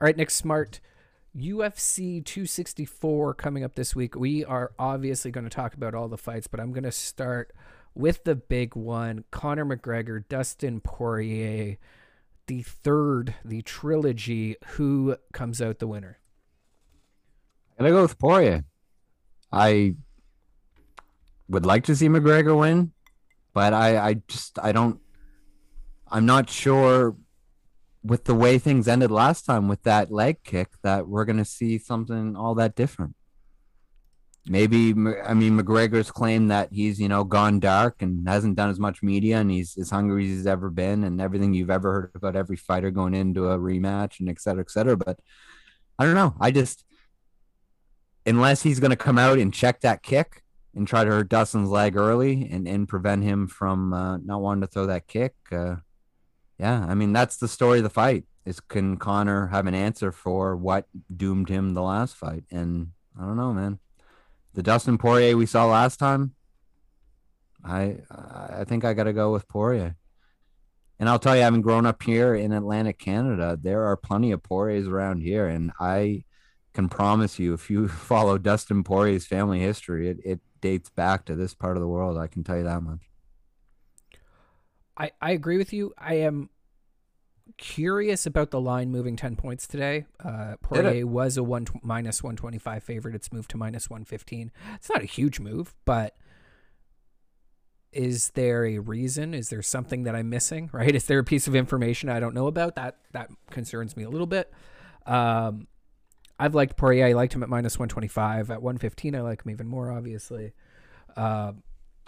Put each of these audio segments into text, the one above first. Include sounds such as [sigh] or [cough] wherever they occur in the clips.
All right, Nick Smart. UFC 264 coming up this week. We are obviously going to talk about all the fights, but I'm going to start with the big one Conor McGregor, Dustin Poirier, the third, the trilogy. Who comes out the winner? I'm going to go with Poirier. I would like to see McGregor win, but I, I just, I don't, I'm not sure with the way things ended last time with that leg kick that we're going to see something all that different. Maybe I mean McGregor's claimed that he's you know gone dark and hasn't done as much media and he's as hungry as he's ever been and everything you've ever heard about every fighter going into a rematch and et cetera, et cetera. But I don't know. I just unless he's going to come out and check that kick and try to hurt Dustin's leg early and, and prevent him from uh, not wanting to throw that kick. Uh, yeah, I mean that's the story of the fight. Is can Conor have an answer for what doomed him the last fight? And I don't know, man. The Dustin Poirier we saw last time, I I think I got to go with Poirier. And I'll tell you, having grown up here in Atlantic Canada, there are plenty of Poiriers around here, and I can promise you, if you [laughs] follow Dustin Poirier's family history, it, it dates back to this part of the world. I can tell you that much. I, I agree with you. I am curious about the line moving 10 points today. Uh, Poirier was a one minus 125 favorite. It's moved to minus 115. It's not a huge move, but is there a reason? Is there something that I'm missing? [laughs] Right? Is there a piece of information I don't know about? That that concerns me a little bit. Um, I've liked Poirier. I liked him at minus 125. At 115, I like him even more, obviously. Uh,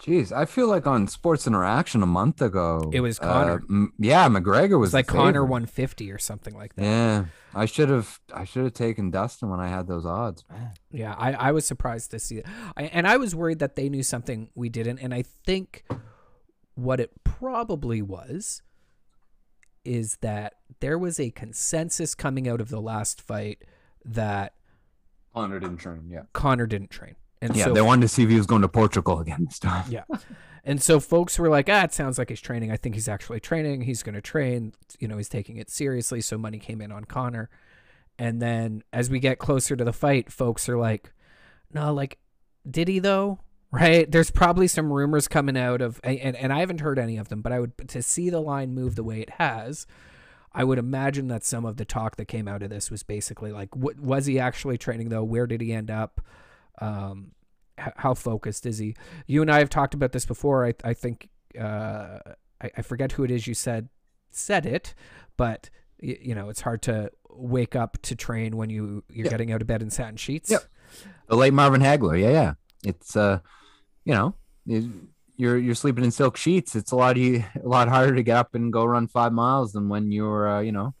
Jeez, I feel like on Sports Interaction a month ago, it was Conor. Uh, m- yeah, McGregor was like Conor 150 or something like that. Yeah, I should have. I should have taken Dustin when I had those odds. Man. Yeah, I, I was surprised to see it, I, and I was worried that they knew something we didn't. And I think what it probably was is that there was a consensus coming out of the last fight that Conor didn't train. Yeah, Conor didn't train. And yeah, so, they wanted to see if he was going to Portugal again this time. Yeah. And so folks were like, ah, it sounds like he's training. I think he's actually training. He's going to train. You know, he's taking it seriously. So money came in on Conor. And then as we get closer to the fight, folks are like, no, like, did he though? [laughs] Right? There's probably some rumors coming out of, and, and I haven't heard any of them, but I would, to see the line move the way it has, I would imagine that some of the talk that came out of this was basically like, what was he actually training though? Where did he end up? Um, how focused is he? You and I have talked about this before. I I think uh, I, I forget who it is. You said said it, but y- you know it's hard to wake up to train when you you're getting out of bed in satin sheets. Yep. The late Marvin Hagler. Yeah, yeah. It's uh, you know, you're you're sleeping in silk sheets. It's a lot a lot harder to get up and go run five miles than when you're uh, you know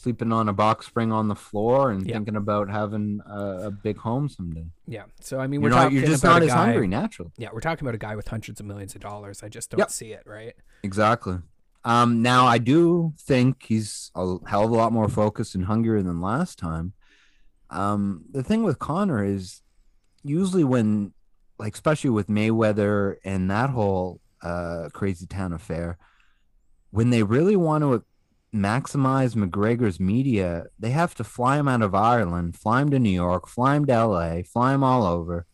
sleeping on a box spring on the floor and thinking about having a, a, big home someday. Yeah. So I mean, we're you're talking you're just not as guy, hungry naturally. Yeah, we're talking about a guy with hundreds of millions of dollars. I just don't yep. see it, right? Exactly. Um, now I do think he's a hell of a lot more focused and hungrier than last time. Um, the thing with Conor is usually when, like, especially with Mayweather and that whole uh, crazy town affair, when they really want to maximize McGregor's media, they have to fly him out of Ireland, fly him to New York, fly him to LA, fly him all over.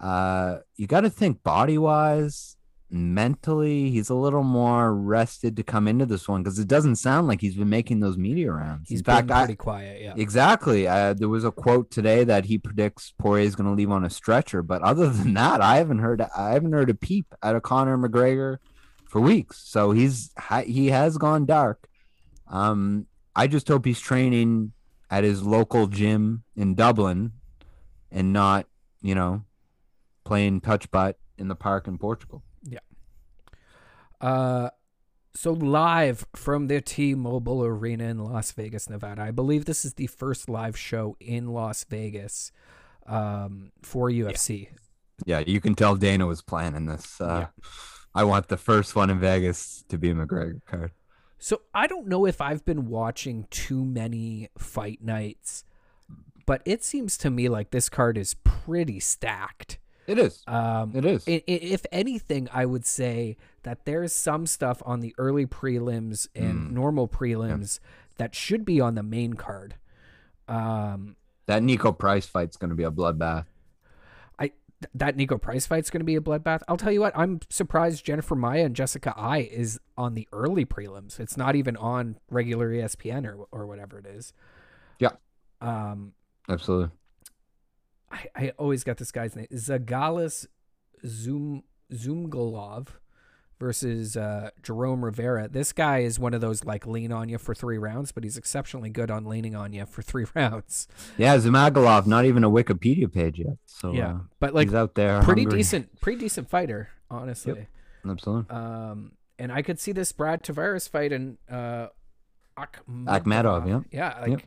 Uh, you got to think body wise, mentally, he's a little more rested to come into this one because it doesn't sound like he's been making those media rounds. He's been pretty I, quiet, yeah. Exactly. Uh, there was a quote today that he predicts Poirier is going to leave on a stretcher, but other than that, I haven't heard I haven't heard a peep out of Conor McGregor for weeks. So he's he has gone dark. Um, I just hope he's training at his local gym in Dublin and not, you know, playing touch butt in the park in Portugal. Yeah. Uh, so live from the T-Mobile Arena in Las Vegas, Nevada. I believe this is the first live show in Las Vegas um, for UFC. Yeah. yeah, you can tell Dana was planning this. Uh, yeah. I want the first one in Vegas to be a McGregor card. So I don't know if I've been watching too many fight nights, but it seems to me like this card is pretty stacked. It is. Um, it is. If anything, I would say that there's some stuff on the early prelims and mm. normal prelims yeah. that should be on the main card. Um, That Niko Price fight's going to be a bloodbath. Th- that Niko Price fight's going to be a bloodbath. I'll tell you what, I'm surprised Jennifer Maia and Jessica Eye is on the early prelims. It's not even on regular ESPN or or whatever it is. Yeah. Um, Absolutely. I, I always got this guy's name Zagalis Zoom Zoomgolov versus uh, Jerome Rivera. This guy is one of those like lean on you for three rounds, but he's exceptionally good on leaning on you for three [laughs] rounds. Yeah, Zamagalov, not even a Wikipedia page yet. So yeah, uh, but like he's out there. pretty hungry. decent, pretty decent fighter, honestly. Absolutely. Um, and I could see this Brad Tavares fight and uh, Akhmedov. Akhmedov, yeah. yeah, like. Yep.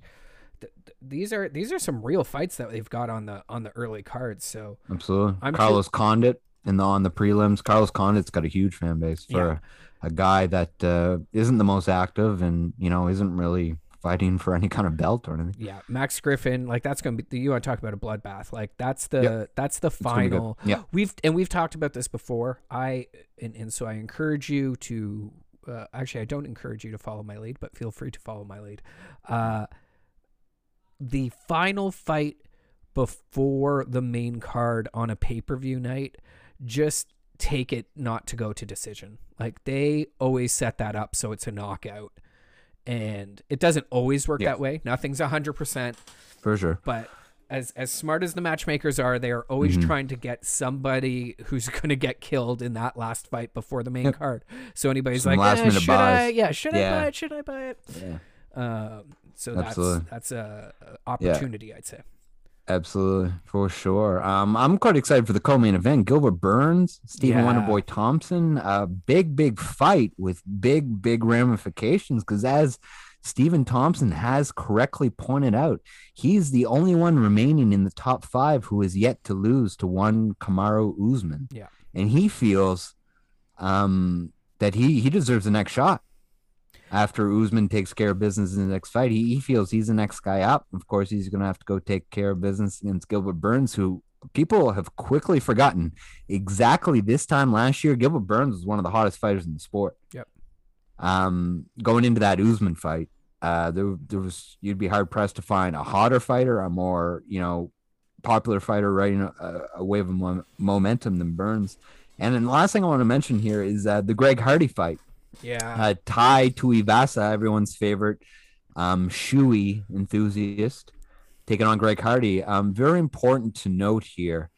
th- th- these are these are some real fights that they've got on the on the early cards. So Absolutely. I'm Carlos Condit in the on the prelims. Carlos Condit's got a huge fan base for a guy that uh, isn't the most active and you know isn't really fighting for any kind of belt or anything. Yeah, Max Griffin, like that's gonna be. You want to talk about a bloodbath? Like that's the Yep. that's the gonna be good. final. Yeah. we've and we've talked about this before. I and, and so I encourage you to. Uh, actually, I don't encourage you to follow my lead, but feel free to follow my lead. Uh, the final fight before the main card on a pay per view night, just take it not to go to decision. Like they always set that up so it's a knockout. And it doesn't always work Yeah. that way. Nothing's 100%, For sure. but as as smart as the matchmakers are, they are always Mhm. trying to get somebody who's [laughs] going to get killed in that last fight before the main Yep. card. So anybody's Some like, "Eh, should I? Yeah, should I buy it? Should I buy it? Yeah. Um, so that's Absolutely. that's a, a opportunity, I'd say. Absolutely, for sure. Um, I'm quite excited for the co-main event. Gilbert Burns, Stephen Yeah. Wonderboy Thompson. A big, big fight with big, big ramifications. Because as Stephen Thompson has correctly pointed out, he's the only one remaining in the top five who is yet to lose to one Kamaru Usman. Yeah. and he feels um, that he he deserves the next shot. After Usman takes care of business in the next fight, he, he feels he's the next guy up. Of course, he's going to have to go take care of business against Gilbert Burns, who people have quickly forgotten. Exactly this time last year, Gilbert Burns was one of the hottest fighters in the sport. Yep. Um, going into that Usman fight, uh, there there was you'd be hard pressed to find a hotter fighter, a more you know popular fighter riding a, a wave of mo- momentum than Burns. And then the last thing I want to mention here is uh, the Greg Hardy fight Yeah. uh, Tai Tuivasa, everyone's favorite um, shoey enthusiast, taking on Greg Hardy. Um, very important to note here.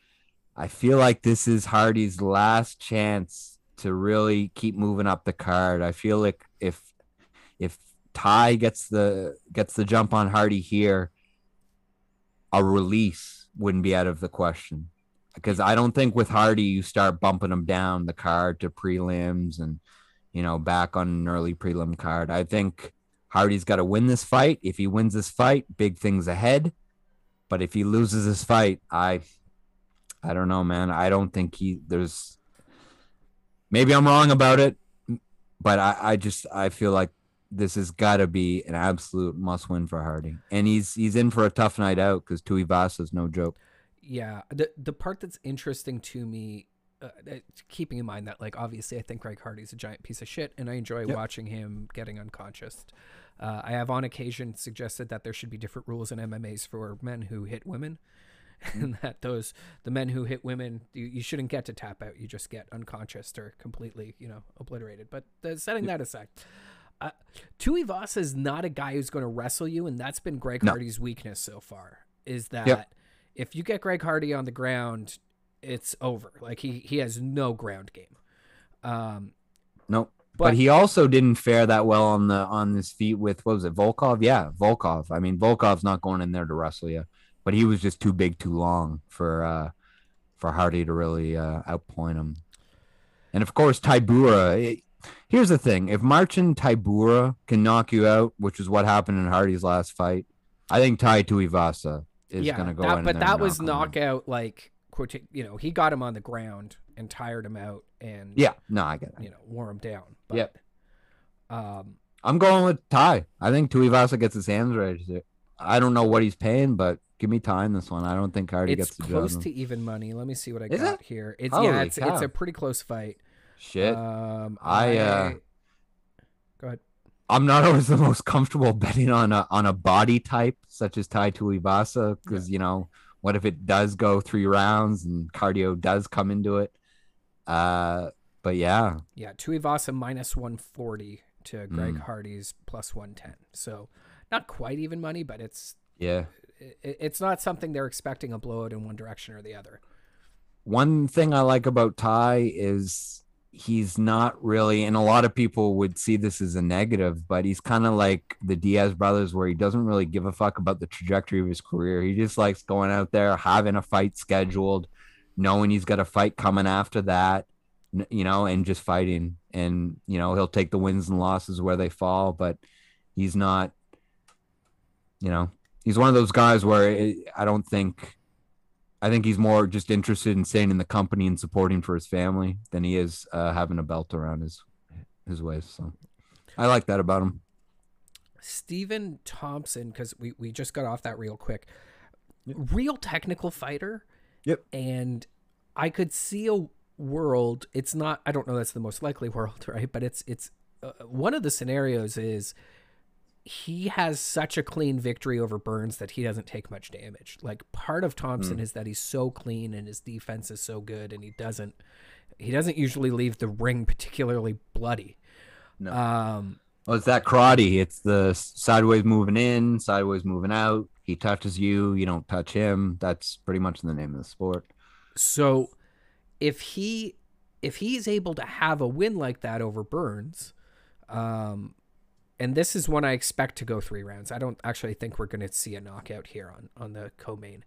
I feel like this is Hardy's last chance to really keep moving up the card. I feel like if if Tai gets the gets the jump on Hardy here, a release wouldn't be out of the question. Because I don't think with Hardy you start bumping him down the card to prelims and you know, back on an early prelim card. I think Hardy's got to win this fight. If he wins this fight, big things ahead. But if he loses this fight, I I don't know, man. I don't think he there's maybe I'm wrong about it, but I, I just I feel like this has got to be an absolute must win for Hardy. And he's he's in for a tough night out because Tuivasa's no joke. Yeah, the the part that's interesting to me, uh, uh, keeping in mind that like obviously I think Greg Hardy's a giant piece of shit, and I enjoy Yep. watching him getting unconscious. Uh, I have on occasion suggested that there should be different rules in MMA's for men who hit women, [laughs] and that those the men who hit women you, you shouldn't get to tap out, you just get unconscious or completely you know obliterated. But uh, setting that aside. Uh, Tuivasa is not a guy who's going to wrestle you, and that's been Greg No. Hardy's weakness so far. Is that if you get Greg Hardy on the ground, it's over. Like he he has no ground game. Um, Nope. But- But, he also didn't fare that well on the on his feet with what was it Volkov? Yeah, Volkov. I mean, Volkov's not going in there to wrestle you, but he was just too big, too long for uh for Hardy to really uh, outpoint him. And of course, Tybura. It, here's the thing: if Marcin Tybura can knock you out, which is what happened in Hardy's last fight, I think Tai Tuivasa is yeah, going to go that- in. but that was knock him out. knockout. Like you know, he got him on the ground and tired him out, and Yeah, no, I get it. you know, wore him down. But, Yep. Um, I'm going with Tai. I think Tuivasa gets his hands raised. I don't know what he's paying, but give me Tai in this one. I don't think Hardy it's gets the close job. to even money. Let me see what I Is got it? here. It's Holy yeah, it's it's a pretty close fight. Shit. Um, I, uh, Go ahead. I'm not [laughs] always the most comfortable betting on a on a body type such as Tai Tuivasa because you know what if it does go three rounds and cardio does come into it. Uh, but yeah, Yeah, Tuivasa minus 140 to Greg Mm. Hardy's plus 110. So not quite even money, but it's yeah. it, it's not something they're expecting a blowout in one direction or the other. One thing I like about Tai is he's not really, and a lot of people would see this as a negative, but he's kind of like the Diaz brothers, where he doesn't really give a fuck about the trajectory of his career. He just likes going out there, having a fight scheduled, knowing he's got a fight coming after that, you know, and just fighting. And, you know, he'll take the wins and losses where they fall, but he's not, you know, he's one of those guys where it, I don't think I think he's more just interested in staying in the company and supporting for his family than he is uh, having a belt around his his waist. So I like that about him. Stephen Thompson, because we, we just got off that real quick. Real technical fighter. Yep. And I could see a world. It's not. I don't know. That's the most likely world, [laughs] right? But it's it's uh, one of the scenarios is he has such a clean victory over Burns that he doesn't take much damage. Like part of Thompson is that he's so clean and his defense is so good, and he doesn't he doesn't usually leave the ring particularly bloody. No. Um, Well, it's that karate. It's the sideways moving in, sideways moving out. He touches you, you don't touch him. That's pretty much the name of the sport. So if he if he's able to have a win like that over Burns, um, and this is one I expect to go three rounds. I don't actually think we're going to see a knockout here on on the co-main.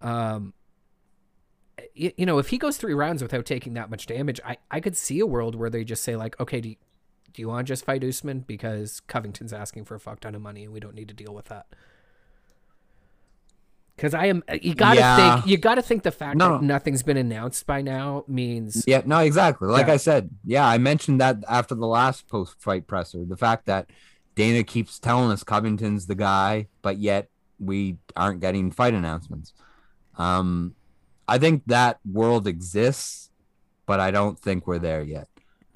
Um, you, you know, if he goes three rounds without taking that much damage, I I could see a world where they just say like, okay, do you, do you want to just fight Usman because Covington's asking for a fuck ton of money and we don't need to deal with that. Because I am, you gotta Yeah. think, you gotta think the fact No. that nothing's been announced by now means Yeah, no, exactly. Like Yeah. I said, yeah, I mentioned that after the last post fight presser. The fact that Dana keeps telling us Covington's the guy, but yet we aren't getting fight announcements. Um, I think that world exists, but I don't think we're there yet.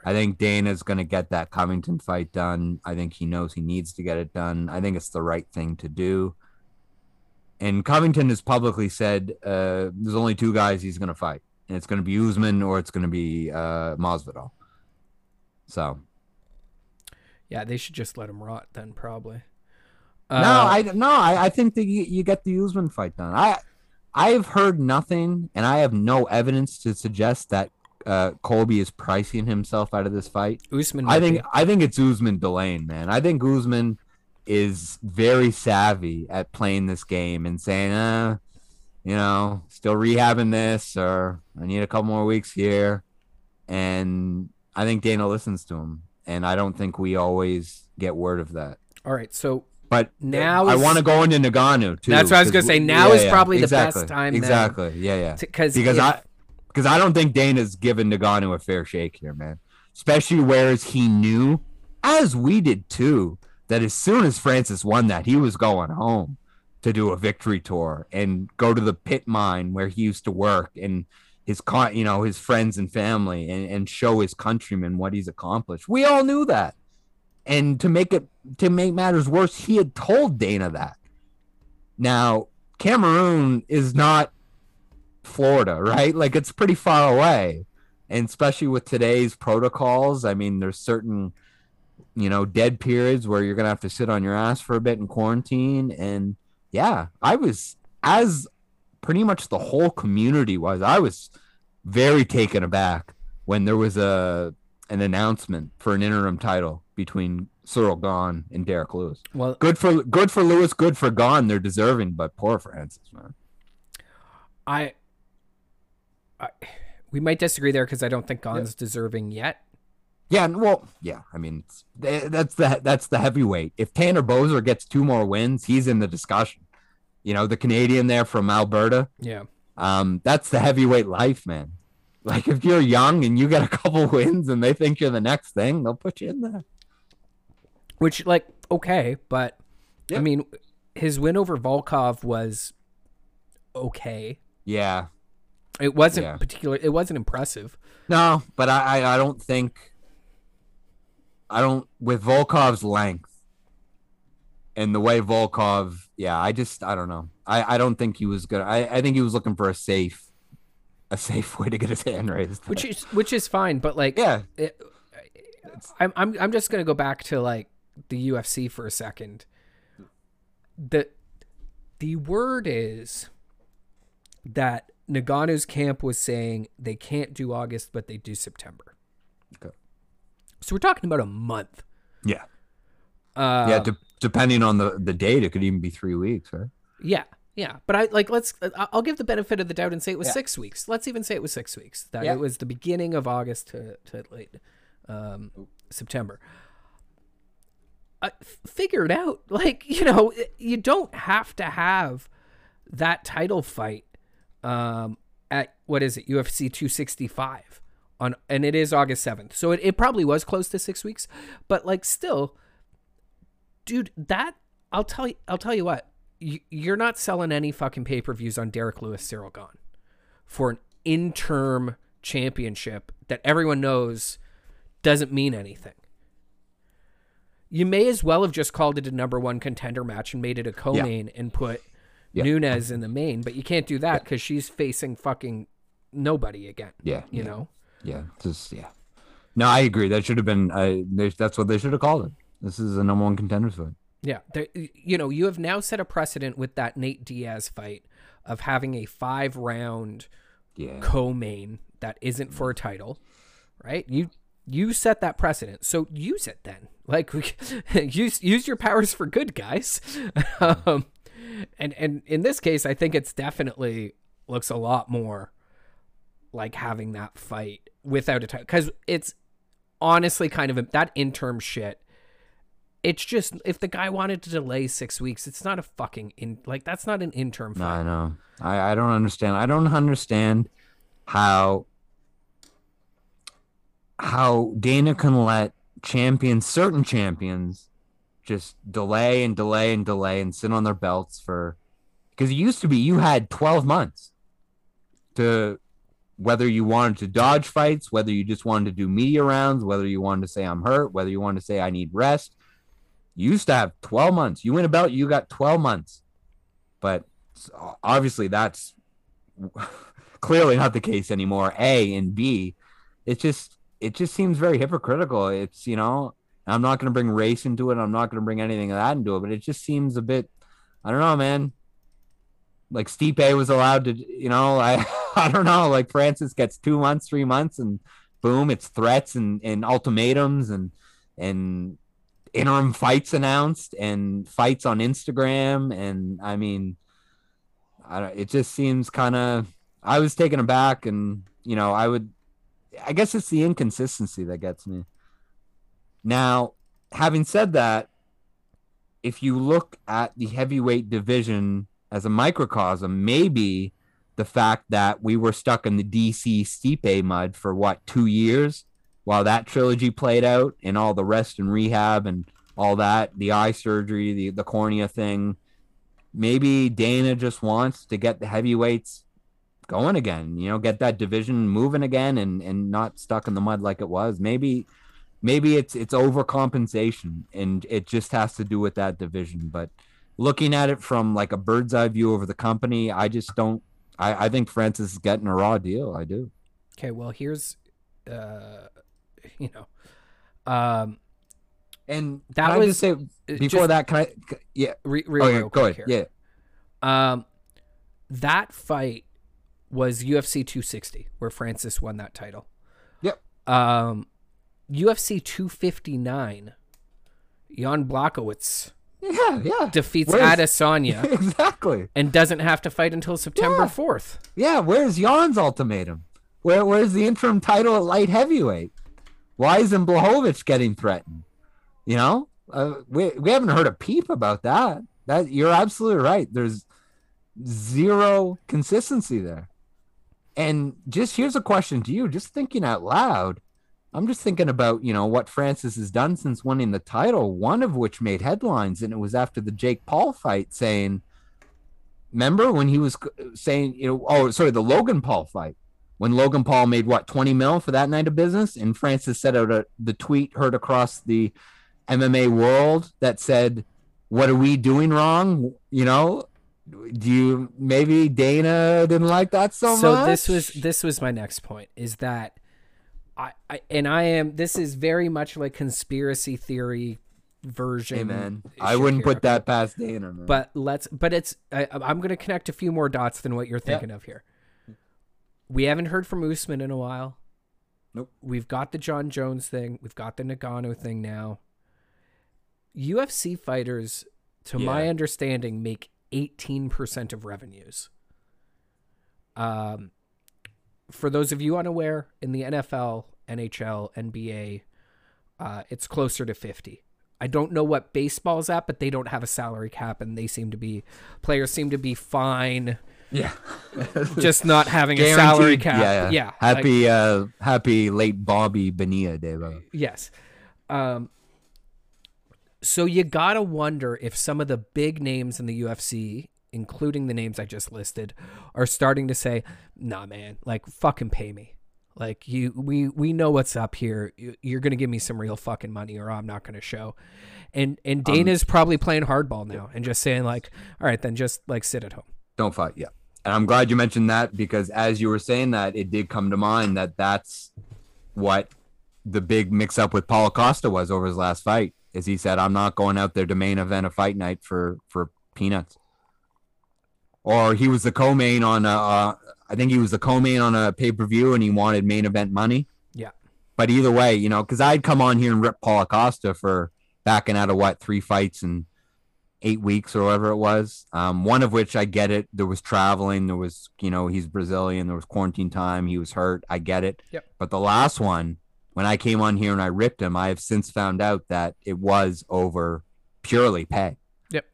I think Dana's going to get that Covington fight done. I think he knows he needs to get it done. I think it's the right thing to do. And Covington has publicly said uh, there's only two guys he's going to fight, and it's going to be Usman or it's going to be uh, Masvidal. So yeah, they should just let him rot then probably. no, Uh, I no, I, I think that you, you get the Usman fight done. I I've heard nothing, and I have no evidence to suggest that uh, Colby is pricing himself out of this fight. Usman. I think be. I think it's Usman delaying, man. I think Usman is very savvy at playing this game and saying, uh, you know, still rehabbing this, or I need a couple more weeks here. And I think Dana listens to him, and I don't think we always get word of that. All right, so But Now I want to go into Ngannou too. That's what I was going to say. Now is probably the best exactly, time then. Exactly. Yeah, yeah. because Because I because I don't think Dana's given Ngannou a fair shake here, man. Especially whereas he knew, as we did too, that as soon as Francis won that, he was going home to do a victory tour and go to the pit mine where he used to work and his con you know his friends and family and, and show his countrymen what he's accomplished. We all knew that. And to make it to make matters worse, he had told Dana that. Now, Cameroon is not Florida, right? Like it's pretty far away. And especially with today's protocols, I mean, there's certain, you know, dead periods where you're going to have to sit on your ass for a bit in quarantine. And yeah, I was, as pretty much the whole community was, I was very taken aback when there was a, an announcement for an interim title between Ciryl Gane and Derrick Lewis. well, Good for good for Lewis, good for Gane. They're deserving, but poor Francis, man. I, I we might disagree there because I don't think Gane's deserving yet. Yeah, well, yeah. I mean, it's, that's the that's the heavyweight. If Tanner Boser gets two more wins, he's in the discussion. You know, the Canadian there from Alberta. Yeah, Um, that's the heavyweight life, man. Like if you're young and you get a couple [laughs] wins and they think you're the next thing, they'll put you in there. which like okay, but I mean, his win over Volkov was okay. Yeah. It wasn't Yeah. particular. It wasn't impressive. No, but I, I I don't think I don't with Volkov's length and the way Volkov, yeah, I just I don't know. I I don't think he was good. I I think he was looking for a safe a safe [laughs] way to get his hand raised. which is which is fine, but like yeah, it, I'm I'm I'm just gonna go back to like the UFC for a second. The the word is that Ngannou's camp was saying they can't do August, but they do September. Okay. So we're talking about a month. yeah, Uh, yeah. De- depending on the the date, it could even be three weeks, right? Yeah, yeah. But I like let's. I- I'll give the benefit of the doubt and say it was Yeah. six weeks. Let's even say it was six weeks. That Yeah. it was the beginning of August to to late um, September. I f- figure it out. [laughs] Like you know, you don't have to have that title fight um, at what is it UFC 265 on, and it is August 7th. So it, it probably was close to six weeks, but like still, dude, that I'll tell you. I'll tell you what. You, you're not selling any fucking pay per views on Derrick Lewis, Ciryl Gane for an interim championship that everyone knows doesn't mean anything. You may as well have just called it a number one contender match and made it a co-main and put Yeah. Nunez in the main, but you can't do that because she's facing fucking nobody again. Yeah, You yeah. know. Yeah, just yeah. No, I agree. That should have been. I. they- that's what they should have called it. This is a number one contenders fight. Yeah, there, you know, you have now set a precedent with that Nate Diaz fight of having a five round Yeah. co-main that isn't for a title, right? You you set that precedent, so use it then. [laughs] Like [laughs] use use your powers for good, guys. [laughs] um, and and in this case, I think it's definitely looks a lot more like having that fight without a title because it's honestly kind of a, that interim shit. It's just if the guy wanted to delay six weeks, it's not a fucking in like that's not an interim No. I know. I, I don't understand. I don't understand how how Dana can let champions, certain champions, just delay and delay and delay and sit on their belts for because it used to be you had 12 months to whether you wanted to dodge fights, whether you just wanted to do media rounds, whether you wanted to say I'm hurt, whether you wanted to say I need rest. You used to have 12 months. You win a belt, you got 12 months. But obviously that's [laughs] clearly not the case anymore a and b it just it just seems very hypocritical it's you know i'm not going to bring race into it i'm not going to bring anything of that into it but it just seems a bit i don't know man like Stipe was allowed to you know [laughs] i i don't know like francis gets two months three months and boom it's threats and and ultimatums and and interim fights announced and fights on instagram and i mean I don't, it just seems kind of. I was taken aback, and you know, I would. I guess it's the inconsistency that gets me. Now, having said that, if you look at the heavyweight division as a microcosm, maybe the fact that we were stuck in the DC Stipe mud for what two years while that trilogy played out and all the rest and rehab and all that, the eye surgery, the the cornea thing maybe Dana just wants to get the heavyweights going again, you know, get that division moving again and and not stuck in the mud like it was. Maybe maybe it's it's overcompensation and it just has to do with that division. But looking at it from like a bird's eye view over the company, I just don't I, I think Francis is getting a raw deal. I do. Okay, well here's uh [laughs] you know um And That was- just say uh, before just that, can I yeah, re- real, oh, go ahead. here. Yeah. Um, that fight was UFC 260 where Francis won that title. Yep. Um, UFC 259, Jan Blachowicz Yeah, yeah. defeats Where's- Adesanya [laughs] exactly. and doesn't have to fight until September Yeah. 4th. Yeah, where's Jan's ultimatum? Where where's the interim title at light heavyweight? Why isn't Blachowicz getting threatened? You know, uh, we we haven't heard a peep about that. That you're absolutely right. There's zero consistency there. And just here's a question to you, just thinking out loud. I'm just thinking about, you know, what Francis has done since winning the title, one of which made headlines, and it was after the Jake Paul fight saying, remember when he was saying, you know, oh, sorry, the Logan Paul fight, when Logan Paul made what 20 mil for that night of business, and Francis said out a, the tweet heard across the MMA world that said, "What are we doing wrong?" You know, do you maybe Dana didn't like that so, so much? this was this was my next point is that I, I and I am this is very much like conspiracy theory version. Hey man, I wouldn't here, put that past Dana. Man. But let's but it's I, I'm going to connect a few more dots than what you're thinking of here. We haven't heard from Usman in a while. Nope. We've got the Jon Jones thing. We've got the Ngannou thing now. UFC fighters, to my understanding, make 18% of revenues. Um, for those of you unaware, in the NFL, NHL, NBA, uh, it's closer to 50. I don't know what baseball's at, but they don't have a salary cap, and they seem to be players seem to be fine, yeah, [laughs] just not having a salary cap. Yeah, yeah. like- Happy, uh, happy late Bobby Bonilla day. Yes. Um, so you gotta wonder if some of the big names in the UFC, including the names I just listed, are starting to say, "Nah, man, like fucking pay me. Like you, we we know what's up here. You- You're gonna give me some real fucking money, or I'm not gonna show." And and um, Dana's probably playing hardball now and just saying like, "All right, then just like sit at home." Don't fight. Yeah. And I'm glad you mentioned that because as you were saying that, it did come to mind that that's what the big mix up with Paulo Costa was over his last fight. Is he said, I'm not going out there to main event a fight night for, for peanuts. Or he was the co main on, a, uh, I think he was the co main on a pay per view and he wanted main event money. Yeah. But either way, you know, because I'd come on here and rip Paulo Costa for backing out of what, three fights and eight weeks or whatever it was. Um, one of which I get it. There was traveling. There was, you know, he's Brazilian. There was quarantine time. He was hurt. I get it. Yep. But the last one, when I came on here and I ripped him, I have since found out that it was over purely pay. Yep.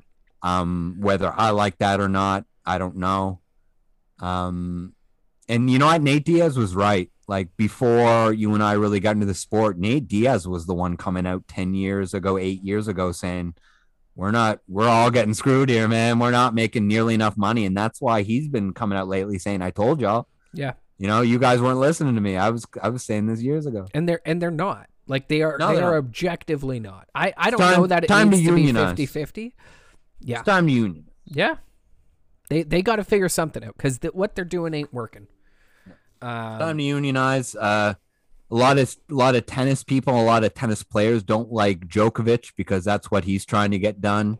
Um, whether I like that or not, I don't know. Um, and you know what? Nate Diaz was right. Like before you and I really got into the sport, Nate Diaz was the one coming out 10 years ago, eight years ago saying, we're not, we're all getting screwed here, man. We're not making nearly enough money. And that's why he's been coming out lately saying, I told y'all, Yeah, you know, you guys weren't listening to me. I was, I was saying this years ago. and they're and they're not. Like they are No, they they're not. objectively not. I I don't Time- know that it time to needs to, be 50-50. Yeah. It's time to union. Yeah, they they got to figure something out because what they're doing ain't working. Um, time to unionize. Uh, a lot of a lot of tennis people, a lot of tennis players don't like Djokovic because that's what he's trying to get done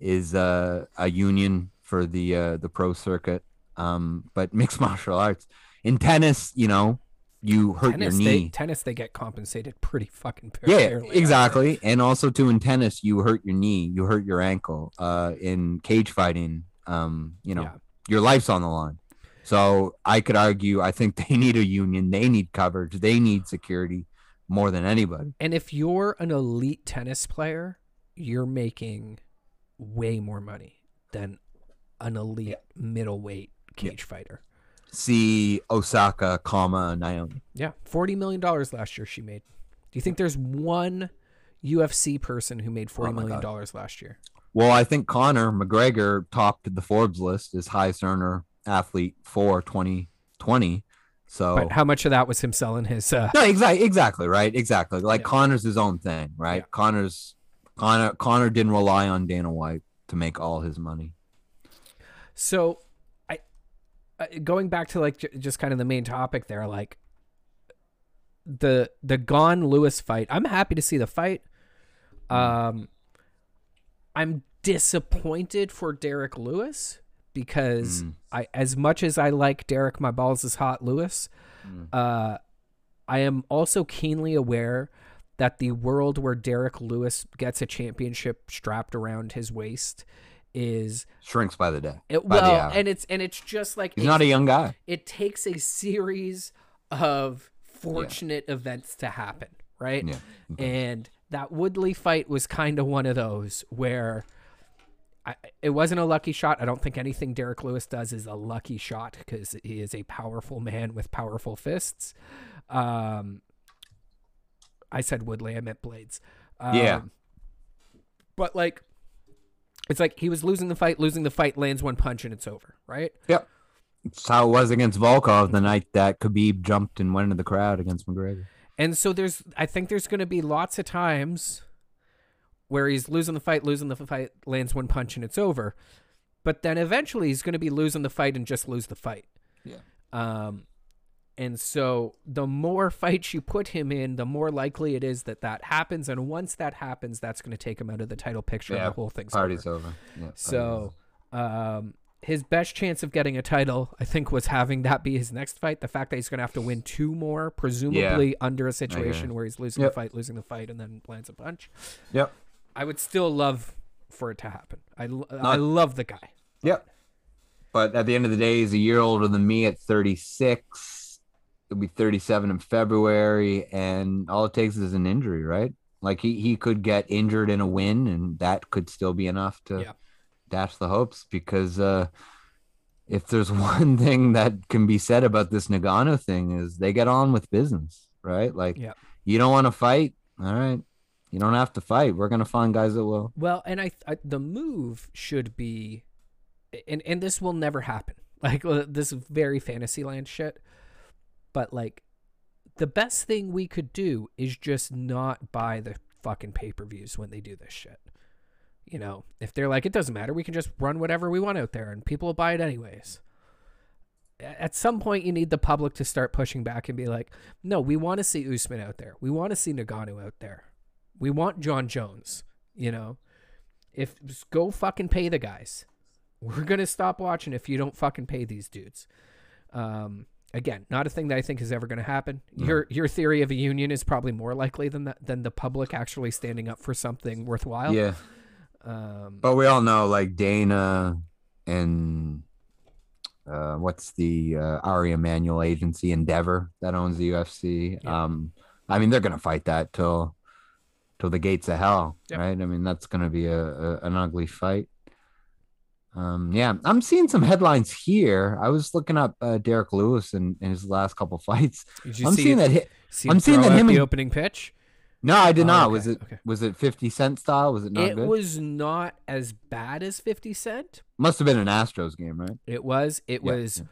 is uh, a union for the uh, the pro circuit. Um, but mixed [laughs] martial arts in tennis, you know, you hurt tennis, your they, knee. tennis, they get compensated pretty fucking yeah, fairly. exactly. And also too in tennis, you hurt your knee, you hurt your ankle. Uh, in cage fighting, um, you know, Yeah. your life's on the line. So I could argue, I think [laughs] they need a union. They need coverage. They need security more than anybody. And if you're an elite tennis player, you're making way more money than an elite middleweight cage fighter. See Osaka, comma Naomi. Yeah, forty million dollars last year she made. Do you think there's one UFC person who made forty Oh million dollars last year? Well, I think Conor McGregor topped the Forbes list as highest earner athlete for 2020. So But how much of that was him selling his? Uh, no, exactly, exactly, right, exactly. Like Yeah. Conor's his own thing, right? Yeah. Conor's Conor. Conor didn't rely on Dana White to make all his money. So, I uh, going back to like j- just kind of the main topic there, like the the Gane Lewis fight. I'm happy to see the fight. Um, I'm disappointed for Derrick Lewis because Mm. I, as much as I like Derrick, my balls is hot Lewis. Mm. Uh, I am also keenly aware that the world where Derrick Lewis gets a championship strapped around his waist is Shrinks by the day. it, by well, and it's and it's just like He's it, not a young guy. it takes a series of fortunate events to happen, right? Yeah. And that Woodley fight was kind of one of those where I, it wasn't a lucky shot. I don't think anything Derrick Lewis does is a lucky shot because he is a powerful man with powerful fists. Um, I said Woodley, I meant Blaydes. Um, Yeah. But like, it's like he was losing the fight, losing the fight, lands one punch, and it's over, right? Yep. It's how it was against Volkov the night that Khabib jumped and went into the crowd against McGregor. And so there's, I think there's going to be lots of times where he's losing the fight, losing the fight, lands one punch, and it's over. But then eventually he's going to be losing the fight and just lose the fight. Yeah. Um, and so the more fights you put him in, the more likely it is that that happens. And once that happens, that's going to take him out of the title picture. and Yeah, the whole thing's Party's over. over. Yeah, party's So, um, his best chance of getting a title, I think, was having that be his next fight. The fact that he's going to have to win two more, presumably under a situation where he's losing Yep. the fight, losing the fight, and then lands a punch. Yep. I would still love for it to happen. I I love the guy. Yep. But at the end of the day, he's a year older than me at 36. He'll be 37 in February, and all it takes is an injury, right? Like he, he could get injured in a win, and that could still be enough to Yeah. Dash the hopes. Because uh, if there's [laughs] one thing that can be said about this Ngannou thing is they get on with business, right? Like Yeah. you don't want to fight, all right. You don't have to fight. We're gonna find guys that will. Well, and I, I the move should be, and and this will never happen. [laughs] Like this is very fantasyland shit. But like, the best thing we could do is just not buy the fucking pay per views when they do this shit. You know, if they're like, it doesn't matter, we can just run whatever we want out there, and people will buy it anyways. At some point, you need the public to start pushing back and be like, no, we want to see Usman out there. We want to see Ngannou out there. We want Jon Jones. You know, if go fucking pay the guys. We're gonna stop watching if you don't fucking pay these dudes. Um, again, not a thing that I think is ever gonna happen. Your your theory of a union is probably more likely than that than the public actually standing up for something worthwhile. Yeah. Um, But we all know like Dana and uh, what's the uh, Ari Emanuel agency Endeavor that owns the UFC. Yeah. Um, I mean they're gonna fight that till till the gates of hell, Yep. right? I mean that's gonna be a, a an ugly fight. Um, yeah, I'm seeing some headlines here. I was looking up uh, Derrick Lewis and, and his last couple [laughs] fights. I'm see seeing it- that. Hit. see I'm seeing that him the and- opening pitch. No, I did Oh, not. okay, Was it okay. was it 50 Cent style? Was it not it good? was not as bad as Fifty Cent. Must have been an Astros game, right? It was. It Yeah, was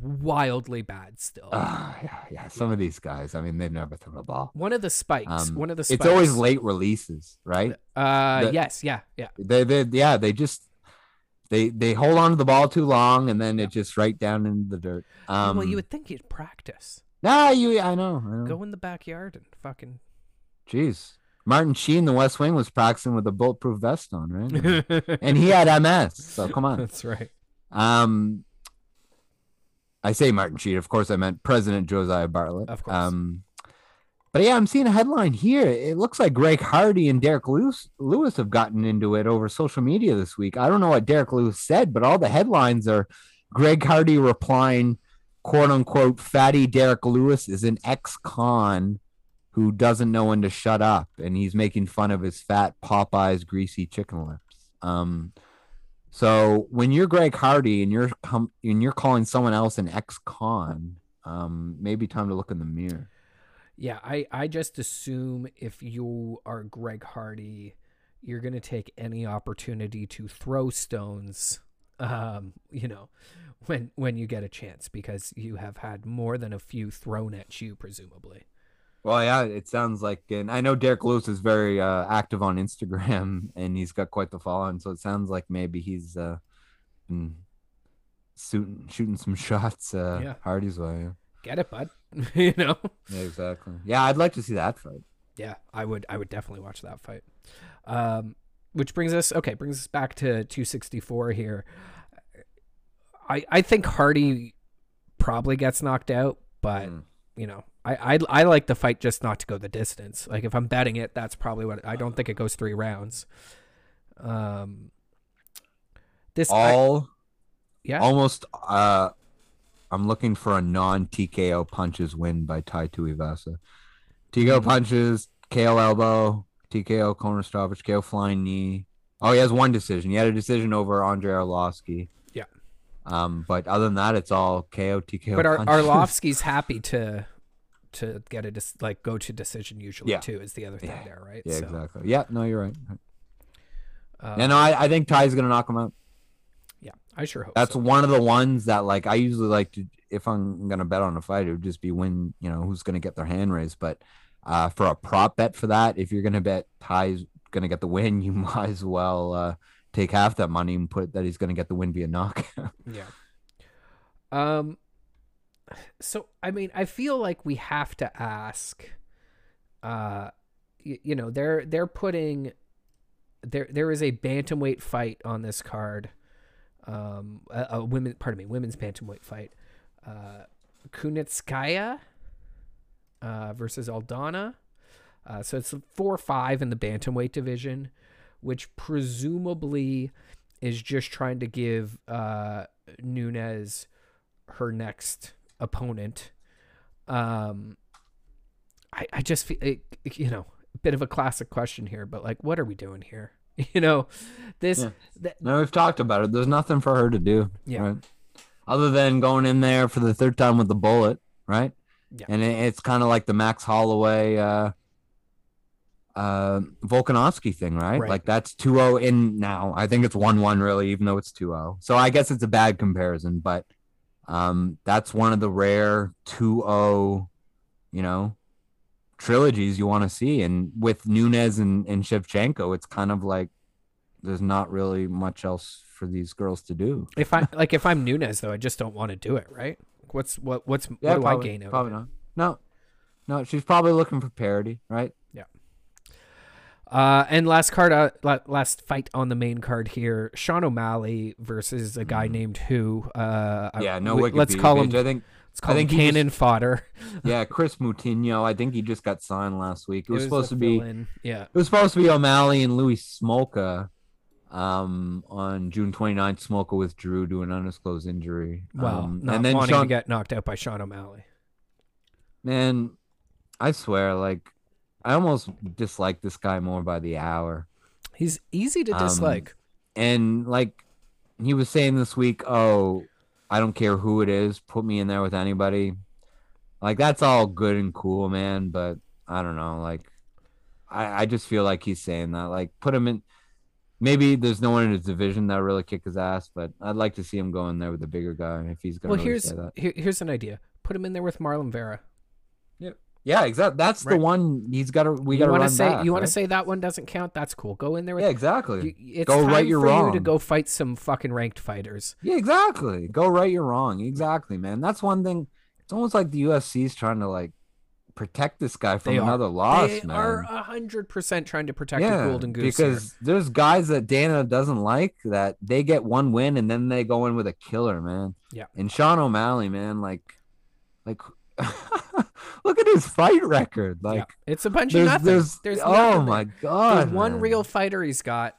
wildly bad still. Ah, yeah, yeah. Some of these guys, I mean, they've never thrown a ball. one of the spikes. Um, one of the spikes. It's always late releases, right? Uh, the- yes, yeah, yeah. They, they, yeah, they just they they hold on to the ball too long, and then it just right down in the dirt. Um, well, you would think you'd practice. Nah, you. I know. I know. Go in the backyard and fucking. Jeez, Martin Sheen, the West Wing, was practicing with a bulletproof vest on, right? [laughs] and he had MS. So come on. That's right. Um, I say Martin Sheen. Of course, I meant President Josiah Bartlet. Of course. Um, but yeah, I'm seeing a headline here. It looks like Greg Hardy and Derrick Lewis, Lewis have gotten into it over social media this week. I don't know what Derrick Lewis said, but all the headlines are Greg Hardy replying, "quote unquote," fatty Derrick Lewis is an ex-con who doesn't know when to shut up, and he's making fun of his fat Popeyes greasy chicken lips. Um, so when you're Greg Hardy and you're com- and you're calling someone else an ex-con, um, maybe time to look in the mirror. Yeah, I, I just assume if you are Greg Hardy, you're to take any opportunity to throw stones, um, you know, when when you get a chance because you have had more than a few thrown at you, presumably. Well, yeah, it sounds like, and I know Derrick Lewis is very uh, active on Instagram, [laughs] and he's got quite the following. So it sounds like maybe he's uh, been shooting shooting some [laughs] shots uh, Yeah. Hardy's way. Yeah. Get it, bud? [laughs] you know? yeah, exactly. Yeah, I'd like to see that fight. Yeah, I would I would definitely watch that fight. Um, which brings us okay, brings us back to 264 here. I I think Hardy probably gets knocked out, but Mm. you know, I, I I like the fight just not to go the distance. Like if I'm betting it, that's probably what I don't think it goes three rounds. Um, this I- All yeah almost. Uh, I'm looking for a non TKO punches win by Tai Tuivasa. TKO Mhm. punches, KO elbow, TKO corner stoppage, KO flying knee. Oh, he has one decision. He had a decision over Andrei Arlovsky. Yeah. Um, but other than that, it's all KO TKO. but Ar- [laughs] Arlovsky's happy to to get a dis- like go to decision usually Yeah. too is the other thing Yeah. there, right? Yeah, So, exactly. Yeah, no, you're right. uh, no, I, I think Tai's gonna knock him out. Yeah, I sure hope That's so. one of the ones that like I usually like to if I'm gonna bet on a fight, it would just be when you know who's gonna get their hand raised. But uh, for a prop bet for that, if you're gonna bet Tai's gonna get the win, [laughs] you might as well uh, take half that money and put that he's gonna get the win via knockout. Yeah. Um. So I mean, I feel like we have to ask. Uh, you, you know, they're they're putting there there is a bantamweight fight on this card. Um, a, a women, pardon me, women's bantamweight fight. Uh, Kunitskaya uh, versus Aldana. Uh, so it's four five in the bantamweight division, which presumably is just trying to give uh, Nunes her next opponent. Um, I, I just feel, it, you know, a bit of a classic question here, but like, what are we doing here? [laughs] You know, this, Yeah. th- no, we've talked about it. There's nothing for her to do. Yeah. right? Other than going in there for the third time with the bullet, right? Yeah. And it, it's kind of like the Max Holloway uh uh Volkanovski thing, right? Right. Like that's 2-0 in now. I think it's 1-1 really even though it's 2-0. So I guess it's a bad comparison, but um that's one of the rare 2-0, you know, trilogies you want to see and with Nunes and and Shevchenko, it's kind of like there's not really much else for these girls to do. if I [laughs] like, if I'm Nunes though, I just don't want to do it. Right? What's what? What's what do probably, I gain out? of Probably it? not. No, no, she's probably looking for parity, right? Uh, and last card, uh, last fight on the main card here: Sean O'Malley versus a guy named Who. Uh, yeah, no. we- let's call him. page. I think. Let's call I think him cannon fodder. [laughs] Yeah, Kris Moutinho. I think he just got signed last week. It was, a supposed to be. It. Yeah. was supposed to be O'Malley and Louis Smolka. Um, on June 29th, Smolka withdrew due to an undisclosed injury. Well, um, not and then wanting Sean, to get knocked out by Sean O'Malley. man, I swear, like, I almost dislike this guy more by the hour. He's easy to Um, dislike. and like he was saying this week, oh, I don't care who it is, put me in there with anybody. Like that's all good and cool, man, but I don't know, like I, I just feel like he's saying that. Like put him in maybe there's no one in his division that really kick his ass, but I'd like to see him go in there with a bigger guy if he's gonna Well, really here's say that. here, here's an idea. Put him in there with Marlon Vera. Yeah, exactly. That's Right. the one he's gotta we gotta run say back, you want right? to say that one doesn't count? That's cool. Go in there with. Yeah, exactly. you, it's Go time right, you're for you to go fight some fucking ranked fighters. Yeah, exactly. Go right, you're wrong. Exactly, man. That's one thing. It's almost like the UFC's trying to like protect this guy from They are. another loss, they man. are a hundred percent trying to protect yeah, the golden goose. here. because there's guys that Dana doesn't like that they get one win and then they go in with a killer, man. Yeah. And Sean O'Malley, man, like, like, [laughs] look at his fight record. Yeah. Like, it's a bunch of nothing. there's, There's oh nothing my god, There's one man. real fighter he's got.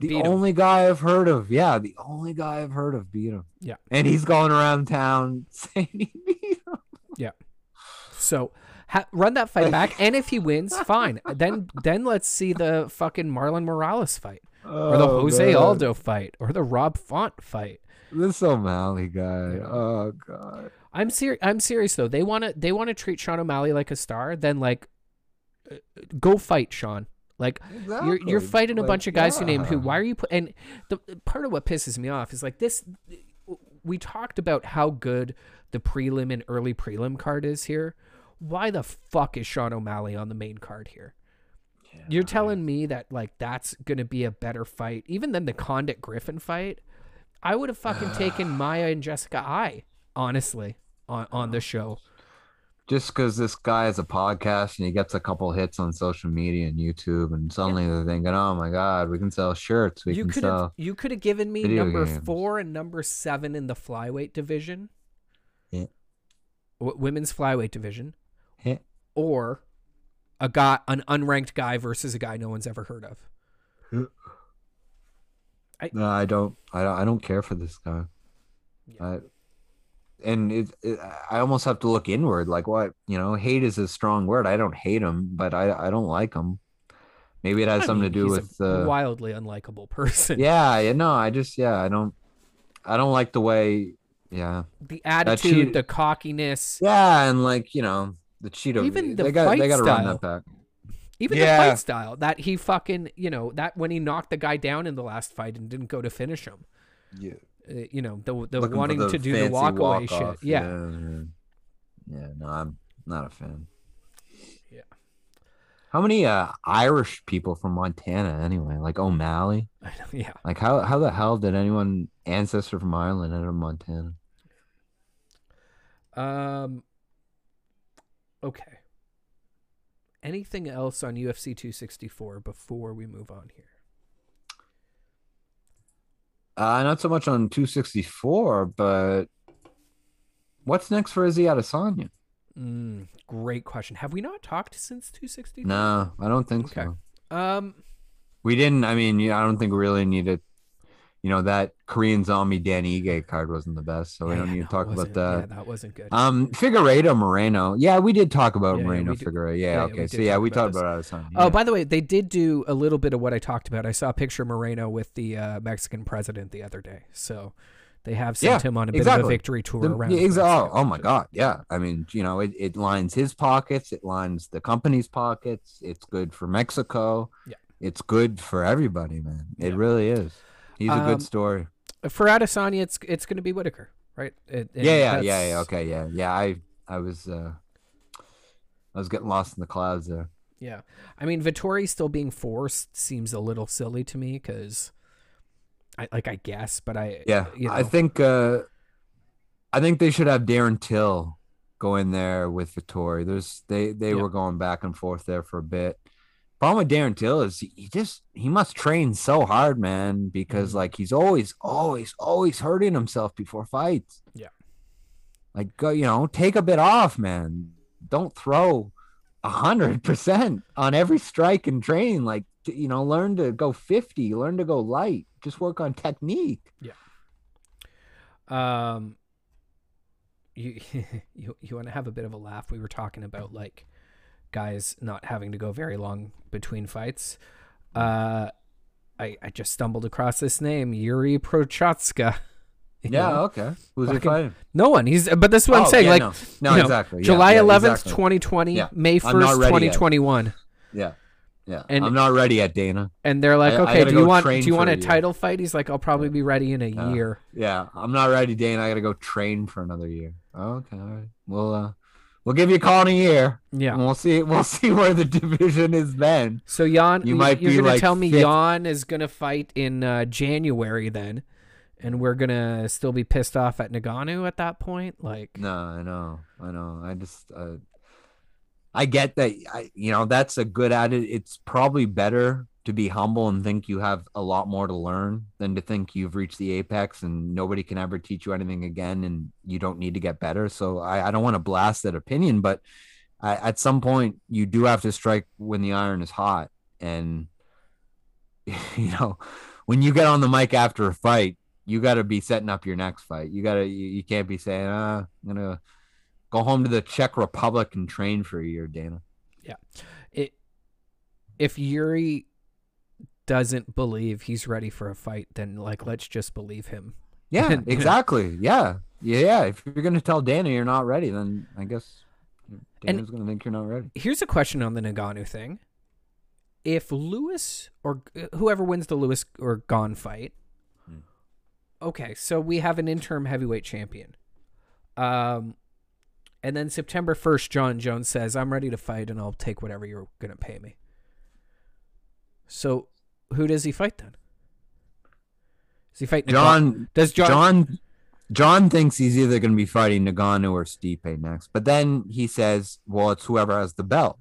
the beat him. only guy I've heard of. Yeah, the only guy I've heard of beat him. Yeah. and he's going around town [laughs] saying he beat him. Yeah. So ha- run that fight back, and if he wins, [laughs] fine. Then then let's see the fucking Marlon Moraes fight, or the Oh, Jose. Aldo fight, or the Rob Font fight. This O'Malley guy. Oh god. I'm serious. I'm serious though. They want to they want to treat Sean O'Malley like a star. Then like, uh, go fight Sean. Like you're you're Exactly. fighting a Like, bunch of guys who named who. Why are you put? And the part of what pisses me off is like this. We talked about how good the prelim and early prelim card is here. Why the fuck is Sean O'Malley on the main card here? You're telling me that like that's gonna be a better fight, even than the Condit Griffin fight. I would have fucking taken [sighs] Maia and Jessica I, honestly, on on the show. Just because this guy has a podcast and he gets a couple hits on social media and YouTube, and suddenly they're thinking, "Oh my God, we can sell shirts. We you can could have sell." you could have given me video number games. four and number seven in the flyweight division, Yeah. w- women's flyweight division, Yeah. or a guy, an unranked guy versus a guy no one's ever heard of. No, I don't. I don't. I don't care for this guy. Yeah. I, and it, it, I almost have to look inward. Like, what you know, hate is a strong word. I don't hate him, but I I don't like him. Maybe it has I something mean, to do he's with a uh, wildly unlikable person. yeah, yeah. No, I just yeah, I don't. I don't like the way. Yeah, the attitude, cheat- the cockiness, yeah, and like you know the Cheeto. Even the they got they fight got to run style. that back. even Yeah. the fight style that he fucking you know that when he knocked the guy down in the last fight and didn't go to finish him. Yeah. You know, the the Looking wanting the to do the walk away shit. Yeah. yeah, yeah. No, I'm not a fan. Yeah. How many uh Irish people from Montana anyway? Like O'Malley? [laughs] Yeah. Like how how the hell did anyone ancestor from Ireland end up in Montana? Um. Okay. Anything else on UFC 264 before we move on here? Uh not so much on 264, but what's next for Izzy Adesanya? Mm, great question. Have we not talked since 264? No, I don't think Okay. so. Um. We didn't. I mean, I don't think we really need needed. You know that Korean zombie Dan Ige card wasn't the best, so we don't need no, to talk about that. Yeah, that wasn't good. Um, Figueiredo Moreno. Yeah, we did talk about Yeah, yeah, Moreno Figueiredo. Yeah, yeah, yeah, okay. so yeah, we about talked this. about Adesanya. Oh, by the way, they did do a little bit of what I talked about. I saw a picture of Moreno with the uh, Mexican president the other day. So they have sent Yeah, him on a bit of a victory tour The- around. yeah, exa- oh, oh my god, yeah. I mean, you know, it, it lines his pockets, it lines the company's pockets. It's good for Mexico. Yeah. It's good for everybody, man. It Yeah. really is. He's a Um, good story. For Adesanya, it's it's going to be Whittaker, right? It- and Yeah, yeah, yeah, yeah. Okay, yeah, yeah. I I was uh I was getting lost in the clouds there. Yeah. I mean, Vettori still being forced seems a little silly to me because, I like I guess, but I Yeah, you know, I think uh I think they should have Darren Till go in there with Vettori. There's they they were going back and forth there for a bit. Problem with Darren Till is he, he just he must train so hard, man, because Mhm. like he's always always always hurting himself before fights. Yeah. Like go, you know, take a bit off, man. Don't throw a hundred percent on every strike and training. Like you know, learn to go fifty, learn to go light. Just work on technique. Yeah. Um, you [laughs] you you want to have a bit of a laugh? We were talking about like guys not having to go very long between fights. Uh, I I just stumbled across this name, Yuri Prochazka. [laughs] You Yeah, know? okay. Who's he fighting? No one. He's but that's what I'm Oh, saying. yeah, like no, no you know, exactly. Yeah, July 11th, 2020, Yeah. May 1st, 2021. Yeah, yeah. And- I'm not ready yet, Dana. And they're like, I- I okay, gotta do you want do you want a a title fight? He's like, I'll probably be ready in a Yeah. year. Yeah, I'm not ready, Dana. I gotta go train for another year. Okay, all right. We'll uh, we'll give you a call in a year, Yeah. and we'll see. We'll [laughs] see where the division is then. So Jan, You might you're be, gonna like, tell me fifth. Jan is gonna fight in uh, January then, and we're gonna still be pissed off at Ngannou at that point? Like, No, I know, I know. I just, uh, I get that. I, you know, that's a good attitude. It's probably better to be humble and think you have a lot more to learn than to think you've reached the apex and nobody can ever teach you anything again and you don't need to get better. So I, I don't want to blast that opinion, but I, at some point you do have to strike when the iron is hot. And [laughs] you know, when you get on the mic after a fight, you got to be setting up your next fight. You got to, you, you can't be saying, ah, I'm gonna go home to the Czech Republic and train for a year, Dana. Yeah. It, if Yuri doesn't believe he's ready for a fight, then like let's just believe him. Yeah, [laughs] And- exactly. Yeah, yeah, yeah. If you're gonna tell Dana you're not ready, then I guess Dana's gonna think you're not ready. Here's a question on the Ngannou thing: If Lewis or whoever wins the Lewis or Gane fight, Hmm. okay, so we have an interim heavyweight champion. Um, and then September first, Jon Jones says, "I'm ready to fight, and I'll take whatever you're gonna pay me." So, who does he fight then? Does he fight Ngannou? Jon, Does Jon? Jon, Jon thinks he's either gonna be fighting Ngannou or Stipe next, but then he says, "Well, it's whoever has the belt."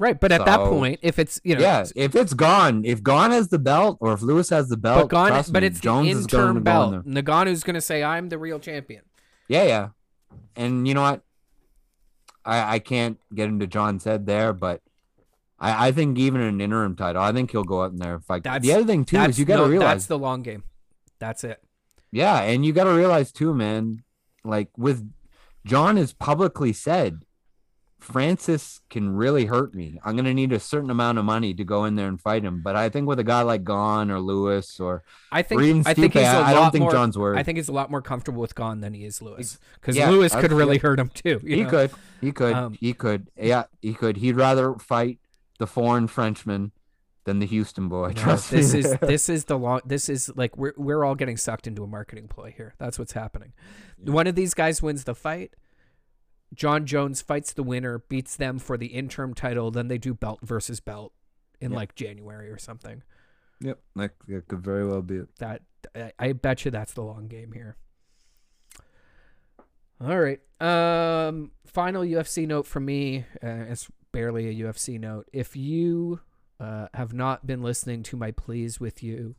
Right, but at that point, if it's you know, yeah, if it's Gane, if Gane has the belt, or if Lewis has the belt, but Gane, trust but me, it's Jones the is going interim to go in belt. there. Ngannou's gonna say, "I'm the real champion." Yeah, yeah. And you know what? I I can't get into Jon's head there, but I I think even an interim title, I think he'll go out in there and fight. That's- the other thing too is you got to no, realize, that's the long game. That's it. yeah, and you got to realize too, man. Like with Jon has publicly said, Francis can really hurt me. I'm gonna need a certain amount of money to go in there and fight him. But I think with a guy like Gane or Lewis or, I think I think he's a I, lot I don't think more. Jon's worried. I think he's a lot more comfortable with Gane than he is Lewis, because Yeah, Lewis could really hurt him too. you He know? could. He could. Um, he could. Yeah, he could. He'd rather fight the foreign Frenchman than the Houston boy. No, Trust this me. is [laughs] this is the long. This is like we're we're all getting sucked into a marketing ploy here. That's what's happening. One of these guys wins the fight. Jon Jones fights the winner, beats them for the interim title. Then they do belt versus belt in Yeah. like January or something. Yep, that, that could very well be it. That I, I bet you that's the long game here. All right. Um, final UFC note from me. Uh, it's barely a UFC note. If you uh, have not been listening to my pleas with you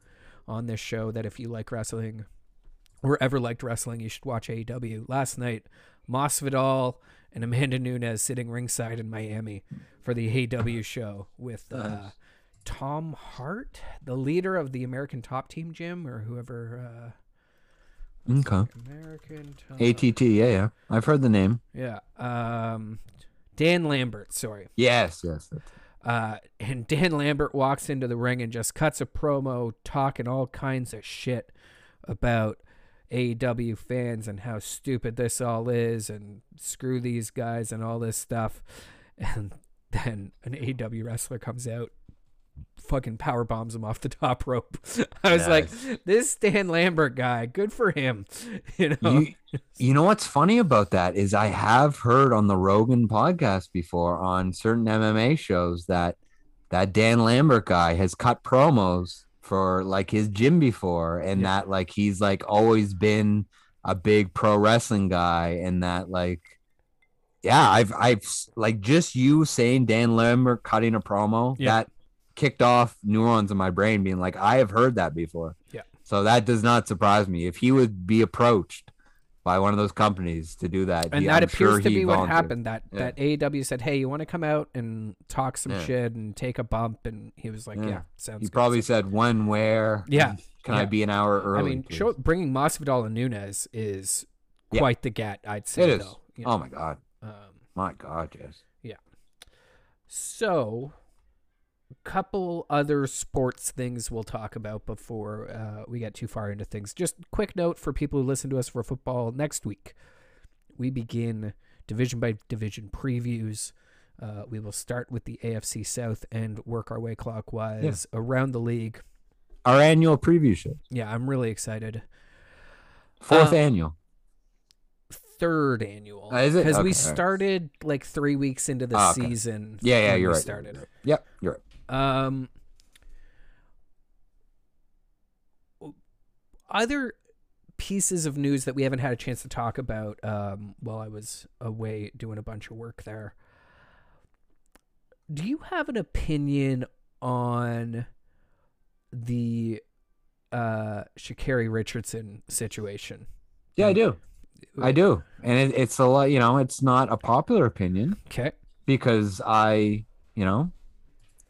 on this show, that if you like wrestling or ever liked wrestling, you should watch AEW. Last night, Masvidal and Amanda Nunes sitting ringside in Miami for the AEW show with uh, Nice. Tom Hart, the leader of the American Top Team Gym, or whoever. Uh, Okay. American Top. ATT, yeah, yeah. I've heard the name. Yeah. Um, Dan Lambert. Sorry. Yes, yes. Uh, and Dan Lambert walks into the ring and just cuts a promo talking all kinds of shit about AEW fans and how stupid this all is and screw these guys and all this stuff. [laughs] And then an AEW wrestler comes out, fucking power bombs him off the top rope. [laughs] I was like, this Dan Lambert guy, good for him. [laughs] You know, You, you know what's funny about that is I have heard on the Rogan podcast before on certain MMA shows that that Dan Lambert guy has cut promos for like his gym before and Yeah. that like he's like always been a big pro wrestling guy and that like yeah I've I've like just you saying Dan Lambert cutting a promo Yeah. that kicked off neurons in my brain being like I have heard that before Yeah. so that does not surprise me if he would be approached by one of those companies to do that and he- that I'm appears sure to be what happened. That Yeah. that AEW said, "Hey, you want to come out and talk some Yeah. shit and take a bump?" And he was like, "Yeah, Yeah. sounds." he good." probably So- said when where Yeah. [laughs] can. I be an hour early I mean, show, bringing Masvidal and Nunes is quite the get. I'd say. It is. Though, you oh my god Um, my god yes Yeah. so, couple other sports things we'll talk about before uh, we get too far into things. Just quick note for people who listen to us for football next week. We begin division by division previews. Uh, we will start with the AFC South and work our way clockwise around the league. our annual preview show Yeah, I'm really excited. fourth Uh, annual Third annual. Uh, is it? Because we Okay, right. started like three weeks into the Ah, okay. season. yeah yeah you're we right Started. yep you're right Um, other pieces of news that we haven't had a chance to talk about um, while I was away doing a bunch of work there. Do you have an opinion on the uh, Sha'Carri Richardson situation? yeah I do I do and it, it's a lot you know it's not a popular opinion Okay. because I, you know,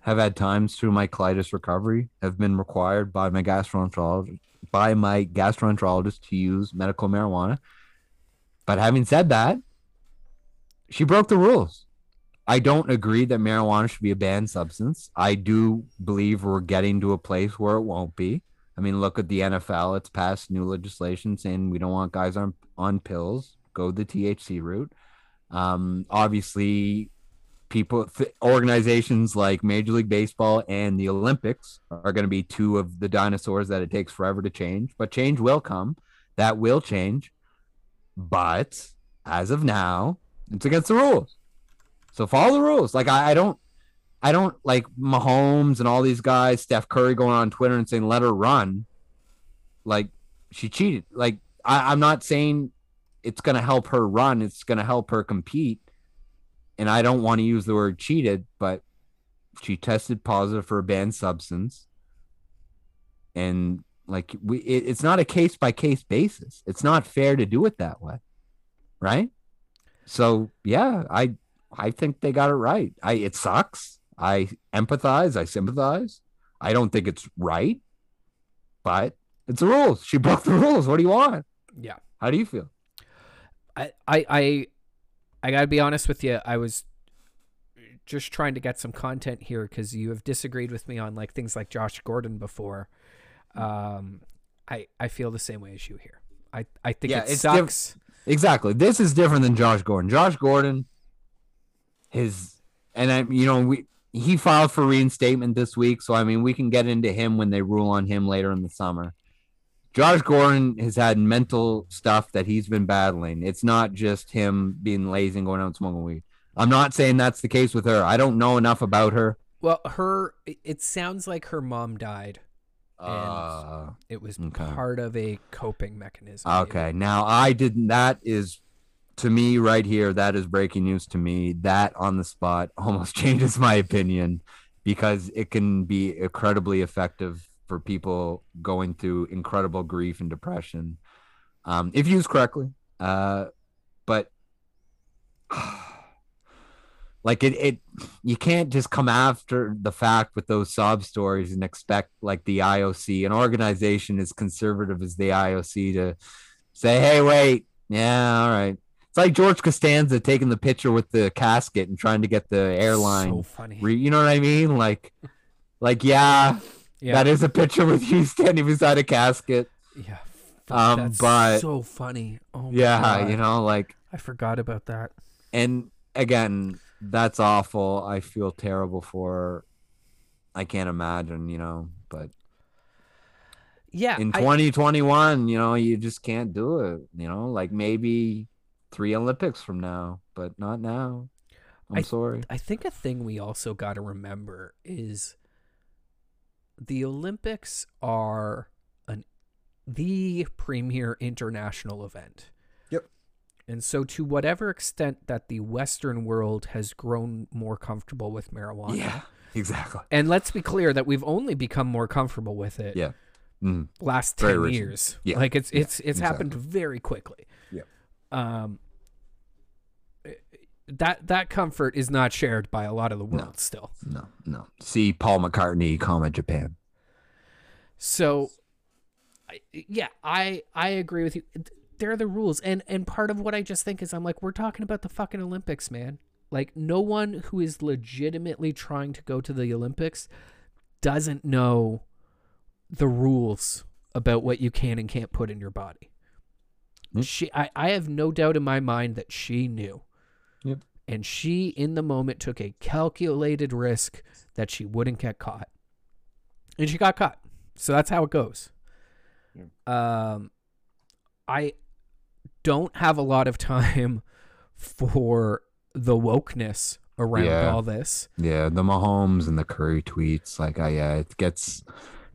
have had times through my colitis recovery have been required by my gastroenterologist by my gastroenterologist to use medical marijuana. But having said that, she broke the rules. I don't agree that marijuana should be a banned substance. I do believe we're getting to a place where it won't be. I mean, look at the NFL. It's passed new legislation saying we don't want guys on on pills. Go the THC route. Um, obviously, people, th- organizations like Major League Baseball and the Olympics are going to be two of the dinosaurs that it takes forever to change. But change will come. That will change. But as of now, it's against the rules. So follow the rules. Like I, I don't, I don't like Mahomes and all these guys, Steph Curry going on Twitter and saying let her run. Like she cheated. Like I, I'm not saying it's gonna help her run. It's gonna help her compete. And I don't want to use the word cheated, but she tested positive for a banned substance. And like we, it, it's not a case by case basis. It's not fair to do it that way, right? So yeah, I I think they got it right. I it sucks. I empathize. I sympathize. I don't think it's right, but it's the rules. She broke the rules. What do you want? Yeah. How do you feel? I, I, I, I gotta be honest with you. I was just trying to get some content here because you have disagreed with me on like things like Josh Gordon before. Um, I, I feel the same way as you here. I, I think Yeah, it it's diff- sucks. Exactly. This is different than Josh Gordon. Josh Gordon, his and I, you know, we he filed for reinstatement this week, so I mean we can get into him when they rule on him later in the summer. Josh Gordon has had mental stuff that he's been battling. It's not just him being lazy and going out and smoking weed. I'm not saying that's the case with her. I don't know enough about her. Well, her it sounds like her mom died. Uh, It was Okay. part of a coping mechanism. okay. Now I didn't. That is to me right here. That is breaking news to me. That on the spot [laughs] almost changes my opinion because it can be incredibly effective for people going through incredible grief and depression, um, if used correctly. Uh, but [sighs] like it, it, you can't just come after the fact with those sob stories and expect like the IOC, an organization as conservative as the IOC, to say, "Hey, wait, yeah, all right." It's like George Costanza taking the picture with the casket and trying to get the airline. So funny. Re- you know what I mean? Like, like yeah, yeah. that is a picture with you [laughs] standing beside a casket. yeah. Um, That's but- so funny. Oh my Yeah, God. you know, like, I forgot about that. and again, that's awful. I feel terrible for. her. I can't imagine, you know, but Yeah. in I- 2021, you know, you just can't do it. You know, like maybe three Olympics from now, but not now. I'm I- sorry. I think a thing we also got to remember is the Olympics are an the premier international event. Yep. And so to whatever extent that the western world has grown more comfortable with marijuana. Yeah, [laughs] exactly. And let's be clear that we've only become more comfortable with it Yeah. Mm. last 10 years. Yeah, Like it's it's it's happened very quickly. Yeah. Um that that comfort is not shared by a lot of the world still. No, no. See Paul McCartney, comma Japan. So I, yeah, I I agree with you. There are the rules. And and part of what I just think is I'm like we're talking about the fucking Olympics, man. Like no one who is legitimately trying to go to the Olympics doesn't know the rules about what you can and can't put in your body. Mm. She I, I have no doubt in my mind that she knew. Yep. And she in the moment took a calculated risk that she wouldn't get caught. And she got caught. So that's how it goes. Um I don't have a lot of time [laughs] for the wokeness around Yeah. all this. Yeah, the Mahomes and the Curry tweets, like, I yeah, it gets.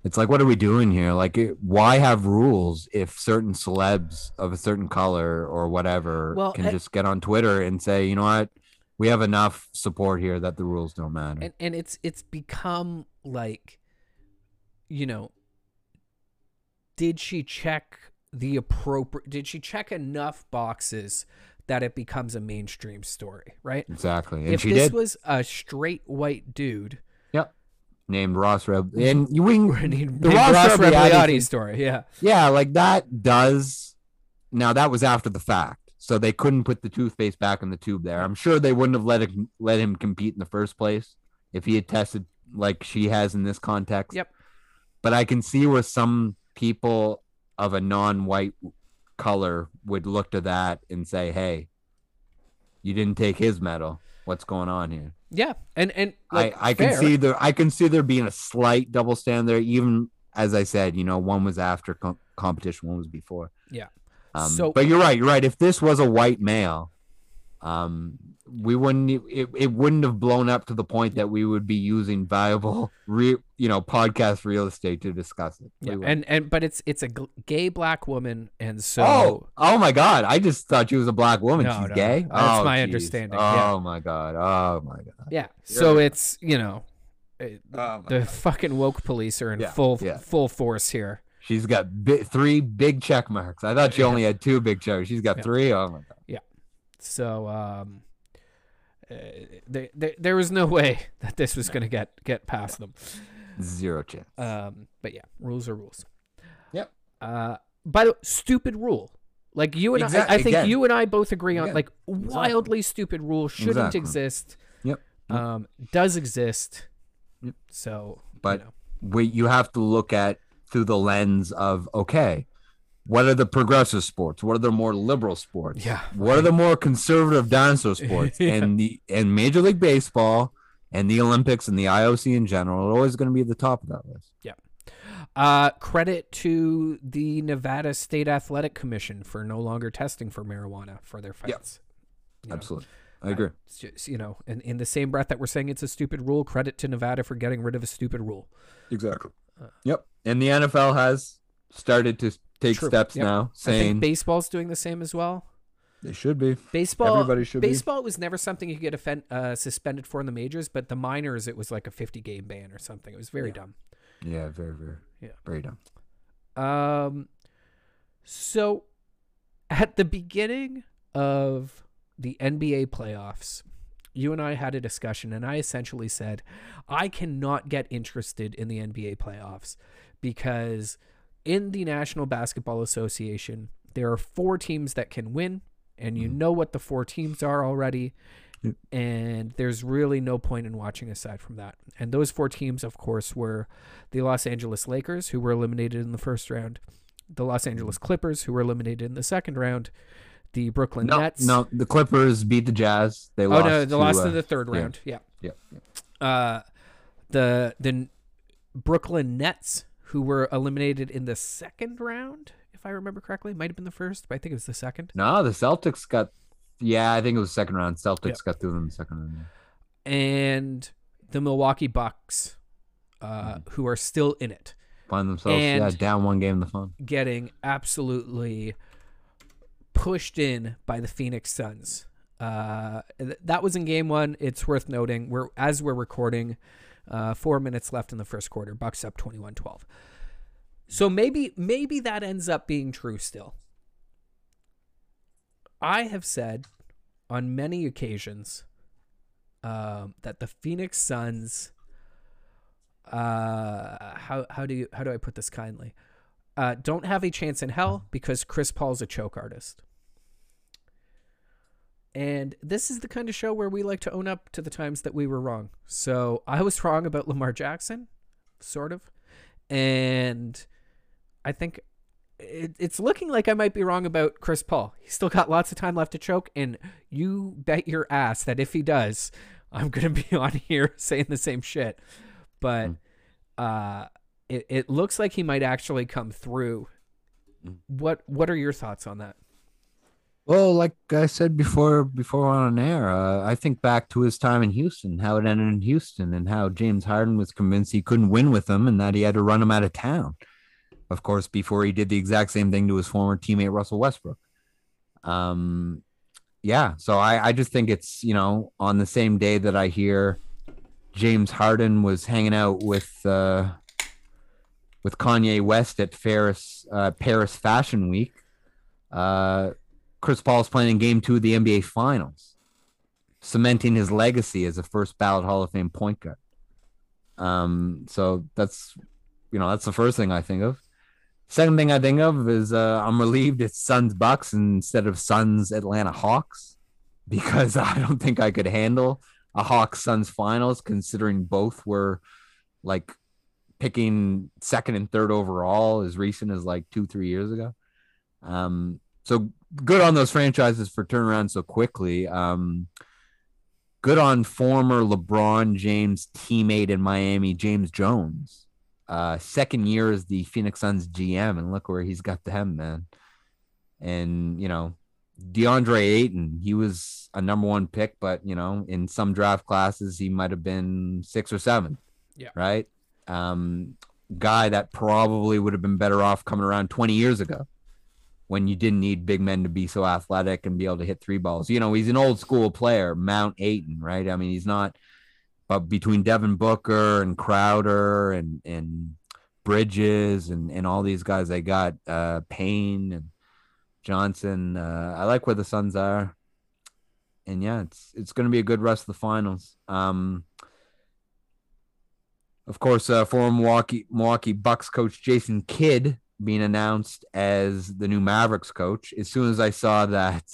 It's like, what are we doing here? Like, it, why have rules if certain celebs of a certain color or whatever Well, can I- just get on Twitter and say, you know what, we have enough support here that the rules don't matter. and and it's it's become like you know did she check the appropriate did she check enough boxes that it becomes a mainstream story right exactly, and if this did. was a straight white dude named Ross Reb, and you [laughs] named the Ross Ross Rebagliati story yeah Yeah, like that does. Now that was after the fact, so they couldn't put the toothpaste back in the tube. There, I'm sure they wouldn't have let him let him compete in the first place if he had tested like she has in this context. Yep. But I can see where some people of a non-white color would look to that and say, "Hey, you didn't take his medal. What's going on here?" yeah and and like, I I can see there I can see there being a slight double stand there. Even as I said, you know, one was after com- competition, one was before. Yeah. Um, So- but you're right. You're right. If this was a white male, um, we wouldn't. It, it wouldn't have blown up to the point that we would be using viable, [laughs] re, you know, podcast real estate to discuss it. Yeah and and but it's it's a gay black woman and so oh, oh my God! I just thought she was a black woman. No, She's no, gay. that's Oh, my geez. understanding, Oh yeah. my God! Oh my God! yeah so it's you know uh, Oh the fucking woke police are in Yeah, full full force here. She's got bi- three big check marks. I thought she only had two big checks. She's got three. Oh my god. So um, uh, there, there there was no [laughs] way that this was gonna get get past them. Zero chance. Um, but yeah, rules are rules. Yep. Uh, by the way, stupid rule. Like you and Exact- I, I think again. you and I both agree on Again. like wildly stupid rule shouldn't Exactly. exist. Yep. Yep. Um, does exist. Yep. So, But- you know. we you have to look at through the lens of okay, what are the progressive sports? What are the more liberal sports? Yeah, What are the more conservative dinosaur [laughs] sports? Yeah. And the and Major League Baseball and the Olympics and the IOC in general are always going to be at the top of that list. Yeah. Uh, credit to the Nevada State Athletic Commission for no longer testing for marijuana for their fights. You know, Absolutely, I agree. just, you know, and in the same breath that we're saying it's a stupid rule, credit to Nevada for getting rid of a stupid rule. Exactly. Uh, yep. And the NFL has started to take True. steps Yep. now, I think saying baseball's doing the same as well. they should be. Baseball, Everybody should be. baseball was never something you could get offen- uh, suspended for in the majors, but the minors it was like a 50 game ban or something. It was very Yeah. dumb. Yeah, very, very, Yeah. very dumb. Um, so at the beginning of the NBA playoffs, you and I had a discussion, and I essentially said, I cannot get interested in the NBA playoffs because in the National Basketball Association, there are four teams that can win, and you Mhm. know what the four teams are already. Yep. And there's really no point in watching aside from that. And those four teams, of course, were the Los Angeles Lakers, who were eliminated in the first round, the Los Angeles Clippers, who were eliminated in the second round, the Brooklyn No, Nets. no, the Clippers beat the Jazz. They oh lost. no, they to, lost uh, in the third yeah. round. Yeah. Yeah. Uh, the the Brooklyn Nets, who were eliminated in the second round, if I remember correctly, might have been the first, but I think it was the second. No, the Celtics got. Yeah, I think it was second round. Celtics got through them in the second round. and the Milwaukee Bucks, uh, Mm-hmm. who are still in it, Find themselves yeah down one game in the fun. getting absolutely pushed in by the Phoenix Suns. Uh, th- that was in game one. It's worth noting. We're as we're recording, uh, four minutes left in the first quarter. Bucks up 21-12. So maybe maybe that ends up being true still. I have said on many occasions um, that the Phoenix Suns. Uh, how how do you how do I put this kindly? Uh, don't have a chance in hell because Chris Paul's a choke artist. And this is the kind of show where we like to own up to the times that we were wrong. So I was wrong about Lamar Jackson, sort of. And I think it, it's looking like I might be wrong about Chris Paul. He's still got lots of time left to choke. And you bet your ass that if he does, I'm going to be [laughs] on here saying the same shit. But uh, it, it looks like he might actually come through. Mm. What What are your thoughts on that? Well, like I said before, before on air, uh, I think back to his time in Houston, how it ended in Houston, and how James Harden was convinced he couldn't win with him, and that he had to run him out of town. Of course, before he did the exact same thing to his former teammate Russell Westbrook. Um, yeah, so I, I just think it's you know on the same day that I hear James Harden was hanging out with uh, with Kanye West at Paris uh, Paris Fashion Week. Uh, Chris Paul's playing in Game Two of the NBA Finals, cementing his legacy as a first ballot Hall of Fame point guard. Um, so that's you know that's the first thing I think of. Second thing I think of is uh, I'm relieved it's Suns Bucks instead of Suns Atlanta Hawks [laughs] because I don't think I could handle a Hawks Suns finals considering both were like picking second and third overall as recent as like two three years ago. Um, so good on those franchises for turnaround so quickly. Um, good on former LeBron James teammate in Miami, James Jones. Uh, second year as the Phoenix Suns GM, and look where he's got them, man. And you know, DeAndre Ayton, he was a number one pick, but you know, in some draft classes, he might have been six or seven. Yeah. Right. Um, guy that probably would have been better off coming around 20 years ago when you didn't need big men to be so athletic and be able to hit three balls. You know, he's an old school player, Mount Ayton, right? I mean, he's not, but between Devin Booker and Crowder and, and Bridges and, and all these guys, they got uh, Payne and Johnson. Uh, I like where the Suns are. And yeah, it's it's going to be a good rest of the finals. Um, of course, uh, former Milwaukee Milwaukee Bucks coach Jason Kidd being announced as the new Mavericks coach. As soon as I saw that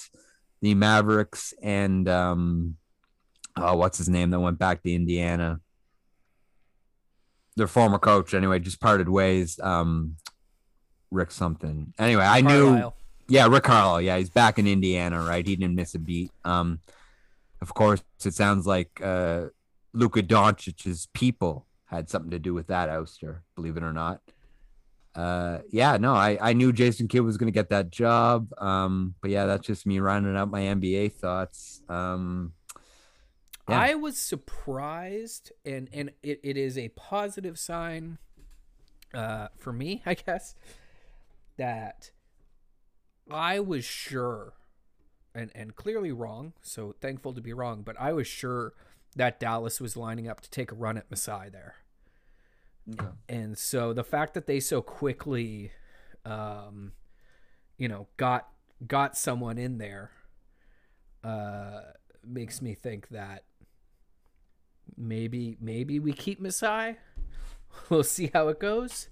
the Mavericks and um, oh, what's his name that went back to Indiana, their former coach anyway, just parted ways. Um, Rick something. Anyway, I knew. Yeah, Rick Carlisle. Yeah, he's back in Indiana, right? He didn't miss a beat. Um, of course, it sounds like uh, Luka Doncic's people had something to do with that ouster, believe it or not. Uh, yeah, no, I, I knew Jason Kidd was going to get that job. Um, but yeah, that's just me rounding out my NBA thoughts. Um, yeah. I was surprised, and and it, it is a positive sign uh, for me, [laughs] I guess, that I was sure, and and clearly wrong. So thankful to be wrong, but I was sure that Dallas was lining up to take a run at Masai there. Okay. And so the fact that they so quickly, um, you know, got got someone in there, uh, makes me think that maybe maybe we keep Masai. [laughs] We'll see how it goes.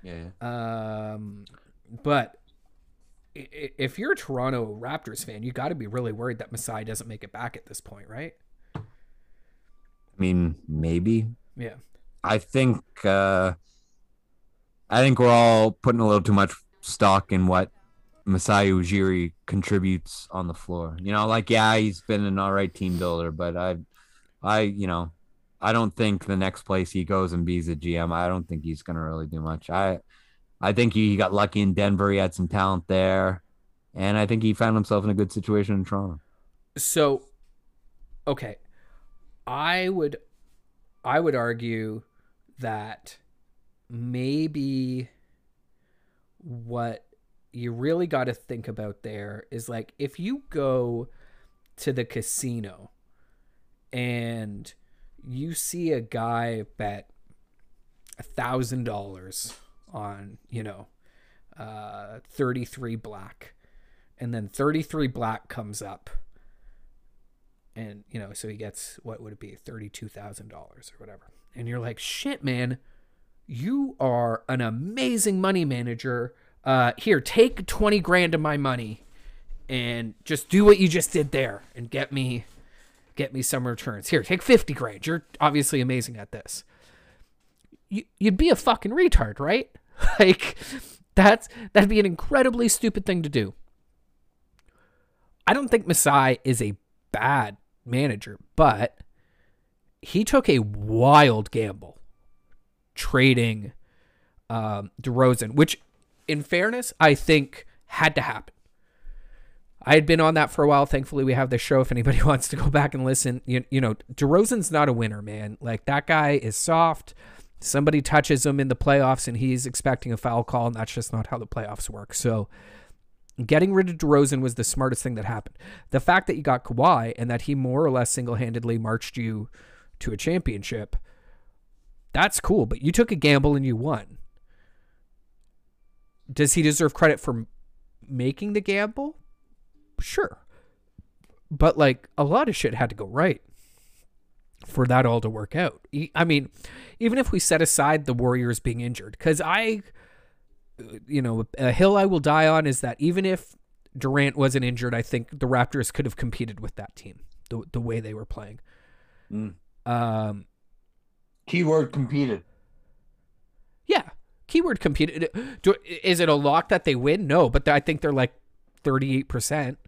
Yeah. Um, but if you're a Toronto Raptors fan, you got to be really worried that Masai doesn't make it back at this point, right? I mean, maybe. Yeah. I think uh, I think we're all putting a little too much stock in what Masai Ujiri contributes on the floor. You know, like yeah, he's been an all right team builder, but I, I you know, I don't think the next place he goes and be's a GM. I don't think he's gonna really do much. I, I think he got lucky in Denver. He had some talent there, and I think he found himself in a good situation in Toronto. So, okay, I would, I would argue that maybe what you really got to think about there is like if you go to the casino and you see a guy bet a thousand dollars on you know uh 33 black and then 33 black comes up and you know so he gets what would it be $32000 or whatever and you're like shit man you are an amazing money manager. Uh here take 20 grand of my money and just do what you just did there and get me get me some returns. Here take 50 grand. You're obviously amazing at this. You, you'd be a fucking retard right? [laughs] Like that's that'd be an incredibly stupid thing to do. I don't think Masai is a bad manager, but he took a wild gamble trading um, DeRozan, which, in fairness, I think had to happen. I had been on that for a while. Thankfully, we have the show. If anybody [laughs] wants to go back and listen, you, you know, DeRozan's not a winner, man. Like that guy is soft. Somebody touches him in the playoffs, and he's expecting a foul call, and that's just not how the playoffs work. So, getting rid of DeRozan was the smartest thing that happened. The fact that you got Kawhi and that he more or less single-handedly marched you to a championship, that's cool. But you took a gamble and you won. Does he deserve credit for making the gamble? Sure. But like a lot of shit had to go right for that all to work out. I mean, even if we set aside the Warriors being injured, because I, you know, a hill I will die on is that even if Durant wasn't injured, I think the Raptors could have competed with that team the the way they were playing. Mm. Um, Keyword competed. yeah, keyword competed. Do, is it a lock that they win? No, but I think they're like thirty eight percent.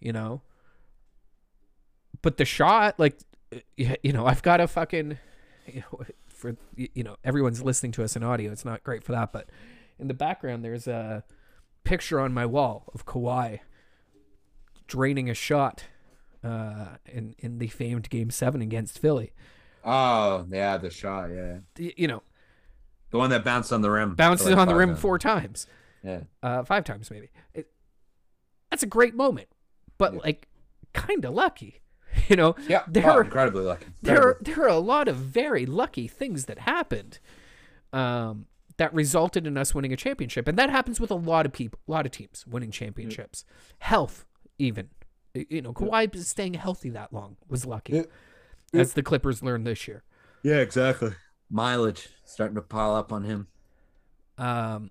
You know, but the shot, like, you know, I've got a fucking you know, for you know everyone's listening to us in audio. It's not great for that, but in the background there's a picture on my wall of Kawhi draining a shot uh, in in the famed Game Seven against Philly. Oh yeah, the shot. Yeah, You know, the one that bounced on the rim. bounces like on the rim minutes. four times, Yeah. uh, five times maybe. It, that's a great moment, but Yeah. like kind of lucky. [laughs] You know, Yeah. There oh, are- incredibly lucky. there are, there are a lot of very lucky things that happened um, that resulted in us winning a championship, and that happens with a lot of people, a lot of teams winning championships. Health, even you know, Kawhi staying healthy that long was lucky, Yeah. Yeah. as the Clippers learned this year. Yeah, exactly. Mileage starting to pile up on him. Um,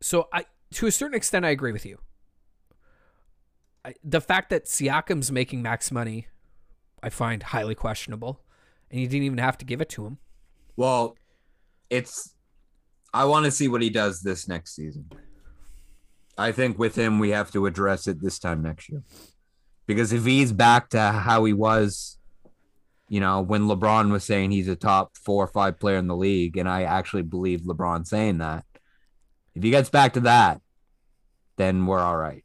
so I, to a certain extent, I agree with you. I, the fact that Siakam's making max money, I find highly questionable, and you didn't even have to give it to him. Well, it's. I want to see what he does this next season. I think with him, we have to address it this time next year. Because if he's back to how he was you know, when LeBron was saying he's a top four or five player in the league, and I actually believe LeBron saying that. If he gets back to that, then we're all right.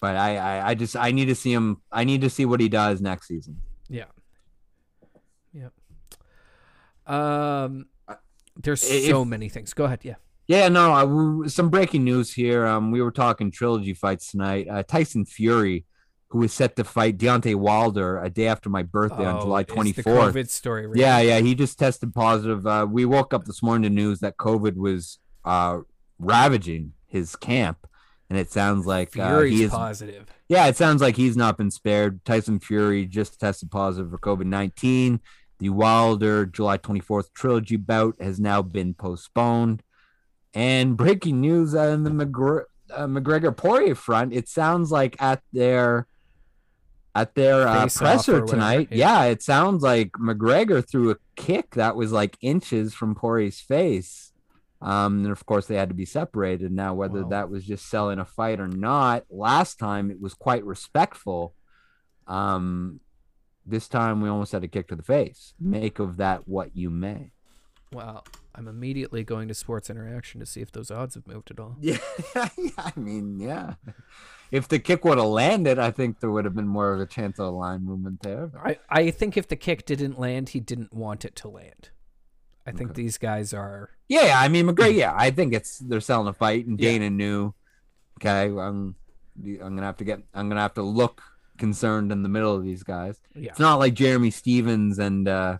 But I, I, I just I need to see him. I need to see what he does next season. Yeah. Yep. Um, there's If- so many things. Go ahead. Yeah. Yeah, no, I, some breaking news here. Um, we were talking trilogy fights tonight. Uh, Tyson Fury, who was set to fight Deontay Wilder a day after my birthday on Oh, July is the 24th. COVID story. real? Yeah, yeah, he just tested positive. Uh, we woke up this morning to news that COVID was uh, ravaging his camp, and it sounds like uh, he is. positive. Yeah, it sounds like he's not been spared. Tyson Fury just tested positive for COVID 19. The Wilder July 24th trilogy bout has now been postponed. And breaking news on the McGregor, uh, McGregor Poirier front, it sounds like at their at their uh, presser tonight, yeah. yeah, it sounds like McGregor threw a kick that was like inches from Poirier's face. Um, and of course, they had to be separated. Now, whether Wow. that was just selling a fight or not, last time it was quite respectful. Um, this time we almost had a kick to the face. Make of that what you may. Wow. I'm immediately going to Sports Interaction to see if those odds have moved at all. [laughs] Yeah, I mean, yeah. If the kick would have landed, I think there would have been more of a chance of a line movement there. I, I think if the kick didn't land, he didn't want it to land. I think Okay. these guys are. Yeah, I mean, McGregor. Yeah, I think it's they're selling a fight, and Yeah. Dana knew. Okay, I'm I'm gonna have to get I'm gonna have to look concerned in the middle of these guys. Yeah. It's not like Jeremy Stephens and uh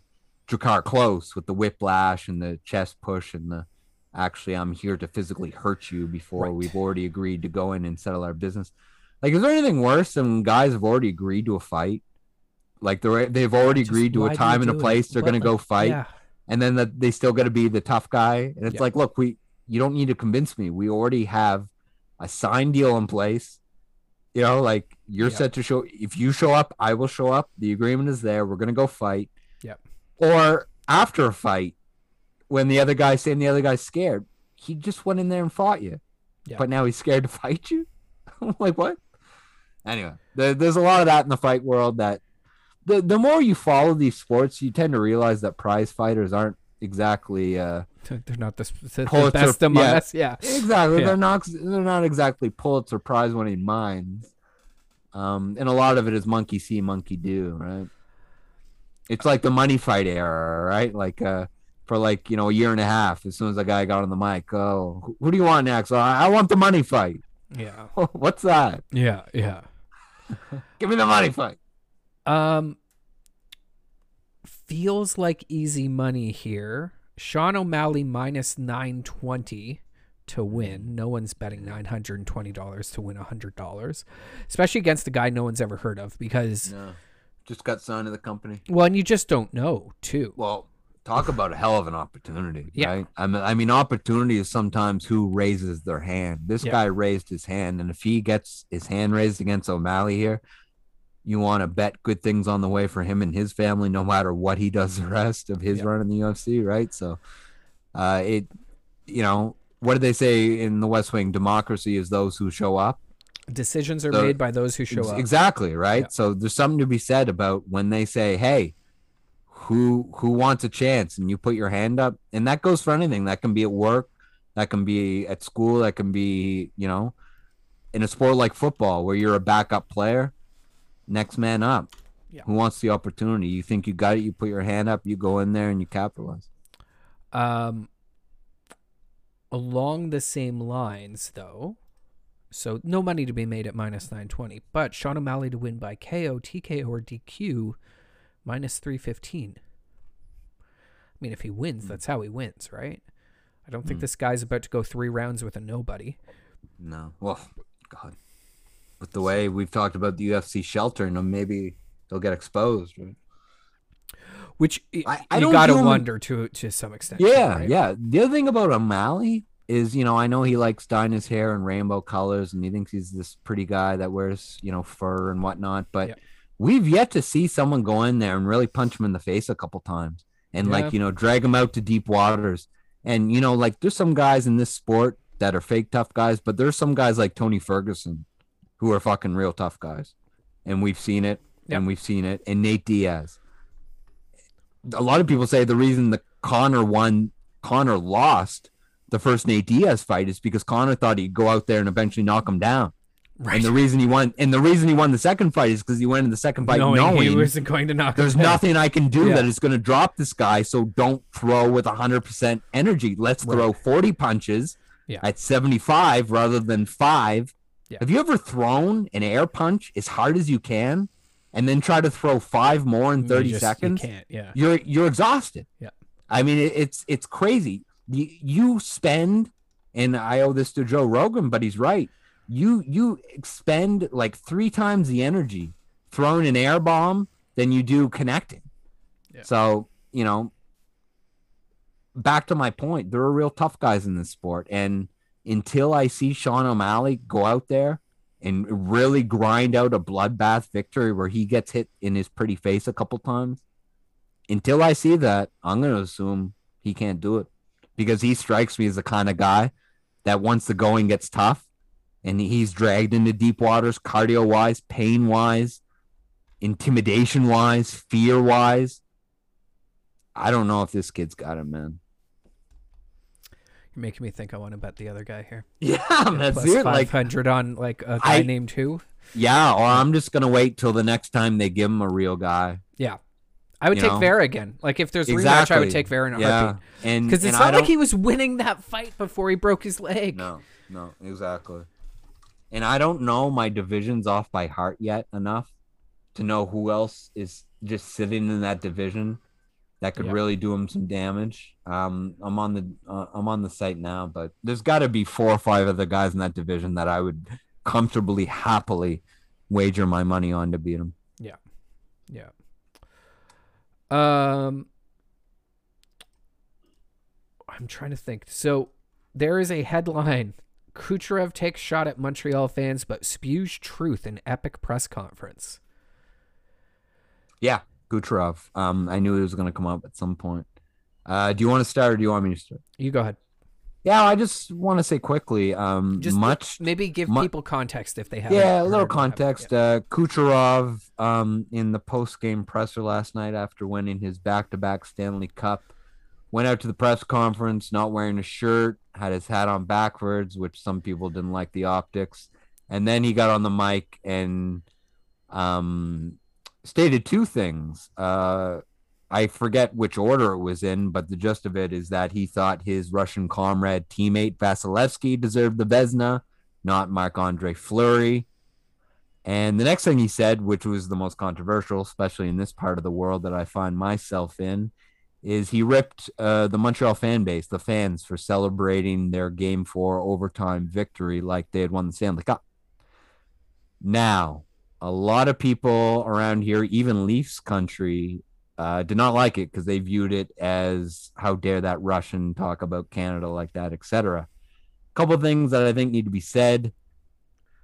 Drakkar Klose with the whiplash and the chest push and the actually I'm here to physically hurt you before Right. we've already agreed to go in and settle our business. Like, is there anything worse than guys have already agreed to a fight? Like they're they've already Just agreed to a time and a it? place. They're gonna go fight Yeah. and then that they still got to be the tough guy. And it's like, look, we you don't need to convince me. We already have a signed deal in place. You know, like you're set to show. If you show up, I will show up. The agreement is there. We're gonna go fight. Yep. Or after a fight, when the other guy's saying the other guy's scared, he just went in there and fought you. Yeah. But now he's scared to [laughs] fight you. I'm like what? Anyway, there, there's a lot of that in the fight world. That the the more you follow these sports, you tend to realize that prize fighters aren't exactly uh [laughs] They're not the, the, the Pulitzer- best among yeah. us. Yeah. exactly Yeah. they're not they're not exactly Pulitzer prize winning minds. Um, and a lot of it is monkey see, monkey do, right? It's like the money fight era, right? Like uh for like you know a year and a half. As soon as the guy got on the mic, oh, who- who do you want next? Oh, I I want the money fight. Yeah. [laughs] What's that? Yeah. Yeah. [laughs] Give me the money fight. Um, feels like easy money here. Sean O'Malley minus nine twenty to win. No one's betting nine hundred and twenty dollars to win hundred dollars, especially against a guy no one's ever heard of. Because No, just got signed to the company. well, and you just don't know too. Well, talk about a hell of an opportunity. Yeah. Right? I mean, I mean, opportunity is sometimes who raises their hand. This Yeah. guy raised his hand, and if he gets his hand raised against O'Malley here, you want to bet good things on the way for him and his family, no matter what he does the rest of his Yeah. run in the UFC, right? So, uh, it, you know, what did they say in the West Wing? Democracy is those who show up. Decisions are So- made by those who show Ex- up. Exactly, right? Yeah. So there's something to be said about when they say, "Hey, who who wants a chance?" and you put your hand up, and that goes for anything. That can be at work, that can be at school, that can be, you know, in a sport like football where you're a backup player, next man up. Yeah. Who wants the opportunity? You think you got it, you put your hand up, you go in there and you capitalize. Um, along the same lines, though, so no money to be made at minus 920, but Sean O'Malley to win by KO, TKO, or DQ, minus 315. I mean, if he wins, Hmm. that's how he wins, right? I don't think Hmm. this guy's about to go three rounds with a nobody. No. Well, God. With the way we've talked about the UFC sheltering them, maybe he'll get exposed, right? Which I- I, you don't gotta him- wonder to to some extent. Yeah, right? yeah. The other thing about O'Malley is, you know, I know he likes dyeing his hair in rainbow colors and he thinks he's this pretty guy that wears, you know, fur and whatnot. But Yeah. we've yet to see someone go in there and really punch him in the face a couple times and, Yeah. like, you know, drag him out to deep waters. And, you know, like there's some guys in this sport that are fake tough guys, but there's some guys like Tony Ferguson who are fucking real tough guys. And we've seen it Yep. and we've seen it. And Nate Diaz. a lot of people say the reason the Conor won, Conor lost the first Nate Diaz fight is because Conor thought he'd go out there and eventually knock him down. Right. And the reason he won, and the reason he won the second fight is because he went in the second fight knowing, knowing, he wasn't going to knock. there's nothing I can do Yeah. that is going to drop this guy. So don't throw with 100% energy. Let's Right. throw 40 punches Yeah. at 75 rather than five. Yeah. Have you ever thrown an air punch as hard as you can and then try to throw five more in You 30 just- seconds? You can't. Yeah. You're you're exhausted. Yeah. I mean, it, it's it's crazy. You, you spend, and I owe this to Joe Rogan, but he's right. You you expend like three times the energy throwing an air bomb than you do connecting. Yeah. So you know, back to my point, there are real tough guys in this sport, and until I see Sean O'Malley go out there and really grind out a bloodbath victory where he gets hit in his pretty face a couple times, until I see that, I'm going to assume he can't do it because he strikes me as the kind of guy that once the going gets tough and he's dragged into deep waters, cardio wise, pain wise, intimidation wise, fear wise. I don't know if this kid's got it, man. You're making me think I want to bet the other guy here. [laughs] Yeah, that's it. Like, 500 on like a guy I- named who? yeah, or I'm just gonna wait till the next time they give him a real guy. Yeah. I would take know? Vera again. Like if there's a rematch, I would take Vera in a Yeah, heartbeat. and Because it's and not like he was winning that fight before he broke his leg. No, no, exactly. And I don't know my divisions off by heart yet enough to know who else is just sitting in that division that could Yeah. really do him some damage. Um, I'm on the uh, I'm on the site now, but there's got to be four or five other guys in that division that I would comfortably, happily wager my money on to beat him. Yeah, yeah. Um I'm trying to think. So there is a headline. Kucherov takes shot at Montreal fans but spews truth in epic press conference. Yeah, Kucherov. Um, I knew it was going to come up at some point. Uh, do you want to start or do you want me to start? You go ahead. Yeah, I just want to say quickly. Um, Just much maybe give mu- people context if they haven't. Yeah, a little context. Uh, Kucherov, um, in the post-game presser last night after winning his back-to-back Stanley Cup, went out to the press conference not wearing a shirt, had his hat on backwards, which some people didn't like the optics, and then he got on the mic and um, stated two things. Uh, I forget which order it was in, but the gist of it is that he thought his Russian comrade teammate Vasilevsky deserved the Vezina, not Marc Andre Fleury. And the next thing he said, which was the most controversial, especially in this part of the world that I find myself in, is he ripped uh, the Montreal fan base, the fans, for celebrating their game four overtime victory like they had won the Stanley Cup. Now, a lot of people around here, even Leafs country, uh, did not like it because they viewed it as how dare that Russian talk about Canada like that, etc. A Couple things that I think need to be said.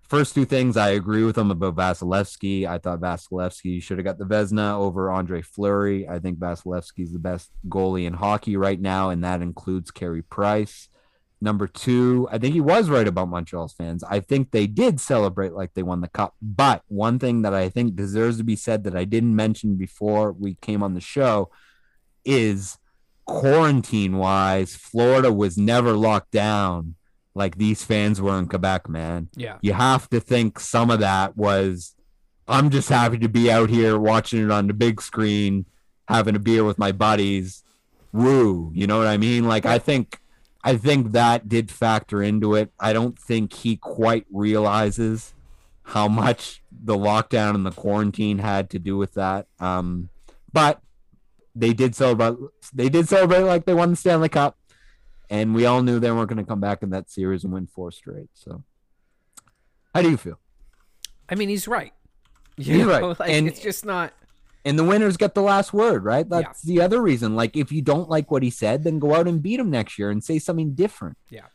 First two things, I agree with them about Vasilevsky. I thought Vasilevsky should have got the Vezina over Andre Fleury. I think Vasilevsky's the best goalie in hockey right now, and that includes Carey Price. Number two, I think he was right about Montreal's fans. I think they did celebrate like they won the cup. But one thing that I think deserves to be said that I didn't mention before we came on the show is quarantine wise, Florida was never locked down like these fans were in Quebec, man. Yeah. You have to think some of that was I'm just happy to be out here watching it on the big screen, having a beer with my buddies. Woo. You know what I mean? Like I think I think that did factor into it. I don't think he quite realizes how much the lockdown and the quarantine had to do with that. Um, but they did celebrate. They did celebrate like they won the Stanley Cup, and we all knew they weren't going to come back in that series and win four straight. So, how do you feel? I mean, he's right. You He's know, right. [laughs] Like, And- it's just not. And the winners get the last word, right? That's the other reason. Like, if you don't like what he said, then go out and beat him next year and say something different. Yeah.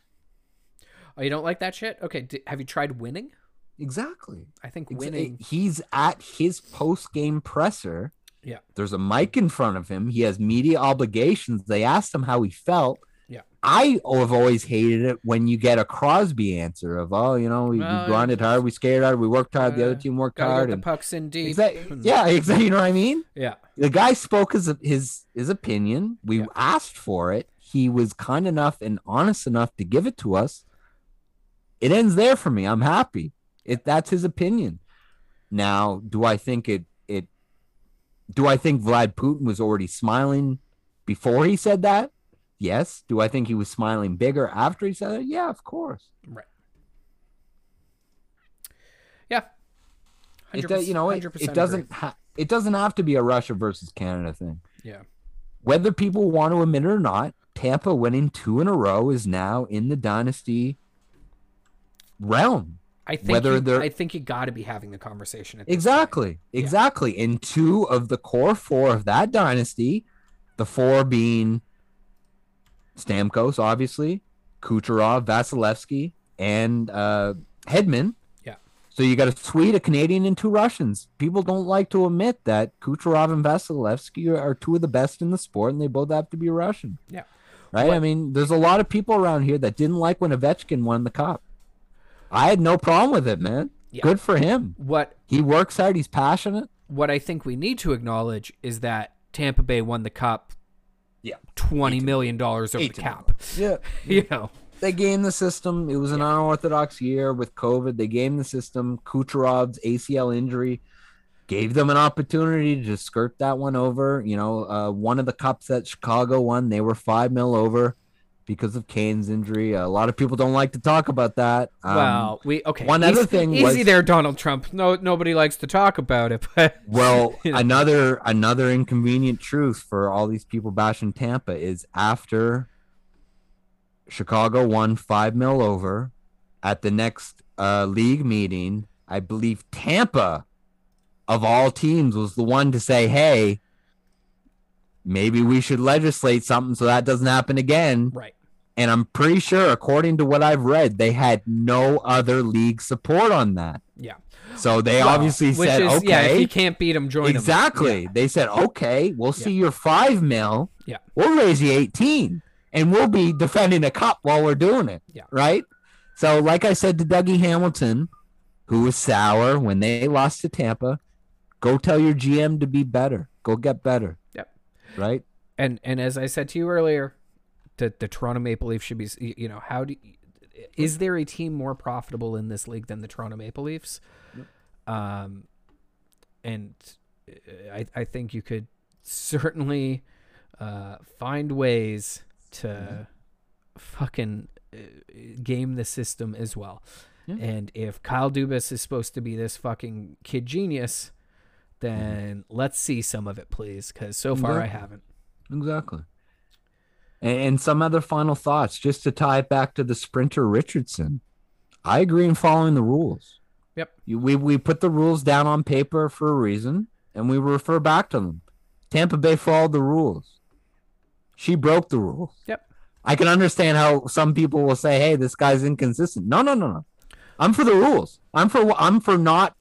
Oh, you don't like that shit? Okay. D- have you tried winning? Exactly. I think winning. He's at his post game presser. Yeah. There's a mic in front of him. He has media obligations. They asked him how he felt. Yeah. I have always hated it when you get a Crosby answer of, oh, you know, we, Well, we grinded hard, we skated hard, we worked hard, the uh, other team worked hard. the And pucks in deep. Exactly. Yeah, [laughs] exactly. You know what I mean? Yeah. The guy spoke his his his opinion. We Yeah. asked for it. He was kind enough and honest enough to give it to us. It ends there for me. I'm happy. It that's his opinion. Now, do I think it it do I think Vlad Putin was already smiling before he said that? Yes. Do I think he was smiling bigger after he said it? Yeah, of course. Right. Yeah. It does, you know, it, it doesn't ha- it doesn't have to be a Russia versus Canada thing. Yeah. whether people want to admit it or not, Tampa winning two in a row is now in the dynasty realm. I think whether you, they're- I think you got to be having the conversation at this point. Exactly. Exactly. And two of the core four of that dynasty, the four being Stamkos, obviously, Kucherov, Vasilevsky, and uh, Hedman. Yeah. So you got a Swede, a Canadian, and two Russians. People don't like to admit that Kucherov and Vasilevsky are, two of the best in the sport, and they both have to be Russian. Yeah. Right? What- I mean, there's a lot of people around here that didn't like when Ovechkin won the cup. I had no problem with it, man. Yeah. Good for him. What He works hard. He's passionate. what I think we need to acknowledge is that Tampa Bay won the cup Yeah. twenty million dollars over the cap. Yeah. [laughs] You know. They gamed the system. It was an unorthodox year with COVID. They gamed the system. Kucherov's ACL injury gave them an opportunity to skirt that one over. You know, uh, one of the cups that Chicago won, they were five mil over because of Kane's injury. a lot of people don't like to talk about that. Um, well, we okay. one easy, other thing easy was- there, Donald Trump. No, nobody likes to talk about it, [laughs] but Well, [laughs] You know. another another inconvenient truth for all these people bashing Tampa is after Chicago won five mil over at the next uh, league meeting, I believe Tampa of all teams was the one to say, "Hey, maybe we should legislate something so that doesn't happen again." right. And I'm pretty sure, according to what I've read, they had no other league support on that. Yeah. So they Well, obviously said, is, "Okay." Yeah, if you can't beat them, join exactly. They said, okay, we'll see your five mil. Yeah. We'll raise you 18 and we'll be defending a cup while we're doing it. Yeah. Right. So, like I said to Dougie Hamilton, who was sour when they lost to Tampa, go tell your GM to be better. Go get better. Yep. Right. And and as I said to you earlier, the the Toronto Maple Leafs should be. You know, how do is there a team more profitable in this league than the Toronto Maple Leafs? Um, and uh, I I think you could certainly uh, find ways to fucking uh, game the system as well. Yeah. And if Kyle Dubas is supposed to be this fucking kid genius, then let's see some of it, please, because so far I haven't. Exactly. And, and some other final thoughts, just to tie it back to the sprinter Richardson. I agree in following the rules. Yep. We we put the rules down on paper for a reason, and we refer back to them. Tampa Bay followed the rules. She broke the rules. Yep. I can understand how some people will say, "Hey, this guy's inconsistent." No, no, no, no. I'm for the rules. I'm for I'm for not.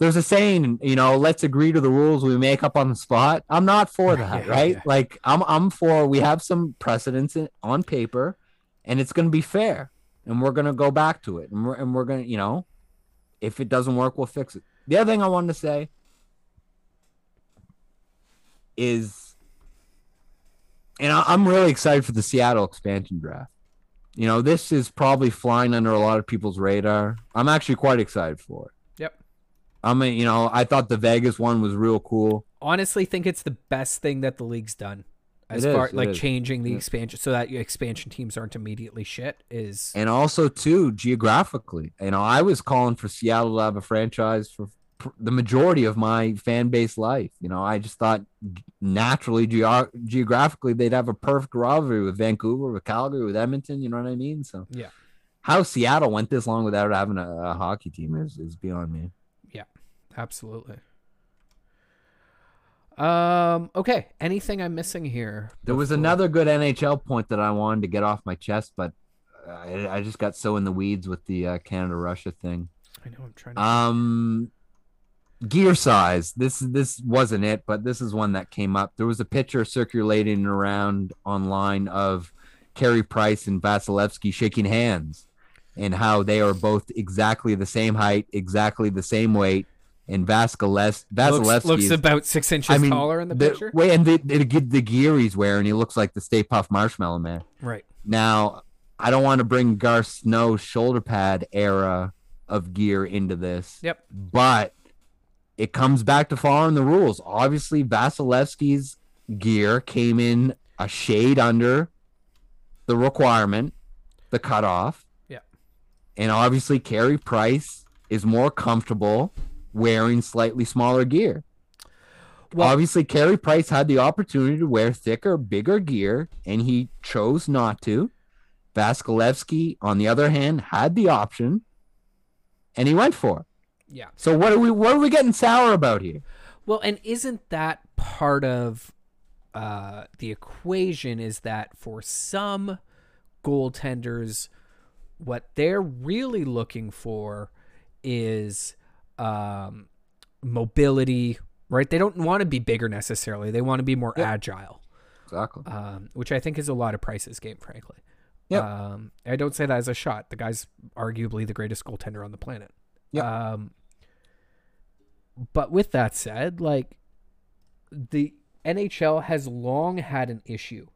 There's a saying, you know, let's agree to the rules we make up on the spot. I'm not for that, Yeah, right? yeah. Like I'm I'm for we have some precedents in, on paper, and it's going to be fair, and we're going to go back to it, and we're and we're going to, you know, if it doesn't work, we'll fix it. The other thing I wanted to say is, and I, I'm really excited for the Seattle expansion draft. You know, this is probably flying under a lot of people's radar. I'm actually quite excited for it. I mean, you know, I thought the Vegas one was real cool. Honestly, think it's the best thing that the league's done as It far is, like changing the Yeah. expansion so that your expansion teams aren't immediately shit is and also too geographically. You know, I was calling for Seattle to have a franchise for the majority of my fan base life. You know, I just thought naturally geo- geographically they'd have a perfect rivalry with Vancouver, with Calgary, with Edmonton. You know what I mean? So Yeah. how Seattle went this long without having a, a hockey team is is beyond me. Absolutely. Um. Okay. Anything I'm missing here? There was another good NHL point that I wanted to get off my chest, but I, I just got so in the weeds with the uh, Canada Russia thing. I know I'm trying to. Um, gear size. This this wasn't it, but this is one that came up. There was a picture circulating around online of Carey Price and Vasilevsky shaking hands and how they are both exactly the same height, exactly the same weight. And Vasilevsky, looks, looks about six inches I mean, taller in the, the picture. Wait, and the, the the gear he's wearing, he looks like the Stay Puft Marshmallow Man. Right. Now, I don't want to bring Garth Snow's shoulder pad era of gear into this. Yep. But it comes back to following the rules. Obviously, Vasilevsky's gear came in a shade under the requirement, the cutoff. Yeah. And obviously, Carey Price is more comfortable wearing slightly smaller gear. Well- obviously, Carey Price had the opportunity to wear thicker, bigger gear, and he chose not to. Vasilevsky, on the other hand, had the option, and he went for it. Yeah. So what are we what are we getting sour about here? Well, and isn't that part of uh, the equation? Is that for some goaltenders, what they're really looking for is um, mobility, right? They don't want to be bigger necessarily. They want to be more Yep. agile, Exactly. um, which I think is a lot of Price's game, frankly. Yep. Um, I don't say that as a shot. The guy's arguably the greatest goaltender on the planet. Yep. Um, but with that said, like the NHL has long had an issue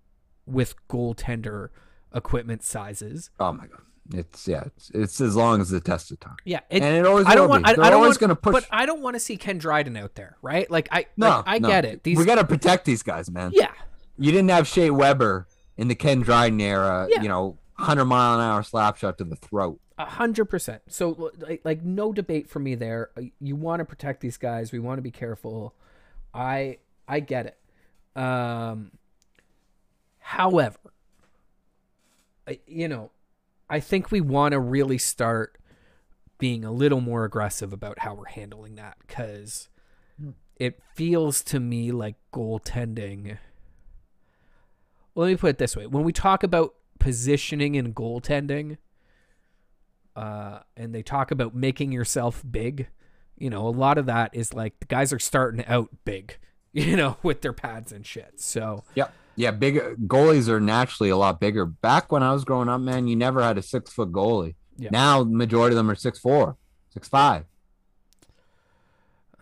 with goaltender equipment sizes. Oh my god. It's yeah, it's, it's as long as the test of time. Yeah, it, and it always I don't want. be. I, They're I don't always want, going to push. but I don't want to see Ken Dryden out there, right? Like I, no, like, I no. get it. These, we got to protect these guys, man. yeah, You didn't have Shea Weber in the Ken Dryden era, Yeah. you know, 100 mile an hour slap shot to the throat. A hundred percent. So like, like no debate for me there. Uh, You want to protect these guys. We want to be careful. I I get it. Um. However, you know, I think we want to really start being a little more aggressive about how we're handling that because it feels to me like goaltending. Well, let me put it this way: when we talk about positioning and goaltending, uh, and they talk about making yourself big. You know, a lot of that is like the guys are starting out big, [laughs] you know, with their pads and shit. So Yep. Yeah, big goalies are naturally a lot bigger. Back when I was growing up, man, you never had a six foot goalie. Yeah. Now, the majority of them are six four, six five.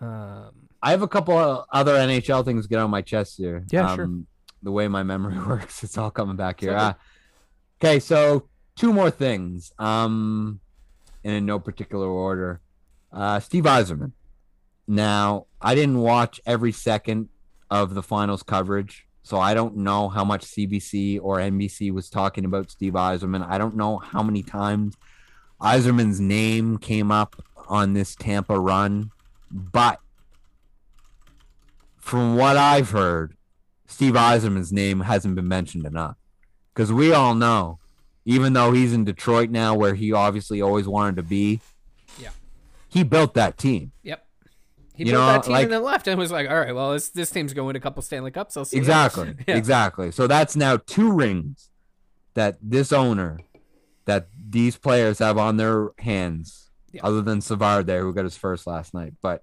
um, I have a couple of other NHL things get on my chest here. Yeah, sure. Um, The way my memory [laughs] works, it's all coming back here. Uh, okay, so two more things. Um, and in no particular order. Uh, Steve Yzerman. Now, I didn't watch every second of the finals coverage, so I don't know how much CBC or NBC was talking about Steve Yzerman. I don't know how many times Yzerman's name came up on this Tampa run, but from what I've heard, Steve Yzerman's name hasn't been mentioned enough. Because we all know, even though he's in Detroit now, where he obviously always wanted to be, Yeah. he built that team. yep. He You know, that team like- and then left and was like, all right, well, this, this team's going to a couple Stanley Cups. I'll see. you." Exactly. [laughs] Yeah. Exactly. So that's now two rings that this owner, that these players have on their hands, Yeah. other than Savard there, who got his first last night. But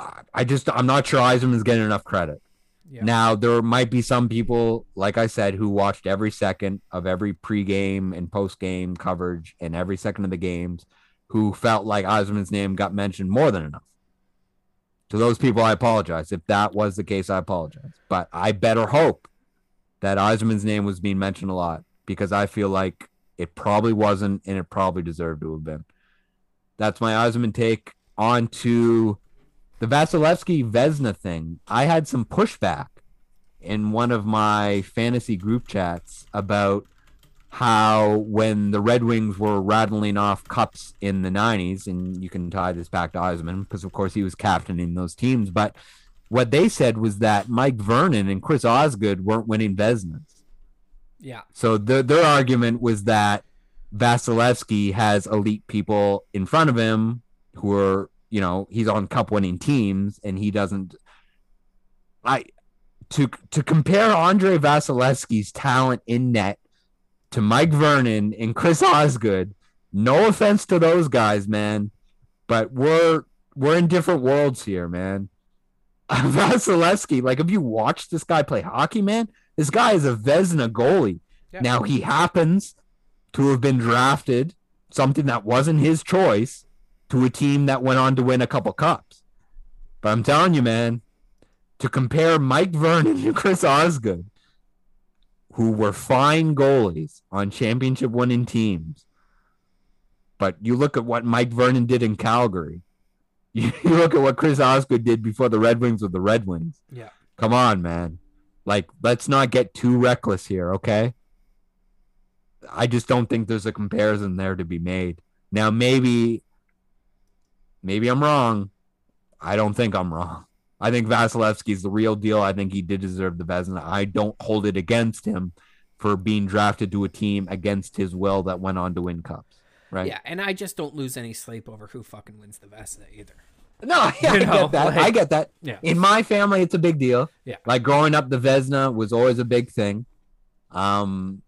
I- I just, I'm not sure Yzerman's getting enough credit. Yeah. Now there might be some people, like I said, who watched every second of every pregame and postgame coverage and every second of the games, who felt like Yzerman's name got mentioned more than enough. To those people, I apologize. If that was the case, I apologize. But I better hope that Yzerman's name was being mentioned a lot because I feel like it probably wasn't, and it probably deserved to have been. That's my Yzerman take. On to the Vasilevsky Vezina thing. I had some pushback in one of my fantasy group chats about how when the Red Wings were rattling off cups in the 90s, and you can tie this back to Yzerman because, of course, he was captaining those teams. But what they said was that Mike Vernon and Chris Osgood weren't winning Vezinas. Yeah. So the, their argument was that Vasilevsky has elite people in front of him who are, you know, he's on cup winning teams and he doesn't. I to to compare Andre Vasilevsky's talent in net to Mike Vernon and Chris Osgood. No offense to those guys, man, but we're we're in different worlds here, man. [laughs] Vasilevsky, like, have you watched this guy play hockey, man? This guy is a Vesna goalie. Yeah. Now he happens to have been drafted, something that wasn't his choice, to a team that went on to win a couple cups. But I'm telling you, man, to compare Mike Vernon and [laughs] Chris Osgood, who were fine goalies on championship winning teams, but you look at what Mike Vernon did in Calgary. [laughs] You look at what Chris Osgood did before the Red Wings with the Red Wings. Yeah. Come on, man. Like, let's not get too reckless here, okay? I just don't think there's a comparison there to be made. Now, maybe, maybe I'm wrong. I don't think I'm wrong. I think Vasilevsky's the real deal. I think he did deserve the Vezina. I don't hold it against him for being drafted to a team against his will that went on to win cups. Right? Yeah, and I just don't lose any sleep over who fucking wins the Vezina either. No, yeah, [laughs] I You know, get that. I get that. Yeah. In my family, it's a big deal. Yeah. Like growing up, the Vezina was always a big thing. Um,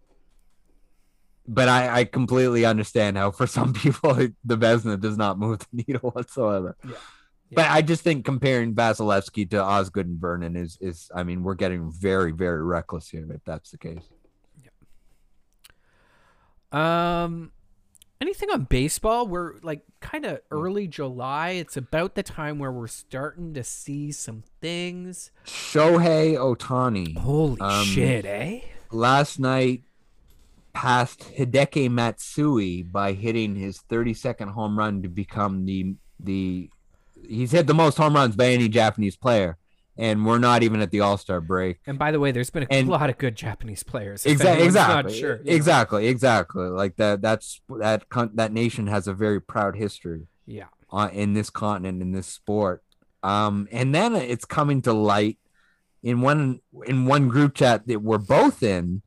but I, I completely understand how for some [laughs] people the Vezina does not move the needle whatsoever. Yeah. But I just think comparing Vasilevsky to Osgood and Vernon is is I mean we're getting very very reckless here if that's the case. Um, anything on baseball? We're like kind of early July. It's about the time where we're starting to see some things. Shohei Ohtani Holy Um, shit, eh? last night passed Hideki Matsui by hitting his 32nd home run to become the the he's hit the most home runs by any Japanese player and we're not even at the All-Star break. And by the way, there's been a And- lot of good Japanese players. if Exactly exactly. Sure. you know. Exactly, exactly. Like that that's that that nation has a very proud history Yeah. uh, in this continent in this sport. Um, and then it's coming to light in one in one group chat that we're both in.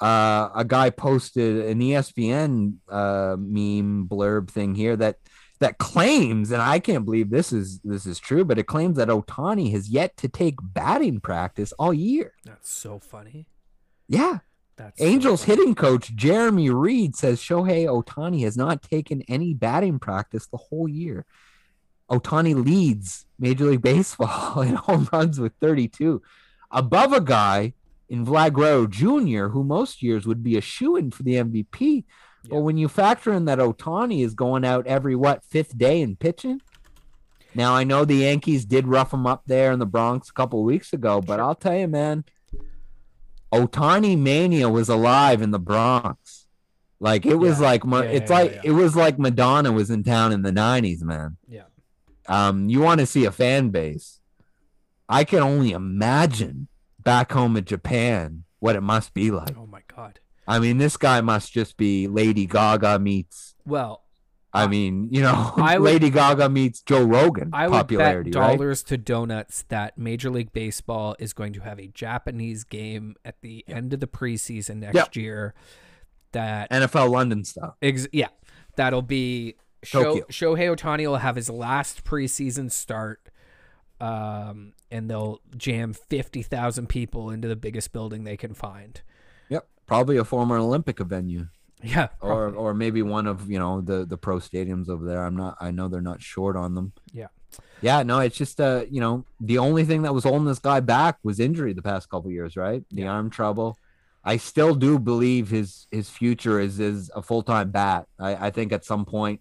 Uh, a guy posted an ESPN uh, meme blurb thing here that that claims, and I can't believe this is this is true, but it claims that Ohtani has yet to take batting practice all year. That's so funny. Yeah, That's Angels funny. hitting coach Jeremy Reed says Shohei Ohtani has not taken any batting practice the whole year. Ohtani leads Major League Baseball [laughs] in home runs with 32, above a guy in Vlad Guerrero Jr., who most years would be a shoe in for the MVP. Yeah. But when you factor in that Ohtani is going out every what fifth day and pitching. Now I know the Yankees did rough him up there in the Bronx a couple weeks ago, but. I'll tell you, man, Ohtani mania was alive in the Bronx. Like it was Yeah. like Yeah, it's like it was like Madonna was in town in the '90s, man. Yeah. Um, you want to see a fan base? I can only imagine back home in Japan what it must be like. Oh my god. I mean, this guy must just be Lady Gaga meets. Well, I mean, you know, [laughs] [laughs] would- Lady Gaga meets Joe Rogan I would popularity, bet right? dollars to donuts that Major League Baseball is going to have a Japanese game at the end of the preseason next Yep. year. That NFL London stuff. ex- yeah, that'll be Sho-. Shohei Ohtani will have his last preseason start, um, and they'll jam fifty thousand people into the biggest building they can find. Probably a former Olympic venue. Yeah, or probably. or maybe one of you know the the pro stadiums over there. I'm not. I know they're not short on them. Yeah. Yeah. No, it's just uh you know the only thing that was holding this guy back was injury the past couple years, right? The Yeah. arm trouble. I still do believe his his future is is a full time bat. I I think at some point.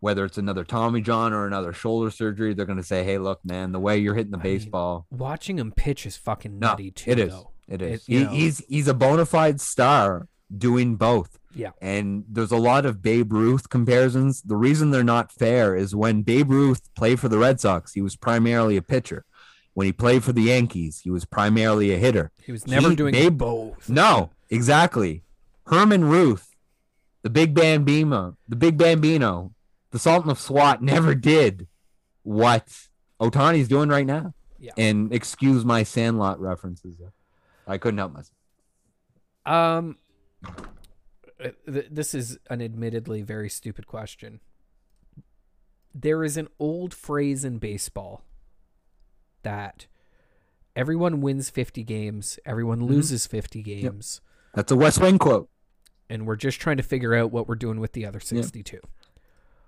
Whether it's another Tommy John or another shoulder surgery, they're going to say, "Hey, look, man, the way you're hitting the I mean, baseball, watching him pitch is fucking no, nutty too. it is, Though. It is. He, he's he's a bona fide star doing both. Yeah. And there's a lot of Babe Ruth comparisons. The reason they're not fair is when Babe Ruth played for the Red Sox, he was primarily a pitcher. When he played for the Yankees, he was primarily a hitter. He was never He- doing Babe- both. No, exactly. Herman Ruth, the Big Bambino, the Big Bambino, the Sultan of SWAT never did what Ohtani's doing right now. Yeah. And excuse my Sandlot references. I couldn't help myself. Um, uh, th- this is an admittedly very stupid question. There is an old phrase in baseball that everyone wins 50 games, everyone loses 50 games, That's a West Wing quote. and we're just trying to figure out what we're doing with the other 62.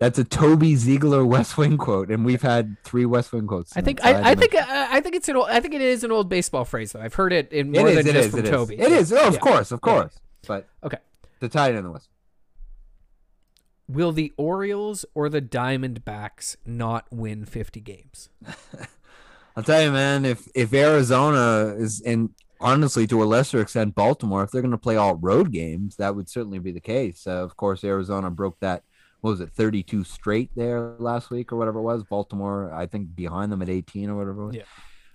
That's a Toby Ziegler West Wing quote, and we've had three West Wing quotes. I think I, I think I, I think it's an old, I think it is an old baseball phrase though. I've heard it in more it is, than it just is, from it is. Toby. It is. Oh, of Yeah. course, of Yeah. course. But Okay. the tight end of the West. Will the Orioles or the Diamondbacks not win 50 games? [laughs] I'll tell you, man. If if Arizona is, and honestly, to a lesser extent, Baltimore, if they're going to play all road games, that would certainly be the case. Uh, of course, Arizona broke that. What was it, 32 straight there last week or whatever it was? Baltimore, I think, behind them at 18 or whatever. It was. Yeah.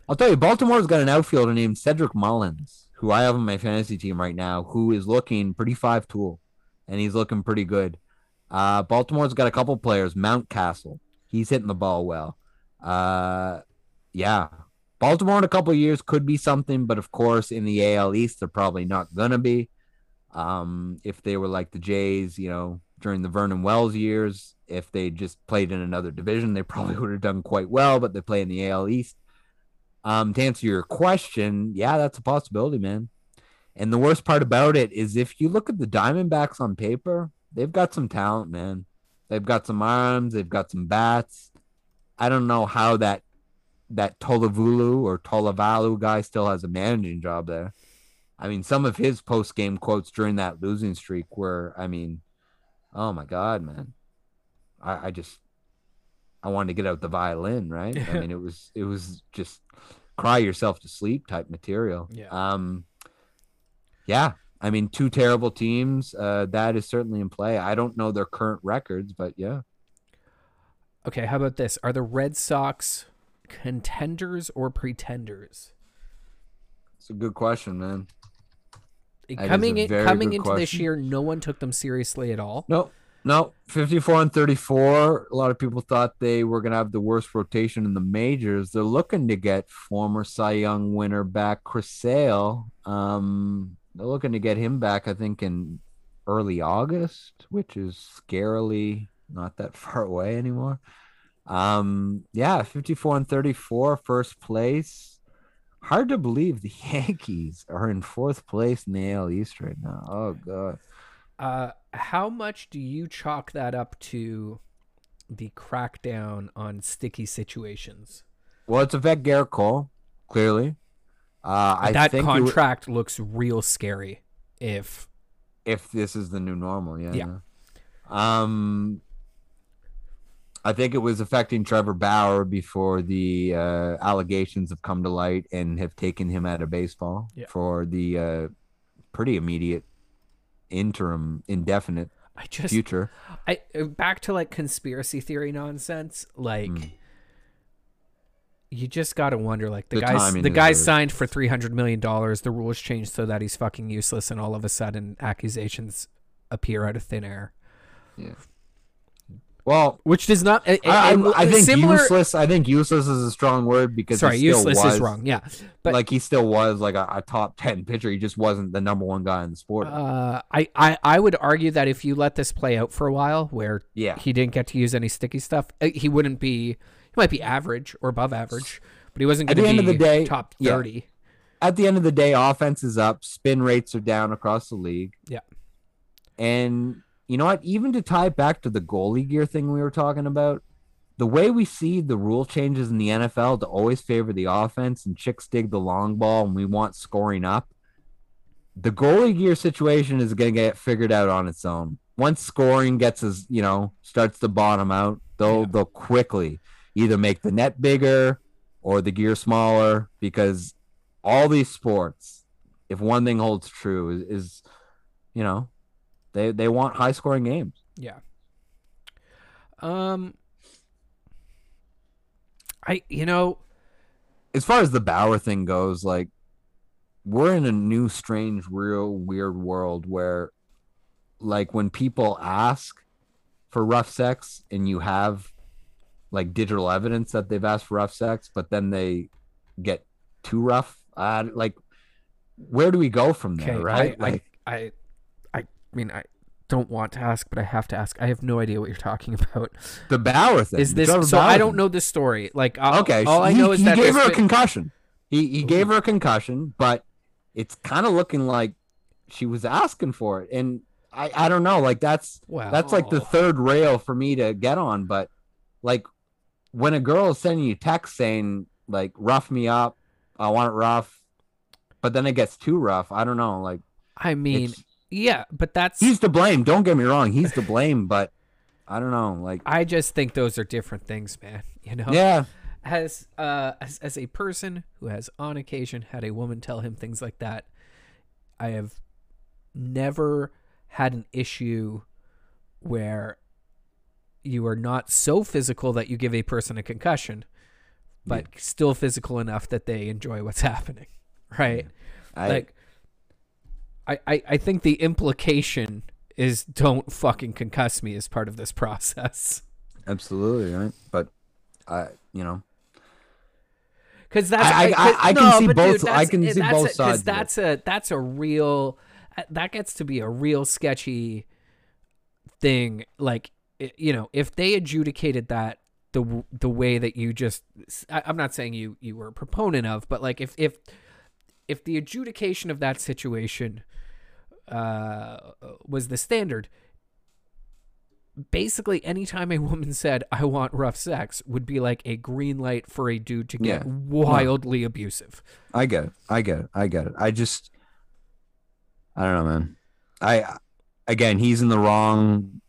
I'll tell you, Baltimore's got an outfielder named Cedric Mullins, who I have on my fantasy team right now, who is looking pretty five tool, and he's looking pretty good. Uh, Baltimore's got a couple players. Mountcastle, he's hitting the ball well. Uh, yeah, Baltimore in a couple of years could be something, but of course, in the AL East, they're probably not gonna be. Um, if they were like the Jays, you know, during the Vernon Wells years, if they just played in another division, they [laughs] probably would have done quite well. But they play in the AL East. Um, to answer your question, yeah, that's a possibility, man. And the worst part about it is if you look at the Diamondbacks on paper, they've got some talent, man. They've got some arms, they've got some bats. I don't know how that that Tolavulu or Tolavalu guy still has a managing job there. I mean, some of his post game quotes during that losing streak were, I mean, oh my god, man. I, I just I wanted to get out the violin, right? I mean, it was it was just cry yourself to sleep type material. Yeah. Um yeah. I mean, two terrible teams. Uh, that is certainly in play. I don't know their current records, but yeah. Okay, how about this? Are the Red Sox contenders or pretenders? It's a good question, man. Coming in, coming into this year, no one took them seriously at all. No, no, 54 and 34. A lot of people thought they were going to have the worst rotation in the majors. They're looking to get former Cy Young winner back, Chris Sale. Um, they're looking to get him back, I think, in early August, which is scarily not that [laughs] far away anymore. Um, yeah, 54 and 34, first place. Hard to believe the [laughs] Yankees are in fourth place in the AL East right now. Oh, God. Uh, how much do you chalk that up to the crackdown on sticky situations? Well, it's affect Gerrit Cole, clearly. Uh, I that think it would- contract looks real scary. If if this is the new normal, yeah. Yeah. Um, I think it was affecting Trevor Bauer before the uh, allegations have come to light and have taken him out of baseball Yeah. for the uh, pretty immediate interim, indefinite I just future. I uh, back to like conspiracy theory nonsense. Like Mm. you just got to wonder like the, The guys the guy signed for 300 million dollars, the rules changed so that he's fucking useless and all of a sudden accusations appear out of thin air. Well, Which does not I, and- I, think similar useless. I think useless is a strong word because Sorry, he still useless was, is wrong. Yeah. But like he still was like a, a top ten pitcher. He just wasn't the number one guy in the sport. uh, I, I I would argue that if you let this play out for a while where yeah, he didn't get to use any sticky stuff, uh, he wouldn't be he might be average or above average, but he wasn't going to the be end of the day, top yeah. 30. at the end of the day, offense is up, spin rates are down across the league. Yeah. And you know what? Even to tie it back to the goalie gear thing we were talking about, the way we see the rule changes in the NFL to always favor the offense and chicks dig the long ball and we want scoring up, the goalie gear situation is going to get figured out on its own. Once scoring gets as you know starts to bottom out, they'll Yeah. they'll quickly either make the net bigger or the gear smaller because all these sports, if one thing holds true, is, is you know, they they want high scoring games. Yeah. Um I you know, As far as the Bauer thing goes, like we're in a new, strange, real weird world where, like, when people ask for rough sex and you have like digital evidence that they've asked for rough sex, but then they get too rough, uh, like, where do we go from there, okay, right? I, like, I I I mean I don't want to ask, but I have to ask. I have no idea what you're talking [laughs] about. the Bauer thing. Is this Trevor so? Bauer I don't thing. know this story. Like, I'll, Okay, all I he, know is he that gave her a been- concussion. He he mm-hmm. gave her a concussion, but it's kind of looking like she was asking for it. And I I don't know. Like that's Wow. that's like the third rail for me to get on. But like when a girl is sending you text saying like rough me up, I want it rough, but then it gets too rough. I don't know. Like I mean, yeah, but that's he's to blame. Don't get me wrong. He's to blame, [laughs] but I don't know. Like I just think those are different things, man. You know? yeah, As uh as, as a person who has on occasion had a woman tell him things like that, I have never had an issue where you are not so physical that you give a person a concussion, but still physical enough that they enjoy what's [laughs] happening. Right? I, like I, I I think the implication is don't fucking concuss me as part of this [laughs] process. absolutely right. But I, you know, Because that's I- I- I- I can no, see both- dude, I can see both a- sides. That's a that's a real that gets to be a real sketchy thing. Like you know, if they adjudicated that the the way that you just, I, I'm not saying you you were a proponent of, but like if if if the adjudication of that situation uh, was the standard. Basically, anytime a woman said "I want rough sex" would be like a green light for a dude to get Yeah. wildly abusive. I get it. I get it. I get it. I just, I don't know, man. I, again, he's in the wrong.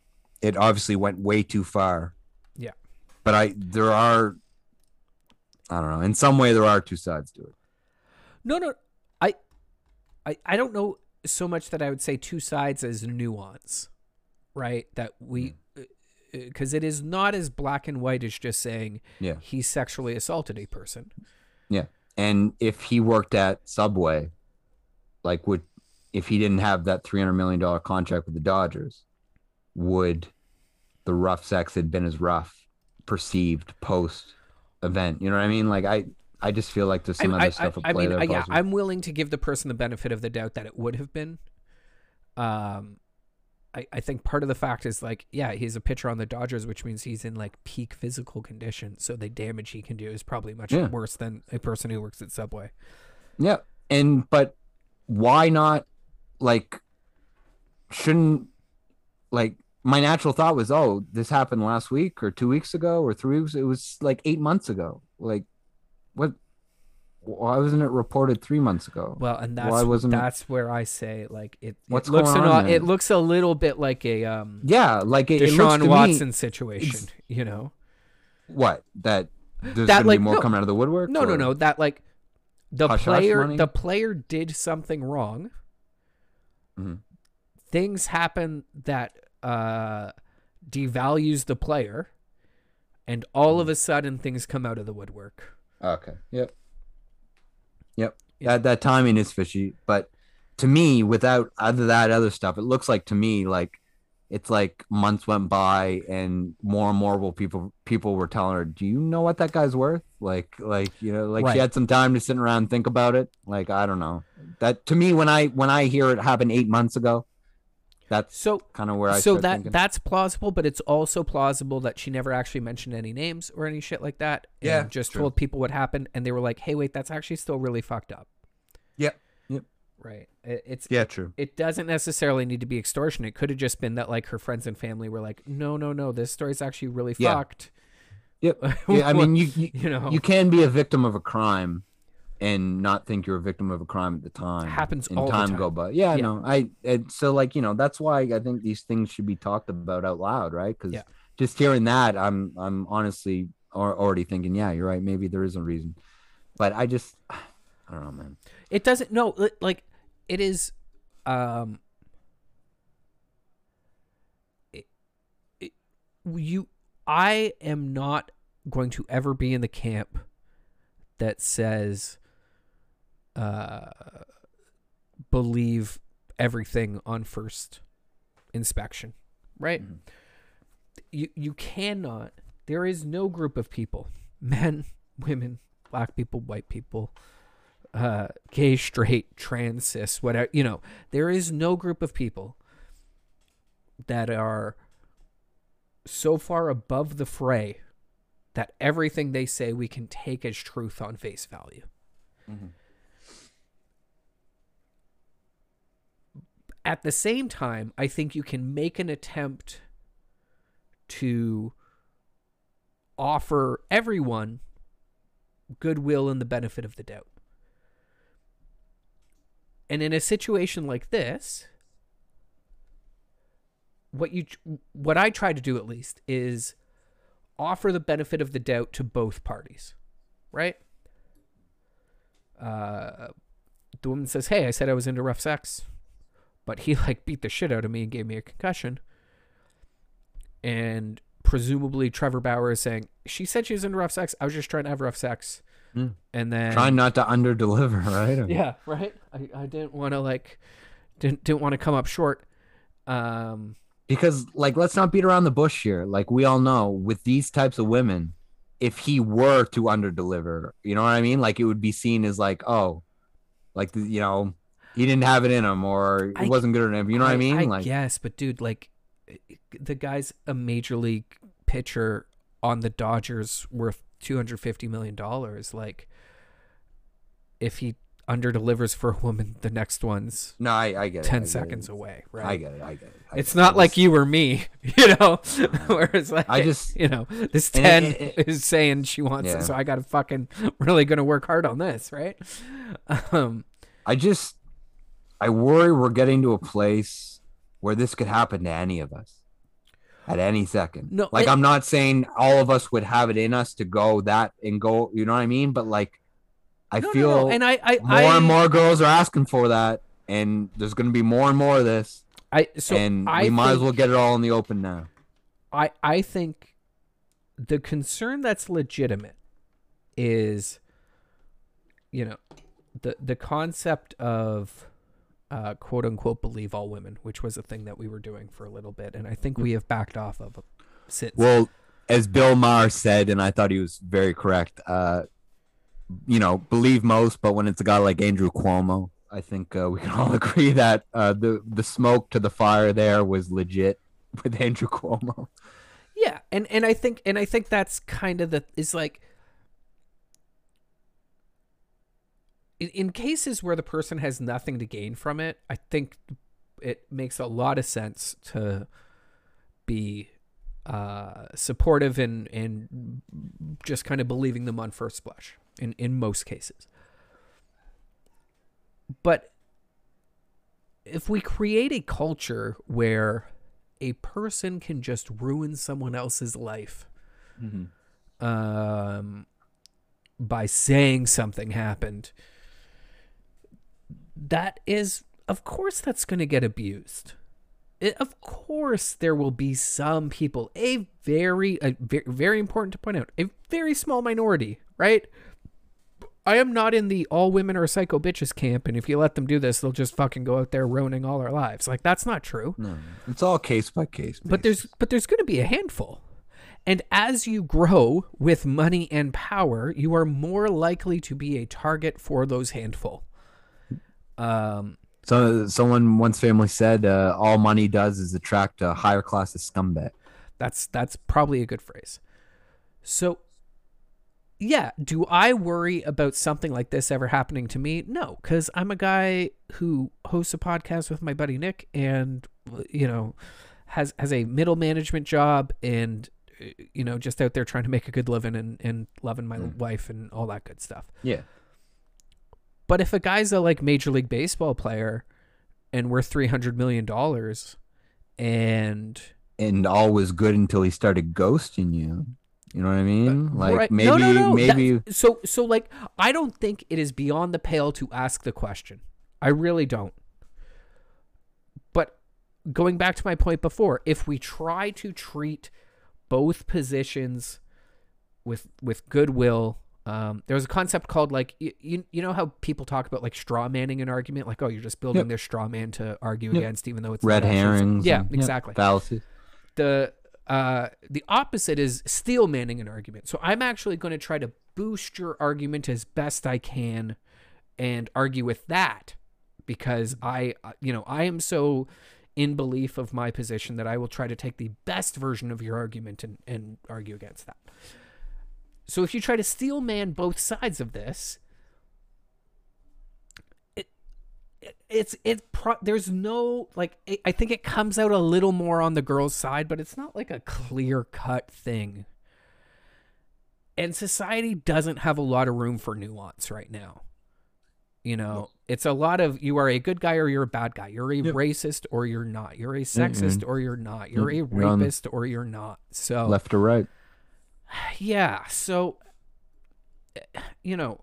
It obviously went way too far. Yeah. But I, there are, I don't know. In some way, there are two sides to it. No, no, I, I, I don't know so much that I would say two sides as nuance, right? That we, mm. uh, uh, because it is not as black and white as just saying Yeah. he sexually assaulted a person. Yeah. And if he worked at Subway, like would if he didn't have that three hundred million dollar contract with the Dodgers, would the rough sex had been as rough perceived post event? You know what I mean? Like I I just feel like there's some I, other I, stuff at I, I mean, there. yeah, possibly. I'm willing to give the person the benefit of the doubt that it would have been. Um, I, I think part of the fact is like, yeah, he's a pitcher on the Dodgers, which means he's in like peak physical condition. So the damage he can do is probably much Yeah. worse than a person who works at Subway. Yeah. And but why not like shouldn't like my natural thought was, oh, this happened last week or two weeks ago or three weeks. It was like eight months ago. Like what why wasn't it reported three months ago? Well, and that's Why wasn't it- where I say like it. What's it looks going an- on It looks a little bit like a um yeah, like it, it Deshaun Watson me situation. You know? what that there's That, gonna like, be more no. coming out of the woodwork. No, no, or- no. That like the Hush hush player, money? the player did something wrong. Mhm. Things happen that uh, devalues the player, and all Mm. of a sudden things come out of the woodwork. Okay. Yep. Yep. Yeah. That that timing is fishy, but to me, without other that other stuff, it looks like to me like it's like months went by and more and more will people people were telling her, "Do you know what that guy's worth?" Like like you know, like Right. she had some time to sit around and think about it. Like I don't know. That to me, when I when I hear it happen eight months ago, that's So kind of where I so that thinking. that's plausible, but it's also plausible that she never actually mentioned any names or any shit like that. and Yeah, just true. told people what happened, and they were like, "Hey, wait, that's actually still really fucked up." Yep. Yep. Right. It, it's yeah, true. it doesn't necessarily need to be extortion. It could have just been that like her friends and family were like, "No, no, no, this story's actually really Yeah. fucked." Yep. [laughs] Yeah, I mean, you, you you know, you can be a victim of a crime and not think you're a victim of a crime at the time. Happens and all the time, time. go by. Yeah, Yeah. no, I and so like you know that's why I think these things should be talked about out loud, right? Because Yeah. just hearing that, I'm I'm honestly already thinking, yeah, you're right. Maybe there is a reason, but I just [sighs] I don't know, man. it doesn't. No, like it is. Um, it, it, you, I am not going to ever be in the camp that says, uh, believe everything on first inspection, right? Mhm. You you cannot. There is no group of people, [laughs] men, women, black people, white people, uh, gay, straight, trans, cis, whatever. You know, there is no group of people that are so far above the fray that everything they say we can take as truth on face value. At the same time, I think you can make an attempt to offer everyone goodwill and the benefit of the doubt. And in a situation like this, what you what I try to do at least is offer the benefit of the doubt to both parties, right? Uh, the woman says, "Hey, I said I was into rough sex, but he [laughs] like beat the shit out of me and gave me a concussion." And presumably, Trevor Bauer is saying she said she was into rough sex. I was just trying to have rough sex, Mm. and then Trying not to under deliver, [laughs] right? [laughs] yeah, right. I, I didn't want to like didn't didn't want to come up short. Um, Because like let's not beat around the bush here. Like we all know with these types of women, if he were to under deliver, you know what I mean? Like it would be seen as like, oh, like you know, he didn't have it in him or I- it wasn't good enough. You know what I mean? I like guess, but dude, like the guy's a major league pitcher on the Dodgers worth two hundred fifty million dollars. Like, if he under delivers for a woman, the next one's no, I, I get it. I ten get seconds it. away, right? I get it. I get it. I it's get not I like you or me, [laughs] you know. [laughs] Whereas like I just- you know, this ten is saying she wants Yeah. it, so I got to fucking [laughs] really gonna work hard on this, right? Um, I just I worry we're getting to a place where this could happen to any of us at any second. No, like it- I'm not saying all of us would have it in us to go that and go. You know what I mean? But like, I no, feel no. and I, I, more I, and more girls are asking for that, and there's going to be more and more of this, I, so and I we might as well get it all in the open now. I I think the concern that's legitimate is you know the the concept of uh, quote unquote believe all women, which was a thing that we were doing for a little bit, and I think we have backed off of since. Well, as Bill Maher said, and I thought he was very correct. Uh, you know, believe most, but when it's a guy like Andrew Cuomo, I think uh, we can all [laughs] agree that uh, the the smoke to the fire there was legit with Andrew Cuomo. Yeah, and and I think and I think that's kind of the is like in, in cases where the person has nothing to gain from it, I think it makes a lot of sense to be uh, supportive and and just kind of believing them on first blush in in most cases. But if we create a culture where a person can just ruin someone else's life um, by saying something happened, that is, of course, that's going to get abused. It, of course, there will be some people, a very, a very, very important to point out, a very small minority, right? I am not in the all women are psycho bitches camp, and if you let them do this, they'll just fucking go out there ruining all our lives. Like that's not true. No, it's all case by case. But there's but there's going to be a handful. And as you grow with money and power, you are more likely to be a target for those handful. Um so someone once famously said, uh, "All money does is attract a higher class of scumbag." that's that's probably a good phrase. So yeah, do I worry about something like this ever happening to me? No, cuz I'm a guy who hosts a podcast with my buddy Nick and you know has has a middle management job and uh, you know just out there trying to make a good living and and loving my wife and all that good stuff. Yeah. But if a guy's a like major league baseball player and worth 300 million dollars and and all was good until he started ghosting you. You know what I mean? Like Uh, Right. maybe no, no, no. maybe That- so so like I don't think it is beyond the pale to ask the question. I really don't. But going back to my point before, if we try to treat both positions with with goodwill, um, was a concept called like you, you you know how people talk about like straw manning an argument, like oh you're just building Yep. this straw man to argue Yep. against, even though it's red not actually- herrings. Yeah, and- exactly fallacies. the uh the opposite is steel manning an argument. So I'm actually going to try to boost your argument as best I can and argue with that because I uh, you know, I am so in belief of my position that I will try to take the best version of your argument and, and argue against that. So if you try to steel man both sides of this, it, it's it pro- there's no like it, I think it comes out a little more on the girl's side, but it's not like a clear cut thing. And society doesn't have a lot of room for nuance right now. You know, it's a lot of you are a good guy or you're a bad guy. You're a Yep. racist or you're not. You're a sexist or you're not. You're a Mm, you're rapist or you're not. So Left or right? Yeah so you know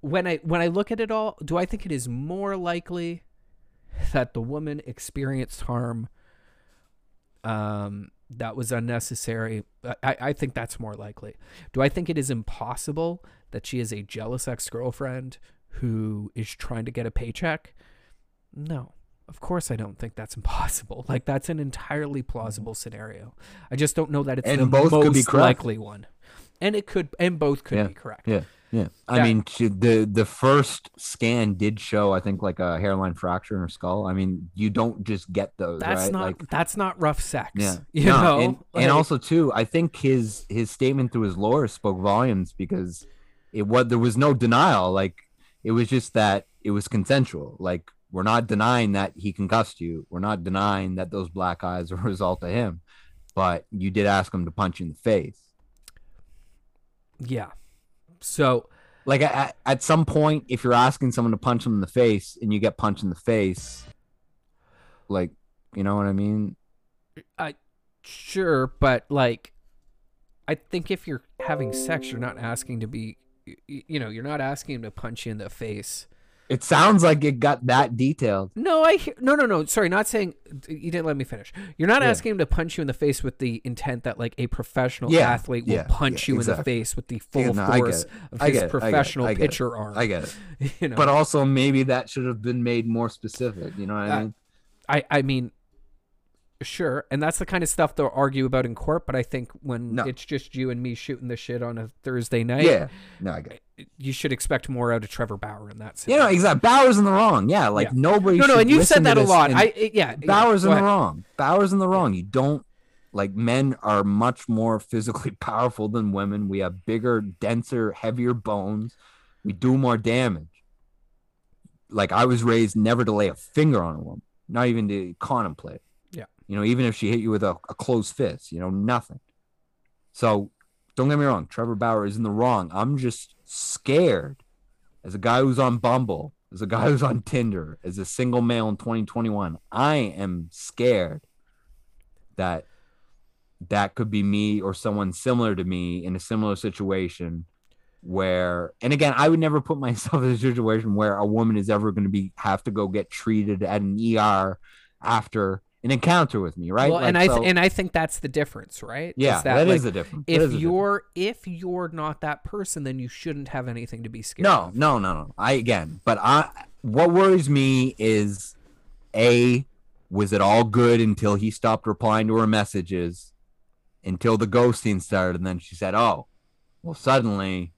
when i when i look at it all do i think it is more likely that the woman experienced harm um that was unnecessary? I, I think that's more likely. Do i think it is impossible that she is a jealous ex-girlfriend who is trying to get a paycheck? No of course i don't think that's [laughs] impossible like that's an entirely mm-hmm. plausible scenario i just don't know that it's And the both most could be correct. likely one and it could and both could Yeah. be correct Yeah, yeah. I mean, the the first scan did show, I think, like a hairline fracture in her skull. I mean, you don't just get those, that's right? not like, that's not rough sex yeah, [laughs] you No, know and, Like, and also too, I think his his statement through his lawyer spoke volumes because it was there was no denial. Like it was just that it was consensual. Like we're not denying that he concussed you. We're not denying that those black eyes are a result of him, but you did ask him to punch you in the face. yeah so like at, at some point if you're asking someone to punch them in the face and you get punched in the face like you know what i mean I sure but like i think if you're having sex you're not asking to be you know you're not asking him to punch you in the face it sounds like it got that detailed. No i hear no no no. Sorry not saying you didn't let me finish. You're not Yeah. asking him to punch you in the face with the intent that like a professional Yeah, athlete will yeah, punch you in the face with the full no, force of I his I professional I pitcher arm. I get it. [laughs] You know. But also maybe that should have been made more specific you know what i Uh, mean? I I mean, sure, and that's the kind of stuff they'll argue about in court. But I think when No. it's just you and me shooting the shit on a Thursday night, yeah no i get it eh, you should expect more out of Trevor Bauer in that. you know exactly Bauer's in the wrong yeah like Yeah. nobody no, no, and you've said that a lot. I it- yeah, yeah, in go the ahead. wrong. Bauer's in the wrong. You don't like men are much more physically [laughs] powerful than women. We have bigger, denser, heavier bones. We do more damage. Like I was raised never to lay a finger on a woman, not even to contemplate. You know, even if she hit you with a, a closed fist, you know, nothing. So don't get me wrong, Trevor Bauer is in the wrong. I'm just scared as a guy who's on Bumble, as a guy who's on Tinder, as a single male in 2021. I am scared that that could be me or someone similar to me in a similar situation where and again i would never put myself in a situation where a woman is ever going to be have to go get treated at an er after an encounter with me right Well, and I th- so- and I think that's the difference, right? yeah Is that that, is like, the difference That if is the difference. you're if you're not that person, then you shouldn't have anything to be scared No, of. no, no, no. I again, but I what worries me is a was it all good until he stopped replying to her messages until the ghosting started and then she said, "Oh, well suddenly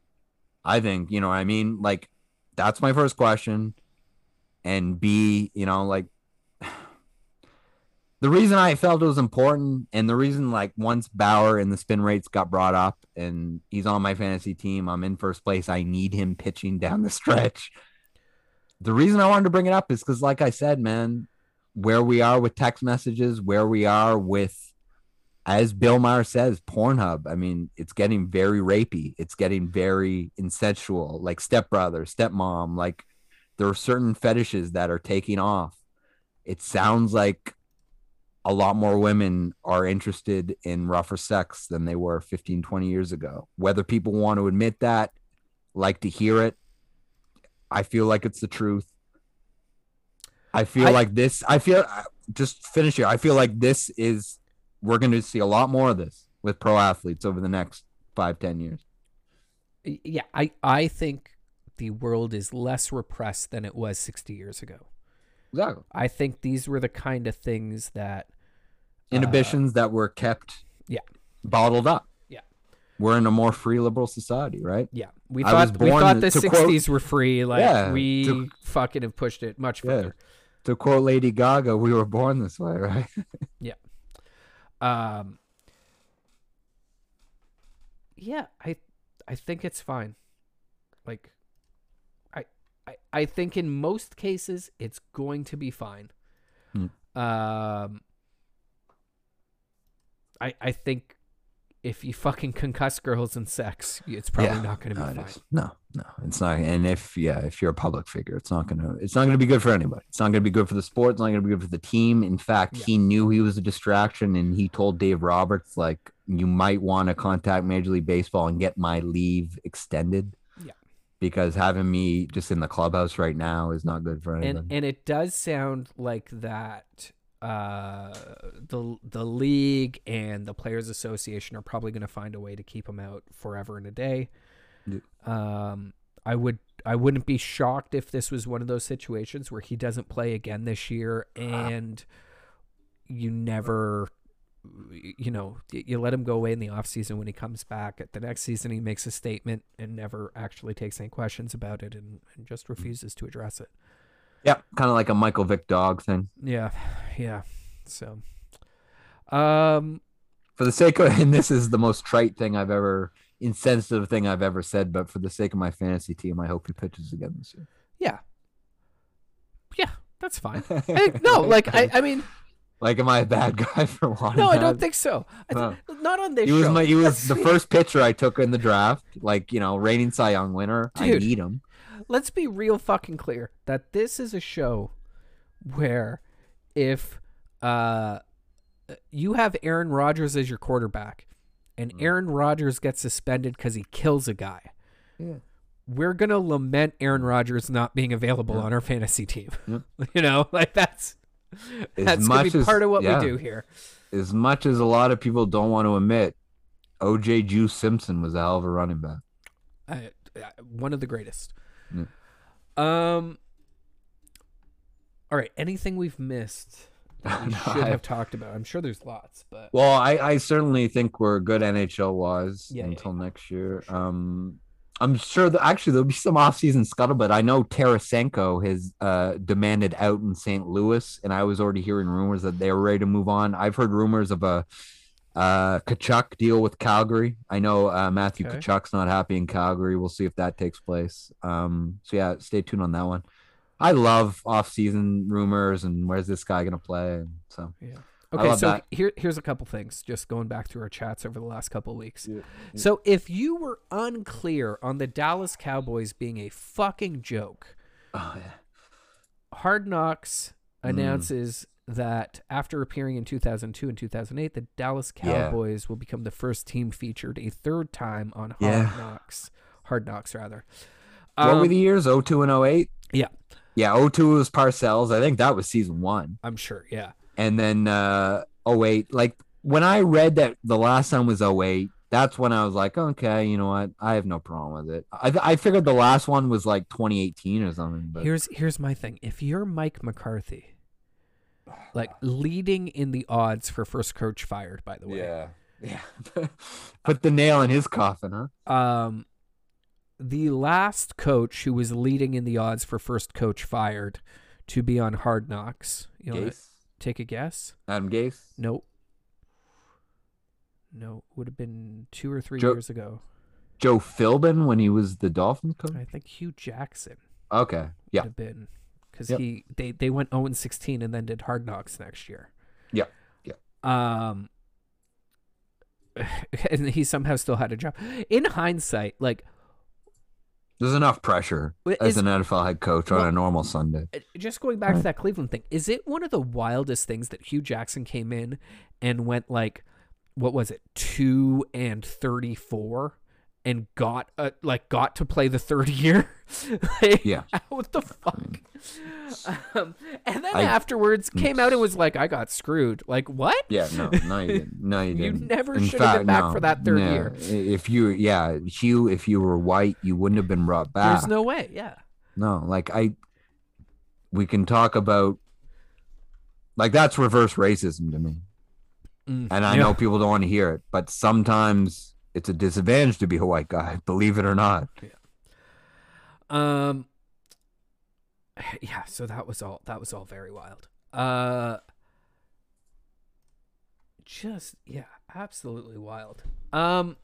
I think, you know what I mean? Like that's my first question. And B, you know, like the reason I felt it was important and the reason like once Bauer and the spin rates got brought up and he's on my fantasy team, I'm in first place. I need him pitching down the stretch. The reason I wanted to bring it up is because, like I said, man, where we are with text messages, where we are with, as Bill Maher says, Pornhub. I mean, it's getting very rapey. It's getting very incestual, like stepbrother, stepmom. Like there are certain fetishes that are taking off. It sounds like a lot more women are interested in rougher sex than they were 15, 20 years ago. Whether people want to admit that, like to hear it, I feel like it's the truth. I feel I- like this, I feel, just finish here. I feel like this is, we're going to see a lot more of this with pro athletes over the next five, ten years. Yeah, I I think the world is less repressed than it was 60 years ago. Exactly. I think these were the kind of things that Inhibitions that were kept yeah. bottled up. Yeah. We're in a more free liberal society, right? Yeah, we thought we thought the to quote- '60s were free. Like Yeah, we to- fucking have pushed it much Yeah. further. To quote Lady Gaga, we were born this way, right? [laughs] Yeah. Um, yeah, I I think it's fine. Like, I I, I think in most cases it's going to be fine. Hmm. Um, I I think if you fucking concuss girls and sex, it's probably Yeah, not going to be it fine. no, no, it's not. And if yeah, if you're a public figure, it's not gonna it's not gonna be good for anybody. It's not gonna be good for the sport. It's not gonna be good for the team. In fact, Yeah. he knew he was a distraction, and he told Dave Roberts like, you might want to contact Major League Baseball and get my leave extended. Yeah. Because having me just in the clubhouse right now is not good for anybody. and and it does sound like that uh the the league and the players association are probably going to find a way to keep him out forever and a day. Yeah. um i would i wouldn't be shocked if this was one of those situations where he doesn't play again this year and you never you know you let him go away in the off season when he comes back. At the next season he makes a statement and never actually takes any questions about it and, and just refuses to address it yeah, kind of like a Michael Vick dog thing. yeah, yeah. So, um, For the sake of, [laughs] and this is the most trite thing I've ever, insensitive thing I've ever said, but for the sake of my fantasy team, I hope he pitches again this year. yeah, yeah, that's fine. [laughs] Hey, no, like I, I mean, Like, am I a bad guy [laughs] for wanting? no, I don't think so. I th- not on this He was show. my. He was the first pitcher I took in the draft. Like you know, reigning Cy Young winner. I need him. Let's be real fucking clear that this is a show where if uh you have Aaron Rodgers as your quarterback and Mm. Aaron Rodgers gets suspended because he kills a guy. Yeah. We're gonna lament Aaron Rodgers not being available Yeah. on our fantasy team. Yep. [laughs] You know, like that's As that's gonna much be as- part of what yeah. we do here. As much as a lot of people don't want to admit, OJ Juice Simpson was a hell of a running back. I, I- one of the greatest. Yeah. Um. All right. Anything we've missed that [laughs] we No, should I- have talked about? I'm sure there's lots, but Well, I, I certainly think we're good NHL wise Yeah, yeah, until yeah. next year. Sure. Um, I'm sure that actually there'll be some offseason scuttlebutt. I know Tarasenko has uh, demanded out in St. Louis, and I was already hearing rumors that they were ready to move on. I've heard rumors of a uh, Tkachuk deal with Calgary. I know uh, Matthew Okay. Tkachuk's not happy in Calgary. We'll see if that takes place. Um, so yeah, stay tuned on that one. I love off-season rumors and where's this guy gonna play? So yeah. I Okay, love so that. here here's a couple things. Just going back through our chats over the last couple of weeks. Yeah, So if you were unclear on the Dallas Cowboys being a fucking joke, oh, yeah. Hard Knocks Mm. announces that after appearing in 2002 and 2008, the Dallas Yeah. Cowboys will become the first team featured a third time on Hard Yeah. Knocks. Hard Knocks, rather. what were Um, the years? 02 and 08? Yeah. Yeah, 02 was Parcells. I think that was season one. I'm sure. Yeah. And then uh 08, like when I read that the last time was 08, that's when I was like, okay, you know what? I have no problem with it. I, I figured the last one was like 2018 or something. But Here's here's my thing. If you're Mike McCarthy, like leading in the odds for first coach fired, by the way. yeah. [laughs] Yeah. Put the nail in his coffin, huh? Um, the last coach who was leading in the odds for first coach fired to be on Hard Knocks. You know, Gase. take a guess. Adam Gase. Nope. No, would have been two or three Joe- years ago. Joe Philbin when he was the Dolphins coach. I think Hue Jackson Okay. would Yeah. have been because Yep. he they they went 0 and 16 and then did Hard Knocks next year. Yeah. Yeah. Um. [laughs] And he somehow still had a job. In hindsight, like There's enough pressure Well, as an NFL head coach on Well- a normal Sunday. Uh, just going back to that Cleveland thing, is it one of the wildest things that Hue Jackson came in and went like, what was it, two and thirty four, and got uh, like got to play the third year? [laughs] like, Yeah. [laughs] what the fuck? Um, and then I- afterwards came out and was like, I got screwed. Like what? Yeah, no, no, you didn't. [laughs] No, you You didn't. never should have been back for that third yeah. year. If you, yeah, Hue, if you were white, you wouldn't have been brought back. There's no way. Yeah. no, like I, we can talk about, like that's reverse racism to me, Mm, and I yeah. know people don't want to hear it, but sometimes it's a disadvantage to be a white guy, [laughs] believe it or not. Yeah. Um yeah, so that was all that was all very wild. Uh just yeah, absolutely wild. Um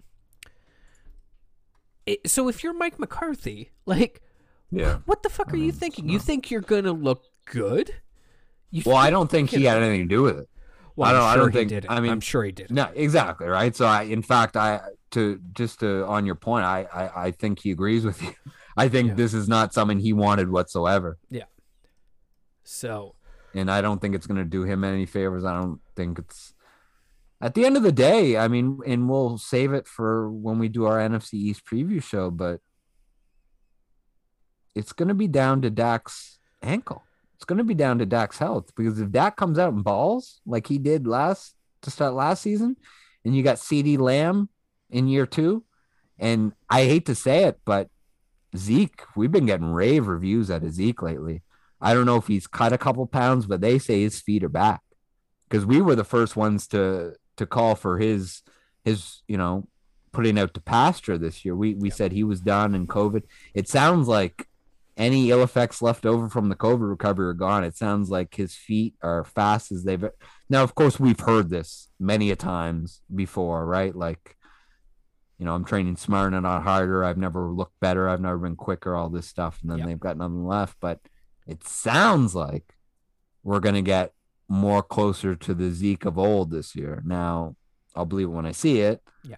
it, so if you're Mike McCarthy, like Yeah. What the fuck are you thinking? You think you're gonna look good? You Well, I don't think he had anything to do with it. Well, I don't- I don't he think- didn't. I mean- I'm sure he did. No, exactly right. So I, in fact, I to just to on your point, I I, I think he agrees with you. [laughs] I think Yeah. this is not something he wanted whatsoever, Yeah. So and I don't think it's going to do him any favors. I don't think it's. At the end of the day, I mean, and we'll save it for when we do our NFC East preview show, but it's going to be down to Dak's ankle. It's going to be down to Dak's health because if Dak comes out and balls like he did last to start last season, and you got CeeDee Lamb in year two, and I hate to say it, but Zeke, we've been getting rave reviews out of Zeke lately. I don't know if he's cut a couple pounds, but they say his feet are back because we were the first ones to to call for his his you know putting out to pasture this year. We we Yeah. said he was done in COVID. It sounds like any ill effects left over from the COVID recovery are gone. It sounds like his feet are fast as they've. Now, of course, we've heard this many a times before, right? Like, you know, I'm training smarter, not harder. I've never looked better. I've never been quicker. All this stuff, and then Yeah. they've got nothing left. But it sounds like we're gonna get more closer to the Zeke of old this year. Now, I'll believe it when I see it. Yeah.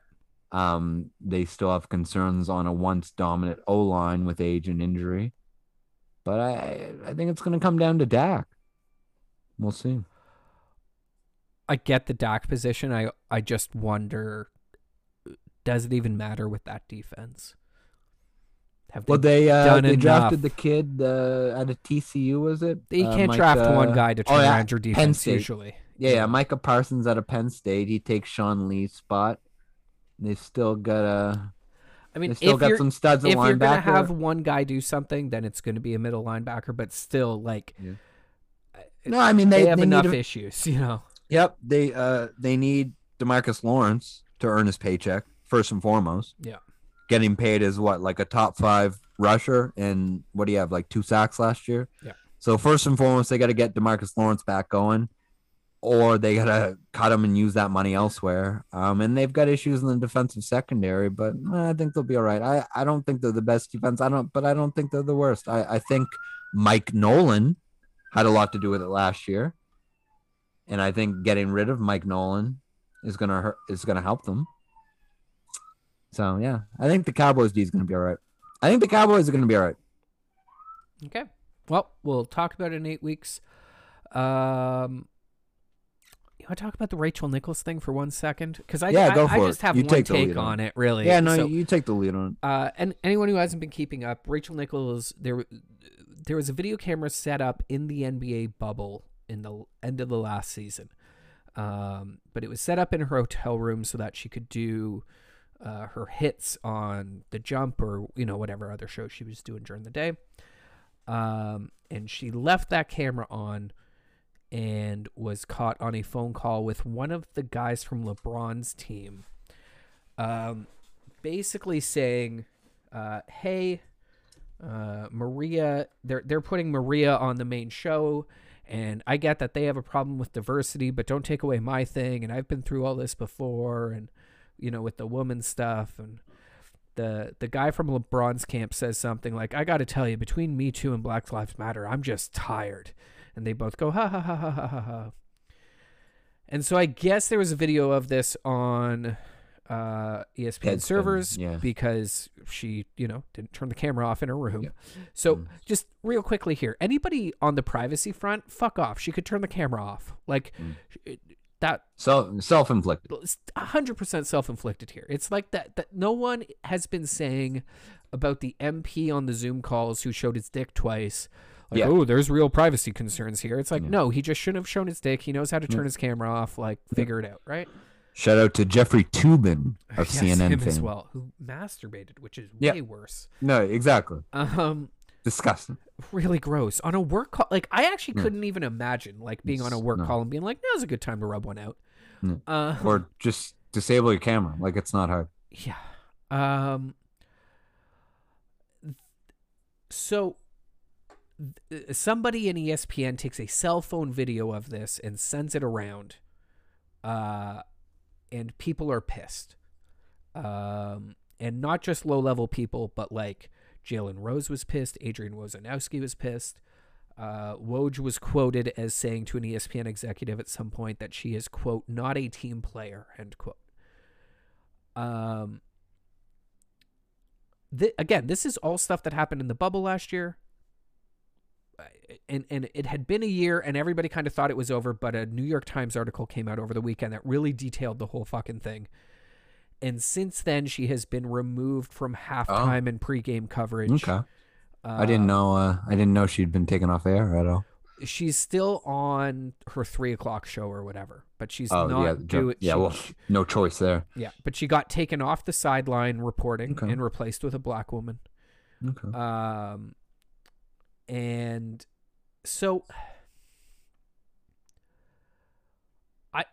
Um, they still have concerns on a once dominant O line with age and injury, but I I think it's gonna come down to Dak. We'll see. I get the Dak position. I I just wonder, does it even matter with that defense? Have Well, they uh, they drafted enough. the kid uh, out of TCU, was it? You Uh, can't Mike, draft uh, one guy to oh, turn yeah, around your defense usually. Yeah, yeah, Micah Parsons out of Penn State. He takes Sean Lee's spot. They've still got a. I mean, They still if got you're some studs if you're gonna have one guy do something, then it's going to be a middle linebacker. But still, like, Yeah. No, I mean they, they, have they enough a- issues, [laughs] you know. Yep, they uh they need Demarcus Lawrence to earn his paycheck first and foremost. Yeah. Getting paid as what like a top five rusher, and what do you have like two sacks last year? Yeah. So first and foremost, they got to get Demarcus Lawrence back going, or they got to cut him and use that money elsewhere. Um, and they've got issues in the defensive secondary, but eh, I think they'll be all right. I I don't think they're the best defense. I don't, but I don't think they're the worst. I I think Mike Nolan had a lot to do with it last year. And I think getting rid of Mike Nolan is gonna hurt, is gonna help them. So yeah, I think the Cowboys D is gonna be all right. I think the Cowboys are gonna be all right. Okay. Well, we'll talk about it in eight weeks. Um, you want to talk about the Rachel Nichols thing for one second? Because I, Yeah, I, go I for just it. have You one take take on on it, really. Yeah, no, So- you take the lead on it. Uh, and anyone who hasn't been keeping up, Rachel Nichols, there, there was a video camera set up in the NBA bubble in the end of the last season, um, but it was set up in her hotel room so that she could do uh, her hits on the jump or you know whatever other show she was doing during the day. Um, and she left that camera on and was caught on a phone call with one of the guys from LeBron's team. Um, basically saying, uh, "Hey, uh, Maria, they're they're putting Maria on the main show, and I get that they have a problem with diversity, but don't take away my thing. And I've been through all this before, and you know, with the woman stuff and." The, the guy from LeBron's camp says something like, I got to tell you, between Me Too and Black Lives Matter, I'm just tired. And they both go, ha ha ha ha ha ha ha. And so I guess there was a video of this on uh, ESPN Deadspin, servers yeah. because she, you know, didn't turn the camera off in her room. So Mm. just real quickly here, anybody on the privacy front, fuck off. She could turn the camera off. Like Mm. that So self inflicted. it's 100% self-inflicted here. It's like that that no one has been saying about the MP on the Zoom calls who showed his dick twice. Like, Yeah. oh, there's real privacy concerns here. It's like, Yeah. no, he just shouldn't have shown his dick. He knows how to turn his camera off. Like, figure it out, right? Shout out to Jeffrey Toobin [laughs] of Yes, CNN him fame. as well, who masturbated, which is way worse. No, exactly. Um, Disgusting. really gross on a work call. Like, I actually couldn't even imagine like being on a work no. call and being like, now's a good time to rub one out. Uh, Or just disable your camera. Like it's not hard. Yeah. Um so somebody in ESPN takes a cell phone video of this and sends it around. Uh and people are pissed. Um and not just low-level people but like Jalen Rose was pissed. Adrian Wojnarowski was pissed. Uh, Woj was quoted as saying to an ESPN executive at some point that she is quote not a team player end quote. Um. Th- again, this is all stuff that happened in the bubble last year and and it had been a year and everybody kind of thought it was over but a new york times article came out over the weekend that really detailed the whole fucking thing and since then she has been removed from halftime and pregame coverage Okay. I didn't Uh, know. Uh, I didn't know she'd been taken off air at all. she's still on her three o'clock show or whatever but she's Oh not yeah, doing yeah. she- Well, no choice there. yeah but she got taken off the sideline reporting Okay. and replaced with a black woman Okay. Um, and so [sighs] I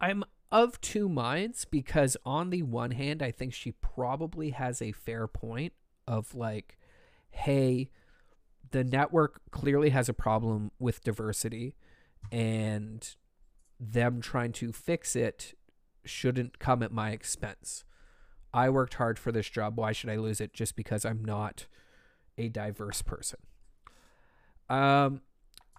I'm of two minds because on the one hand, I think she probably has a fair point of like, hey, the network clearly has a problem with diversity and them trying to fix it shouldn't come at my expense. I worked hard for this job. Why should I lose it just because I'm not a diverse person? Um,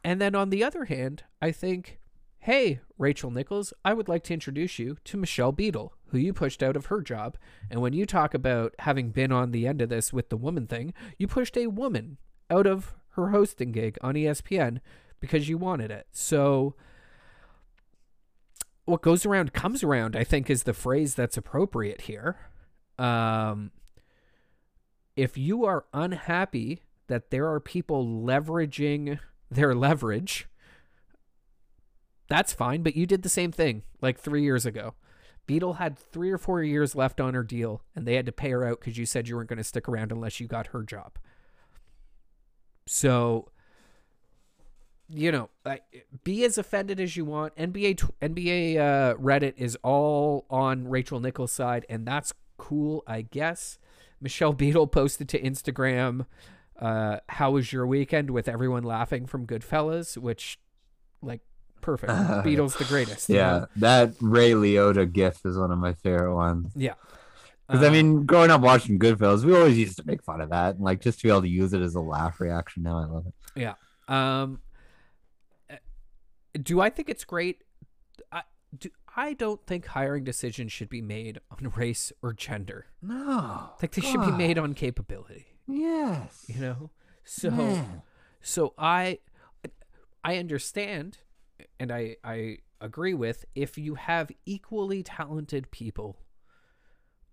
and then on the other hand, I think, hey, Rachel Nichols, I would like to introduce you to Michelle Beadle, who you pushed out of her job. And when you talk about having been on the end of this with the woman thing, you pushed a woman out of her hosting gig on ESPN because you wanted it. So what goes around comes around, I think is the phrase that's appropriate here. Um, if you are unhappy that there are people leveraging their leverage, that's fine, but you did the same thing like three years ago. Beadle had three or four years left on her deal, and they had to pay her out because you said you weren't going to stick around unless you got her job. So, you know, be as offended as you want. NBA NBA uh, Reddit is all on Rachel Nichols' side, and that's cool, I guess. Michelle Beadle [laughs] posted to Instagram, uh, "How was your weekend?" with everyone laughing from Goodfellas, which, like, perfect. [laughs] Beadle's the greatest. you Yeah, know? that Ray Liotta gif is one of my favorite ones. yeah. Because I Uh, mean, growing up watching Goodfellas, we always used to make fun of that, and like just to be able to use it as a laugh reaction. Now I love it. Yeah. Um, uh, do I think it's great? I do. I don't think hiring decisions should be made on race or gender. No, Like they should be made on capability. Yes, You know. So Man. so I I understand, and I I agree with if you have equally talented people,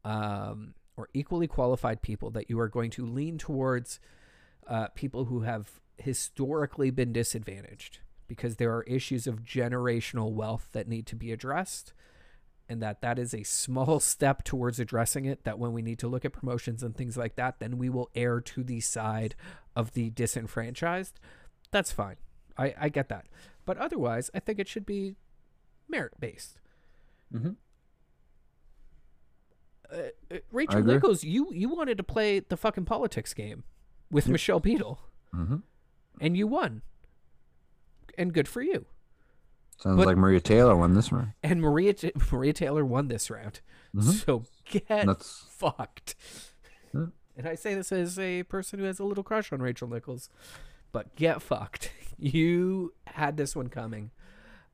um, or equally qualified people that you are going to lean towards, uh, people who have historically been disadvantaged because there are issues of generational wealth that need to be addressed and that that is a small [laughs] step towards addressing it that when we need to look at promotions and things like that then we will err to the side of the disenfranchised. That's fine. I, I get that. But otherwise i think it should be merit based Mhm. uh, uh, rachel nichols you you wanted to play the fucking politics game with michelle beadle. Mhm. and you won. And good for you Sounds But- like Maria Taylor won this one. and maria [laughs] maria taylor won this round so get That's fucked. Yeah. And I say this as a person who has a little crush on Rachel Nichols, but get fucked. [laughs] You had this one coming.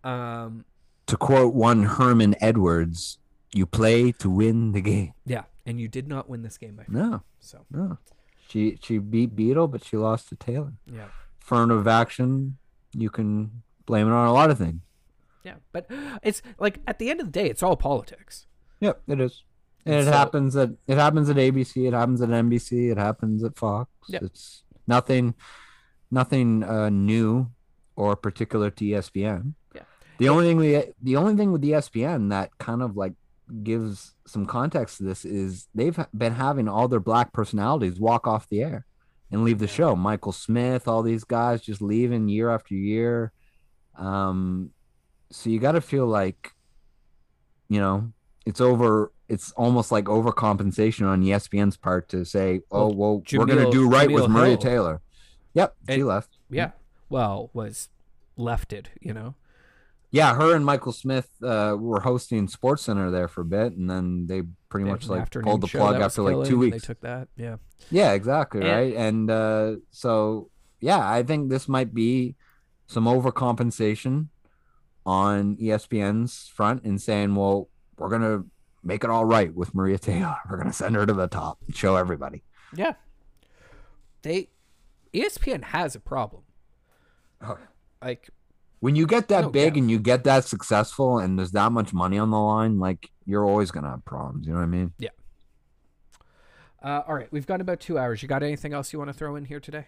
Um, to quote one Herman Edwards, "You play to win the game." yeah, and you did not win this game, friend. No, So no, she she beat Beadle, but she lost to Taylor. yeah, Affirmative action, you can blame it on a lot of things. Yeah, but it's like at the end of the day, it's all politics. Yep, it is. And it So- happens at it happens at ABC, it happens at NBC, it happens at Fox. Yep. It's nothing nothing uh, new or particular to ESPN. Yeah. The only thing we the only thing with ESPN that kind of like gives some context to this is they've been having all their black personalities walk off the air and leave the Yeah. show. Michael Smith, all these guys just leaving year after year. Um so you got to feel like you know, it's over it's almost like overcompensation on ESPN's part to say, "Oh, Well, well, we're going to do right with Maria Hill- Taylor." Yep, she left. Yeah, well, was lefted, you know. Yeah, her and Michael Smith uh, were hosting Sports Center there for a bit, and then they pretty They much like pulled the plug after like two weeks. They took that. Yeah. Yeah, exactly, And- right. And uh, so, yeah, I think this might be some overcompensation on ESPN's front and saying, well, we're going to make it all right with Maria Taylor. [laughs] We're going to send her to the top and show everybody. Yeah. They ESPN has a problem. Oh. Like When you get that big and you get that successful and there's that much money on the line, like you're always going to have problems. You know what I mean? Yeah. Uh, all right, we've got about two hours. You got anything else you want to throw in here today?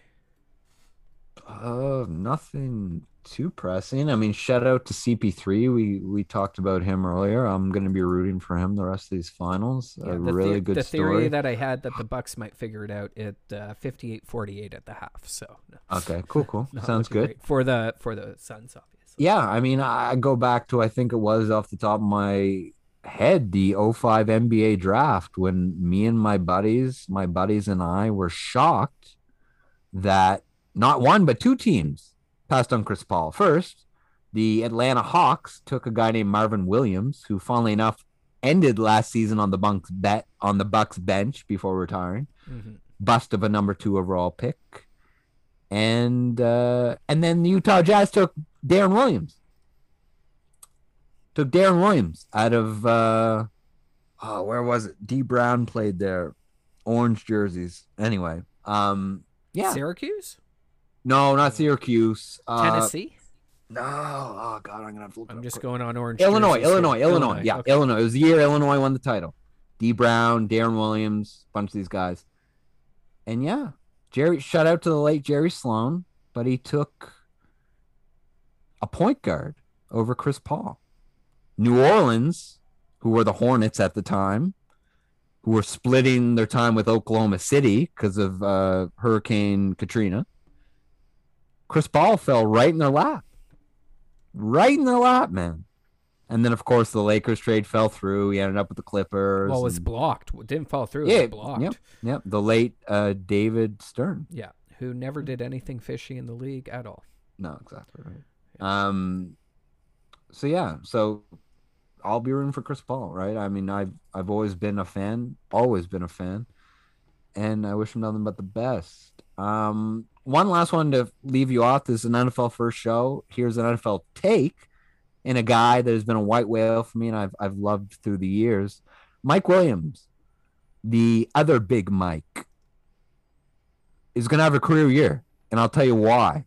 Uh, nothing too pressing. I mean, shout out to CP3. We we talked about him earlier. I'm going to be rooting for him the rest of these finals. Yeah, a the really the- good the theory story. that I had that the Bucks might figure it out at uh, 58-48 at the half. So Okay, cool, cool. [laughs] Sounds good. great. for the for the Suns, obviously. Yeah, I mean, I go back to I think it was off the top of my head the 05 NBA draft when me and my buddies, my buddies and I were shocked that not one but two teams passed on Chris Paul. First, the Atlanta Hawks took a guy named Marvin Williams, who funnily enough ended last season on the Bucks bet on the Bucks bench before retiring Mhm. bust of a number two overall pick. And uh, and then the Utah Jazz took Deron Williams. Took Deron Williams out of uh, oh, where was it? Dee Brown played there. Orange jerseys. Anyway. Um yeah. Syracuse, No, not Syracuse. Uh, Tennessee. No. Oh god, I'm gonna have to look I'm up just quick. going on orange. Illinois, jerseys here. Illinois, Illinois, Yeah, okay. Illinois. It was the year Illinois won the title. Dee Brown, Deron Williams, bunch of these guys. And yeah, Jerry shout out to the late Jerry Sloan, but he took a point guard over Chris Paul. New Orleans, who were the Hornets at the time, who were splitting their time with Oklahoma City because of uh, Hurricane Katrina. Chris Paul fell right in their lap. Right in their lap, man. And then, of course, the Lakers trade fell through. He ended up with the Clippers. Well, it was and- blocked. It didn't fall through. It Yeah, was blocked. yep. Yep, the late uh, David Stern. Yeah, who never did anything fishy in the league at all. No, exactly right. Um, so yeah, so I'll be rooting for Chris Paul, right? I mean, I've I've always been a fan, always been a fan, and I wish him nothing but the best. Um, one last one to leave you off. This is an NFL first show. Here's an NFL take, and a guy that has been a white whale for me, and I've I've loved through the years. Mike Williams, the other big Mike, is going to have a career year, and I'll tell you why.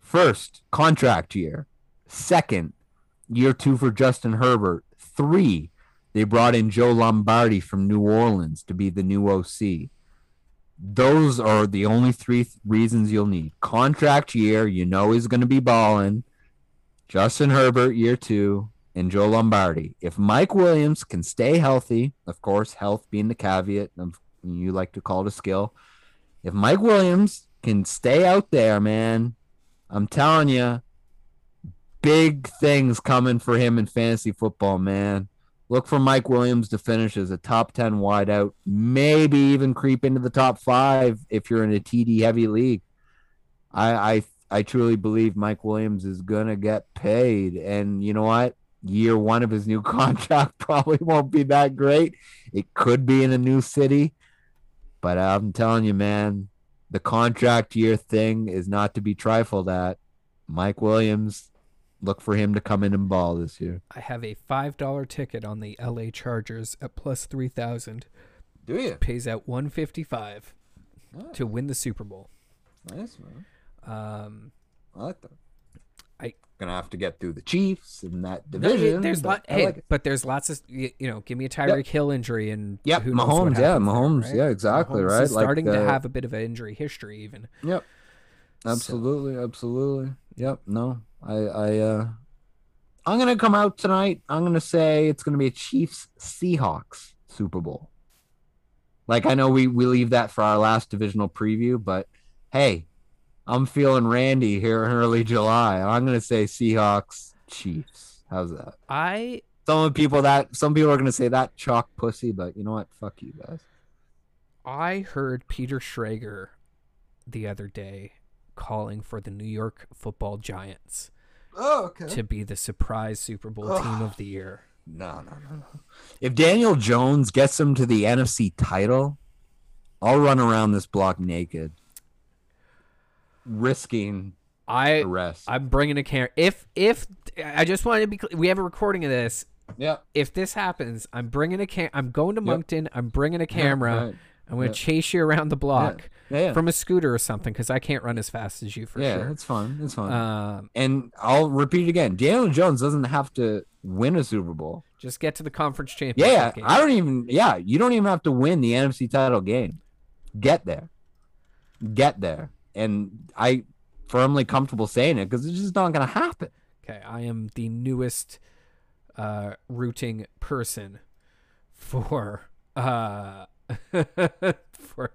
First, contract year. Second, year two for Justin Herbert. Three, they brought in Joe Lombardi from New Orleans to be the new OC. Those are the only three th- reasons you'll need. Contract year, you know he's going to be balling. Justin Herbert, year two, and Joe Lombardi. If Mike Williams can stay healthy, of course, health being the caveat, you like to call it a skill. If Mike Williams can stay out there, man, I'm telling you, big things coming for him in fantasy football, man. Look for Mike Williams to finish as a top 10 wideout, maybe even creep into the top five if you're in a TD heavy league. I, I, I truly believe Mike Williams is going to get paid. And you know what? Year one of his new [laughs] contract probably won't be that great. It could be in a new city. But I'm telling you, man, the contract year thing is not to be trifled at. Mike Williams, look for him to come in and ball this year. I have a five dollar ticket on the LA Chargers at plus three thousand. Do you? Pays out one fifty five Oh. to win the Super Bowl. Nice man. Um, I like that. I- gonna have to get through the Chiefs in that no, division. there's but lot, hey, like but there's lots of you, you know. Give me a Tyreek Hill injury and Yep, who knows what Mahomes, yeah, happens there, Mahomes, right? yeah, exactly, Mahomes right? is Like, starting to uh, have a bit of an injury history, even. Yep. So- Absolutely, absolutely. Yep. No, I, I, uh, I'm gonna come out tonight. I'm gonna say it's gonna be a Chiefs Seahawks Super Bowl. Like I know we we leave that for our last divisional preview, but hey, I'm feeling Randy here in early July. I'm gonna say Seahawks Chiefs. How's that? I Some people that some people are gonna say that chalk pussy, but you know what? Fuck you guys. I heard Peter Schrager the other day calling for the New York Football Giants Oh, okay. to be the surprise Super Bowl team of the year. No, no, no, no. If Daniel Jones gets them to the NFC title, I'll run around this block naked, risking I arrest. I'm bringing a camera. If if I just wanted to be, clear, we have a recording of this. yeah. If this happens, I'm bringing a cam. I'm going to Yep. Moncton. I'm bringing a camera. right. I'm going to Yeah. chase you around the block Yeah, yeah. from a scooter or something because I can't run as fast as you for yeah, sure. it's fun. It's fun. Um, and I'll repeat again. Daniel Jones doesn't have to win a Super Bowl. just get to the conference championship Yeah, game. I don't even. Yeah, you don't even have to win the NFC title game. Get there, get there, and I firmly comfortable saying it because it's just not gonna happen. Okay, I am the newest uh, routing person for uh, [laughs] for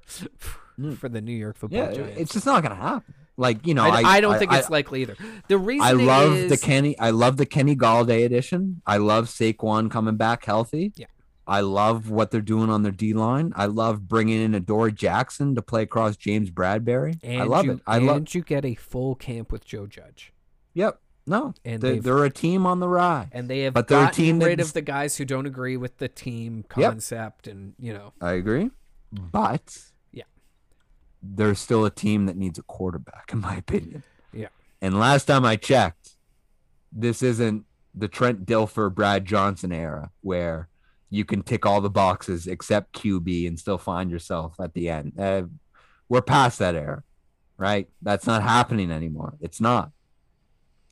hmm. for the New York Football Yeah, Giants. it's just not gonna happen. Like you know, I, I, I don't think I, it's likely either. The reason I love is, the Kenny. I love the Kenny Golladay edition. I love Saquon coming back healthy. Yeah. I love what they're doing on their D line. I love bringing in Adoree' Jackson to play across James Bradberry. and I love you, it. I love. and you get a full camp with Joe Judge, Yep. No. And they, they're a team on the rise. and they have But they're a team rid of the guys who don't agree with the team Yep. concept, and you know, I agree. But Yeah. there's still a team that needs a quarterback, in my opinion. Yeah. And last time I checked, this isn't the Trent Dilfer, Brad Johnson era where you can tick all the boxes except QB and still find yourself at the end. Uh, we're past that era, right? That's not happening anymore. It's not.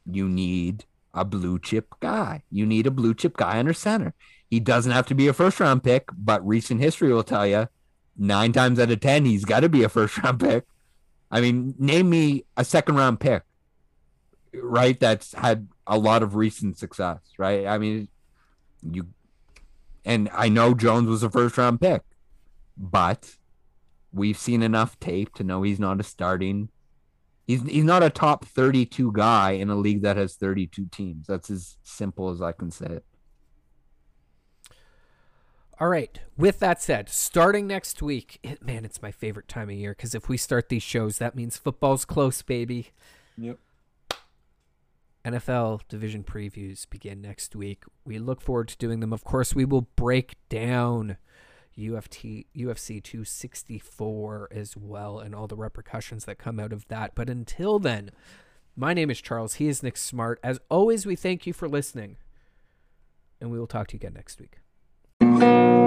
You need a blue chip guy. You need a blue chip guy under center. He doesn't have to be a first round pick, but recent history will tell you nine times out of 10, he's got to be a first [laughs] round pick. I mean, name me a second round pick, right? That's had a lot of recent success, right? I mean, you, and I know Jones was a first round pick, but we've seen enough tape to know he's not a starting. He's, he's not a top 32 guy in a league that has 32 teams. That's as simple as I can say it. All right. With that said, starting next week, it, man, it's my favorite time of year because if we start these shows, that means football's close, baby. Yep. NFL division previews begin next week. We look forward to doing them. Of course, we will break down UFT, UFC 264 as well and all the repercussions that come out of that. But until then, my name is Charles. He is Nick Smart. As always, we thank you for listening, and we will talk to you again next week.